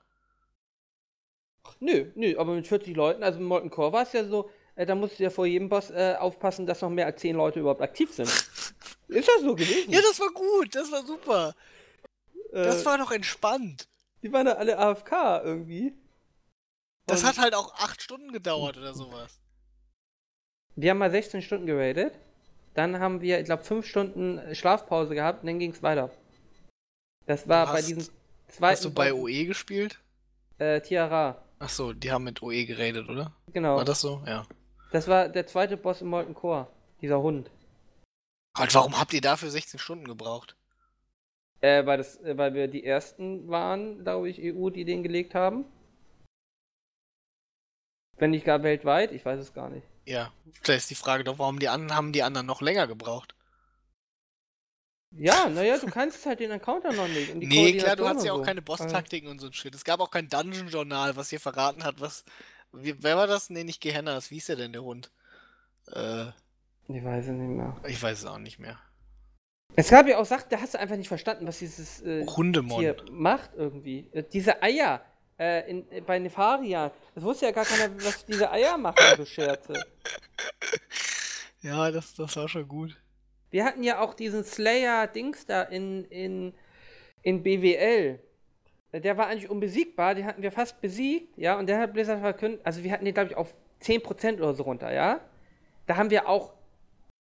A: Nö, nö, aber mit 40 Leuten, also in Molten Core war es ja so, äh, da musst du ja vor jedem Boss äh, aufpassen, dass noch mehr als 10 Leute überhaupt aktiv sind. [LAUGHS] Ist das so gewesen?
B: Ja, das war gut, das war super.
A: äh,
B: Das war doch entspannt.
A: die waren da alle AFK irgendwie.
B: Das hat halt auch acht Stunden gedauert oder sowas.
A: Wir haben mal 16 Stunden geradet. Dann haben wir, ich glaube, 5 Stunden Schlafpause gehabt und dann ging es weiter. Das war
B: Du
A: bei
B: hast-
A: diesem zweiten
B: Hast du bei OE gespielt?
A: äh, Tiara.
B: Ach so, die haben mit OE geredet, oder?
A: Genau.
B: War das so? Ja.
A: Das war der zweite Boss im Molten Core. Dieser Hund.
B: Gott, warum habt ihr dafür 16 Stunden gebraucht?
A: Äh, weil, das, äh, weil wir die ersten waren, glaube ich, EU, die den gelegt haben. Wenn nicht gar weltweit, ich weiß es gar nicht.
B: Ja, vielleicht ist die Frage doch, warum die anderen haben die anderen noch länger gebraucht?
A: Ja, naja, du kannst halt den Encounter noch nicht. Und
B: nee, klar, du hattest ja auch
A: so.
B: keine Boss-Taktiken und so ein Shit. Es gab auch kein Dungeon-Journal, was hier verraten hat, was. Wie, wer war das? Nee, nicht Gehennas. Wie ist der denn, der Hund? Äh,
A: Ich weiß es nicht mehr.
B: ich weiß es auch nicht mehr.
A: Es gab ja auch Sachen, da hast du einfach nicht verstanden, was dieses äh,
B: Hundemond.
A: Tier macht irgendwie. Äh, diese Eier äh, in, äh, bei Nefaria. Das wusste ja gar keiner, was diese Eier machen, so Scherze. [LAUGHS]
B: Ja, das, das war schon gut.
A: Wir hatten ja auch diesen Slayer-Dings da in, in, in BWL. Der war eigentlich unbesiegbar, den hatten wir fast besiegt, ja, und der hat Blizzard verkündet, also wir hatten den, glaube ich, auf 10% oder so runter, ja. Da haben wir auch,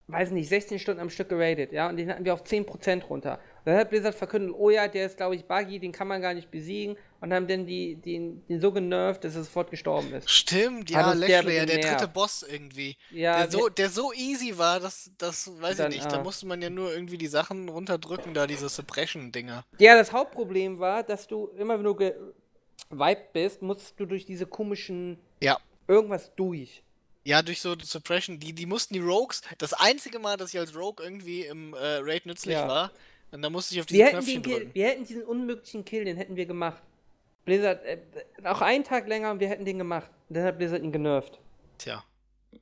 A: weiß nicht, 16 Stunden am Stück geradet, ja, und den hatten wir auf 10% runter. Und dann hat Blizzard verkündet, oh ja, der ist, glaube ich, buggy, den kann man gar nicht besiegen, und haben dann die, den, den so genervt, dass er sofort gestorben ist.
B: Stimmt, ja, Lashley, der dritte Boss irgendwie.
A: Ja,
B: der, so, der so easy war, dass, das weiß
A: Dann,
B: ich nicht. Da
A: ah.
B: musste man ja nur irgendwie die Sachen runterdrücken, da diese Suppression-Dinger.
A: Ja, das Hauptproblem war, dass du immer, wenn du gewiped bist, musst du durch diese komischen
B: Ja.
A: irgendwas durch.
B: Ja, durch so Suppression, die, die mussten die Rogues, das einzige Mal, dass ich als Rogue irgendwie im äh, Raid nützlich
A: Ja.
B: war, und da musste ich auf diese
A: Wir
B: Knöpfchen
A: Kill,
B: drücken.
A: wir hätten diesen unmöglichen Kill, den hätten wir gemacht. Blizzard, äh, auch einen Tag länger und wir hätten den gemacht. Und dann hat Blizzard ihn genervt.
B: Tja.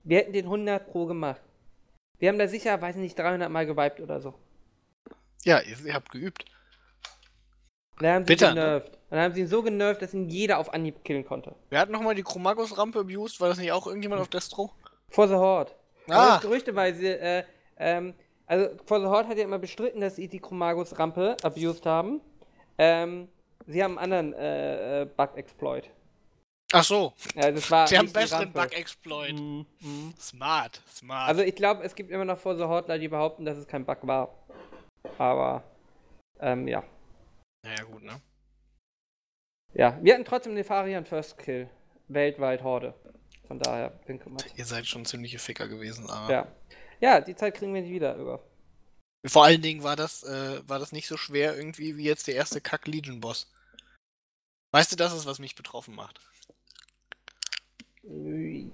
A: Wir hätten den 100 pro gemacht. Wir haben da sicher, weiß ich nicht, 300 Mal gewiped oder so.
B: Ja, ihr, ihr habt geübt.
A: Dann haben sie
B: Bitter, ne?
A: Und dann haben sie ihn so genervt, dass ihn jeder auf Anhieb killen konnte.
B: Wer hat nochmal die Chromagos-Rampe abused? War das nicht auch irgendjemand auf Destro?
A: For the Horde.
B: Ah,
A: gerüchteweise, äh, ähm, also For the Horde hat ja immer bestritten, dass sie die Chromagos-Rampe abused haben. Ähm, sie haben einen anderen äh, äh, Bug-Exploit.
B: ach so.
A: Ja, das war
B: Sie haben besseren. Bug-Exploit.
A: Mhm, mhm.
B: Smart, smart.
A: Also ich glaube, es gibt immer noch For the Horde, die behaupten, dass es kein Bug war. Aber, ähm, ja.
B: Naja, gut, ne?
A: Ja, wir hatten trotzdem den Farian First Kill. Weltweit Horde. Von daher, kümmert.
B: Ihr seid schon ziemliche Ficker gewesen, aber.
A: Ja. Ja, die Zeit kriegen wir nicht wieder über.
B: Vor allen Dingen war das, äh, war das nicht so schwer irgendwie wie jetzt der erste Kack-Legion-Boss. Weißt du, das ist, was mich betroffen macht.
A: Ich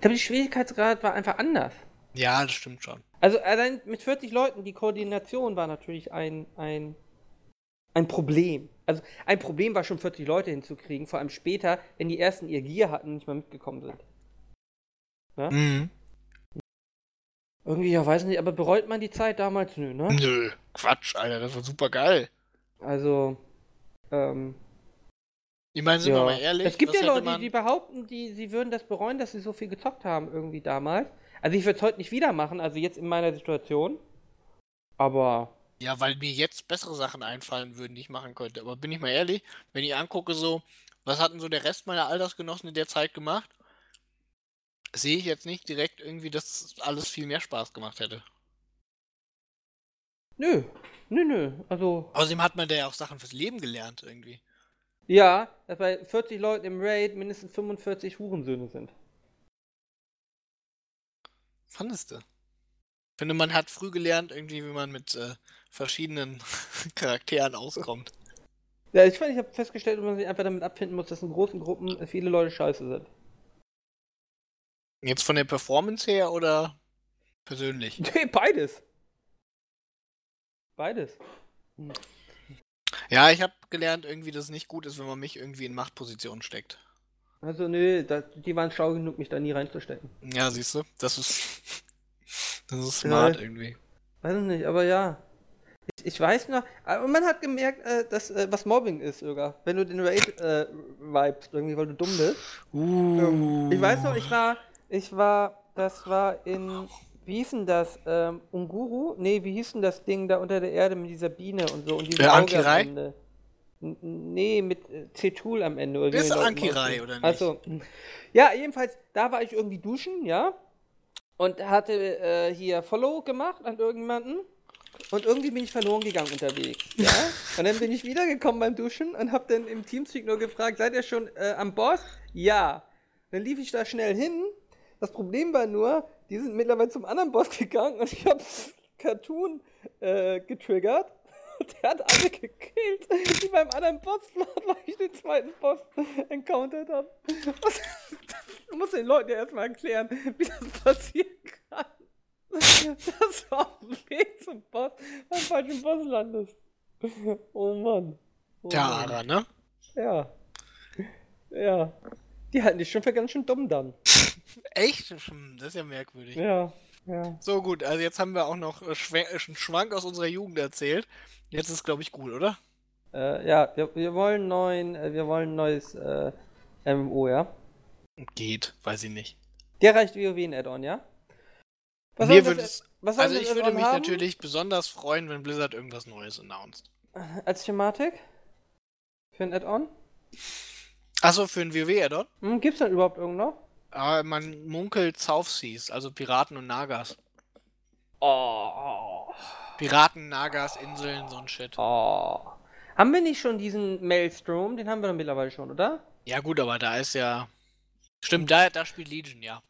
A: glaube, die Schwierigkeitsgrad war einfach anders.
B: Ja, das stimmt schon.
A: Also allein mit 40 Leuten, die Koordination war natürlich ein, ein, ein Problem. Also ein Problem war schon 40 Leute hinzukriegen, vor allem später, wenn die ersten ihr Gear hatten und nicht mal mitgekommen sind. Ja?
B: Mhm.
A: Irgendwie, ja, weiß nicht, aber bereut man die Zeit damals? Nö, ne?
B: Nö, Quatsch, Alter, das war super geil.
A: Also, ähm,
B: Ich meine, sind wir mal ehrlich,
A: es gibt ja Leute,
B: man...
A: die behaupten, die, sie würden das bereuen, dass sie so viel gezockt haben irgendwie damals. Also ich würde es heute nicht wieder machen, also jetzt in meiner Situation. Aber
B: Ja, weil mir jetzt bessere Sachen einfallen würden, die ich machen könnte. Aber bin ich mal ehrlich, wenn ich angucke, so, was hatten so der Rest meiner Altersgenossen in der Zeit gemacht, sehe ich jetzt nicht direkt irgendwie, dass alles viel mehr Spaß gemacht hätte.
A: nö, nö, nö. Also
B: Außerdem hat man da ja auch Sachen fürs Leben gelernt irgendwie.
A: ja, dass bei 40 Leuten im Raid mindestens 45 Hurensöhne sind.
B: Fandest du? Ich finde, man hat früh gelernt, irgendwie, wie man mit äh, verschiedenen [LAUGHS] Charakteren auskommt.
A: Ja, ich fand, ich habe festgestellt, dass man sich einfach damit abfinden muss, dass in großen Gruppen viele Leute scheiße sind.
B: Jetzt von der Performance her oder persönlich? [LAUGHS]
A: Nee, beides. Beides.
B: Ja, ich habe gelernt, irgendwie, dass es nicht gut ist, wenn man mich irgendwie in Machtpositionen steckt.
A: Also, nö, da, die waren schlau genug, mich da nie reinzustecken.
B: Ja, siehst du, das ist. [LAUGHS] Das ist smart
A: Ja.
B: irgendwie.
A: Weiß ich nicht, aber ja. Ich, ich weiß noch, aber man hat gemerkt, äh, dass, äh, was Mobbing ist sogar. Wenn du den Raid äh, vibest, irgendwie, weil du dumm bist.
B: Uh.
A: Ich weiß noch, ich war, ich war, das war in, wie hieß denn das? Ähm, Unguru? Nee, wie hieß denn das Ding da unter der Erde mit dieser Biene und so? Und diesem
B: Äh, Ankirai?
A: Nee, mit äh, Cetul am Ende. Oder
B: Das ist Ankirai, oder nicht?
A: Also, ja, jedenfalls, da war ich irgendwie duschen, ja. Und hatte äh, hier Follow gemacht an irgendjemanden. Und irgendwie bin ich verloren gegangen unterwegs, ja. Und dann bin ich wiedergekommen beim Duschen und hab dann im Teamspeak nur gefragt, seid ihr schon äh, am Boss? Ja. Dann lief ich da schnell hin. Das Problem war nur, die sind mittlerweile zum anderen Boss gegangen und ich hab Cartoon äh, getriggert. [LAUGHS] Der hat alle gekillt, die beim anderen Boss waren, weil ich den zweiten Boss encountered habe. [LAUGHS] Du musst den Leuten ja erstmal erklären, wie das [LAUGHS] passieren kann. Das war auf dem Weg zum Boss, beim falschen Boss landest. Oh Mann. Oh
B: Der. Ara, ne?
A: Ja. Ja. Die halten dich schon für ganz schön dumm dann. [LAUGHS]
B: Echt? Das ist ja merkwürdig.
A: Ja. Ja.
B: So gut, also jetzt haben wir auch noch äh, äh, einen Schwank aus unserer Jugend erzählt. Jetzt ist, glaube ich, gut, oder?
A: Äh, ja, wir, wir wollen neuen, äh, wir wollen ein neues äh, MMO, ja?
B: Geht, weiß ich nicht.
A: Der reicht WoW ein Add-on, ja? Was
B: Mir würde es,
A: was
B: also ich würde mich
A: haben?
B: natürlich besonders freuen, wenn Blizzard irgendwas Neues announced.
A: Als Thematik? Für ein Add-on?
B: Achso, für ein WoW-Addon?
A: Hm, gibt's denn überhaupt irgend noch?
B: Aber man munkelt Southseas, also Piraten und Nagas.
A: Oh.
B: Piraten, Nagas, Inseln, so ein Shit.
A: Oh. Haben wir nicht schon diesen Maelstrom? Den haben wir doch mittlerweile schon, oder?
B: Ja gut, aber da ist ja... Stimmt, da, da spielt Legion, ja.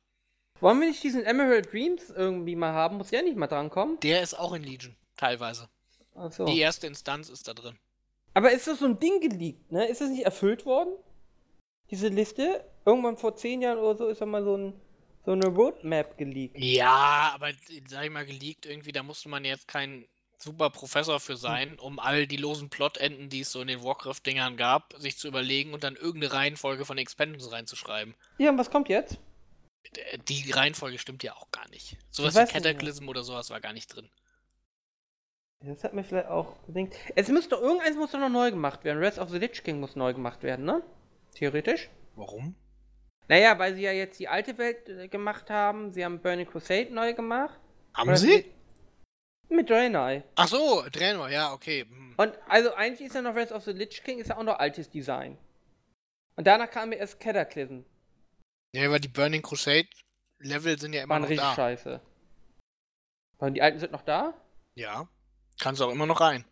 A: Wollen wir nicht diesen Emerald Dreams irgendwie mal haben? Muss der nicht mal drankommen?
B: Der ist auch in Legion, teilweise.
A: Achso.
B: Die erste Instanz ist da drin.
A: Aber ist das so ein Ding geleakt, ne? Ist das nicht erfüllt worden? Diese Liste? Irgendwann vor zehn Jahren oder so ist da mal so, ein, so eine Roadmap geleakt.
B: Ja, aber sag ich mal, geleakt irgendwie, da musste man jetzt kein super Professor für sein, um all die losen Plotenden, die es so in den Warcraft-Dingern gab, sich zu überlegen und dann irgendeine Reihenfolge von Expansions reinzuschreiben.
A: Ja, und was kommt jetzt?
B: Die Reihenfolge stimmt ja auch gar nicht. Sowas wie
A: nicht.
B: Cataclysm oder sowas war gar nicht drin.
A: Das hat mir vielleicht auch gedacht. Es müsste doch, irgendeins muss doch noch neu gemacht werden. Rest of the Lich King muss neu gemacht werden, ne? Theoretisch.
B: Warum?
A: Naja, weil sie ja jetzt die alte Welt äh, gemacht haben. Sie haben Burning Crusade neu gemacht.
B: Haben sie?
A: Mit Draenei.
B: Ach so, Draenor, ja, okay. hm.
A: Und also eigentlich ist ja noch Rest of the Lich King, ist ja auch noch altes Design. Und danach kam mir erst Cataclysm.
B: Ja, aber die Burning Crusade Level sind ja immer
A: Waren
B: noch
A: richtig
B: da.
A: scheiße. Waren die alten sind noch da?
B: Ja. Kannst auch immer noch rein.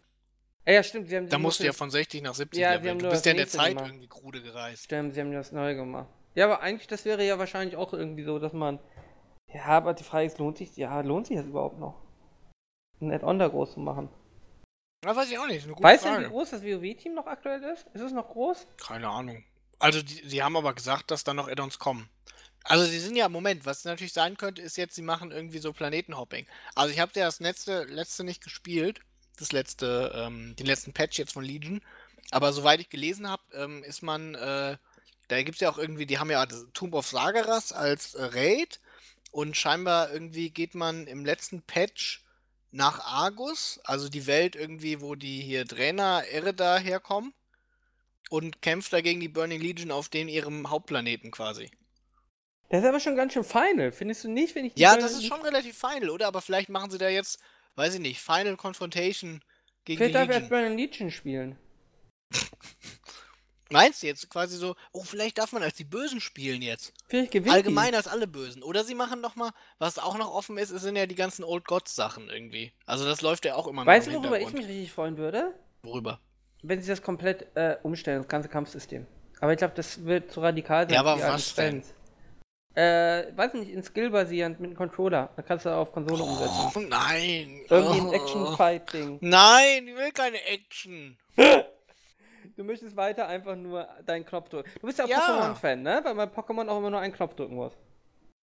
A: Ah, ja, stimmt. Sie haben,
B: Da
A: sie
B: musst du ja von 60 nach 70
A: Ja,
B: leveln. Du bist ja in der Zeit
A: gemacht.
B: irgendwie krude gereist.
A: Stimmt, sie haben das neu gemacht. Ja, aber eigentlich, das wäre ja wahrscheinlich auch irgendwie so, dass man. Ja, aber die Frage ist, lohnt sich, ja, lohnt sich das überhaupt noch? Ein Add-on da groß zu machen.
B: Das weiß ich auch nicht,
A: weißt du,
B: Frage.
A: wie groß das WoW-Team noch aktuell ist? Ist es noch groß?
B: Keine Ahnung. Also, die, die haben aber gesagt, dass da noch Add-ons kommen. Also, sie sind ja, Moment, was natürlich sein könnte, ist jetzt, sie machen irgendwie so Planetenhopping. Also, ich habe ja das letzte, letzte nicht gespielt. Das letzte, ähm, den letzten Patch jetzt von Legion. Aber soweit ich gelesen habe, ähm, ist man, äh, da gibt es ja auch irgendwie, die haben ja Tomb of Sagaras als äh, Raid. Und scheinbar irgendwie geht man im letzten Patch nach Argus, also die Welt irgendwie, wo die hier Draenor, Ereda herkommen und kämpft dagegen die Burning Legion auf den ihrem Hauptplaneten quasi.
A: Das ist aber schon ganz schön final, findest du nicht, wenn ich die
B: Ja,
A: Burning
B: das ist schon relativ final, oder? Aber vielleicht machen sie da jetzt, weiß ich nicht, Final Confrontation gegen
A: Vielleicht
B: die
A: darf er als
B: Legion.
A: Burning Legion spielen. [LAUGHS]
B: Meinst du jetzt quasi so, oh, vielleicht darf man als die Bösen spielen jetzt?
A: Vielleicht gewinnt
B: Allgemein als alle Bösen. Oder sie machen noch mal, was auch noch offen ist, sind ja die ganzen Old Gods Sachen irgendwie. Also das läuft ja auch immer
A: die.
B: noch
A: Weißt du, worüber ich mich richtig freuen würde?
B: Worüber?
A: Wenn sie das komplett äh, umstellen, das ganze Kampfsystem. Aber ich glaube, das wird zu radikal sein.
B: Ja, aber was denn?
A: Äh, weiß nicht, in Skill basierend mit einem Controller. Da kannst du auf Konsole umsetzen.
B: Oh, nein.
A: Irgendwie ein
B: Oh.
A: Action-Fight-Ding.
B: Nein, ich will keine Action. [LAUGHS]
A: Du möchtest weiter einfach nur deinen Knopf drücken. Du bist ja auch
B: Ja.
A: Pokémon-Fan, ne? Weil man Pokémon auch immer nur einen Knopf drücken muss.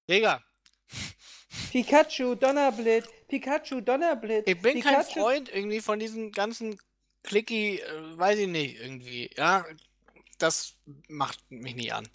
B: Digga,
A: Pikachu, Donnerblitz, Pikachu, Donnerblitz.
B: ich bin kein
A: Pikachu.
B: Freund irgendwie von diesen ganzen Clicky, äh, weiß ich nicht, irgendwie. Ja, das macht mich nie an.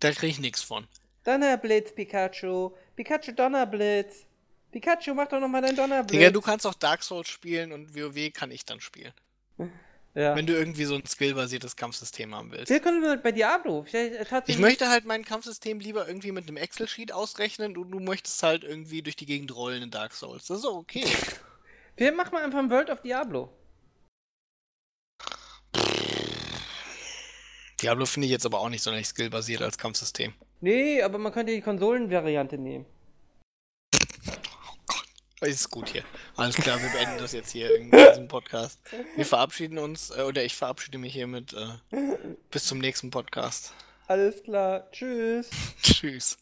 B: Da krieg ich nichts von.
A: Donnerblitz, Pikachu. Pikachu, Donnerblitz. Pikachu, mach doch nochmal deinen Donnerblitz.
B: Digga, du kannst auch Dark Souls spielen und WoW kann ich dann spielen. [LAUGHS]
A: ja.
B: Wenn du irgendwie so ein skillbasiertes Kampfsystem haben willst.
A: Wir können wir bei Diablo. Äh.
B: Ich möchte halt mein Kampfsystem lieber irgendwie mit einem Excel-Sheet ausrechnen und du möchtest halt irgendwie durch die Gegend rollen in Dark Souls. Das ist okay. [LAUGHS]
A: Wir machen mal einfach ein World of Diablo.
B: Diablo finde ich jetzt aber auch nicht sonderlich skillbasiert als Kampfsystem.
A: Nee, aber man könnte die Konsolenvariante nehmen.
B: Ist gut hier. Alles klar, wir beenden das jetzt hier in diesem Podcast. Wir verabschieden uns, äh, oder ich verabschiede mich hiermit. Äh, bis zum nächsten Podcast.
A: Alles klar. Tschüss. [LAUGHS]
B: Tschüss.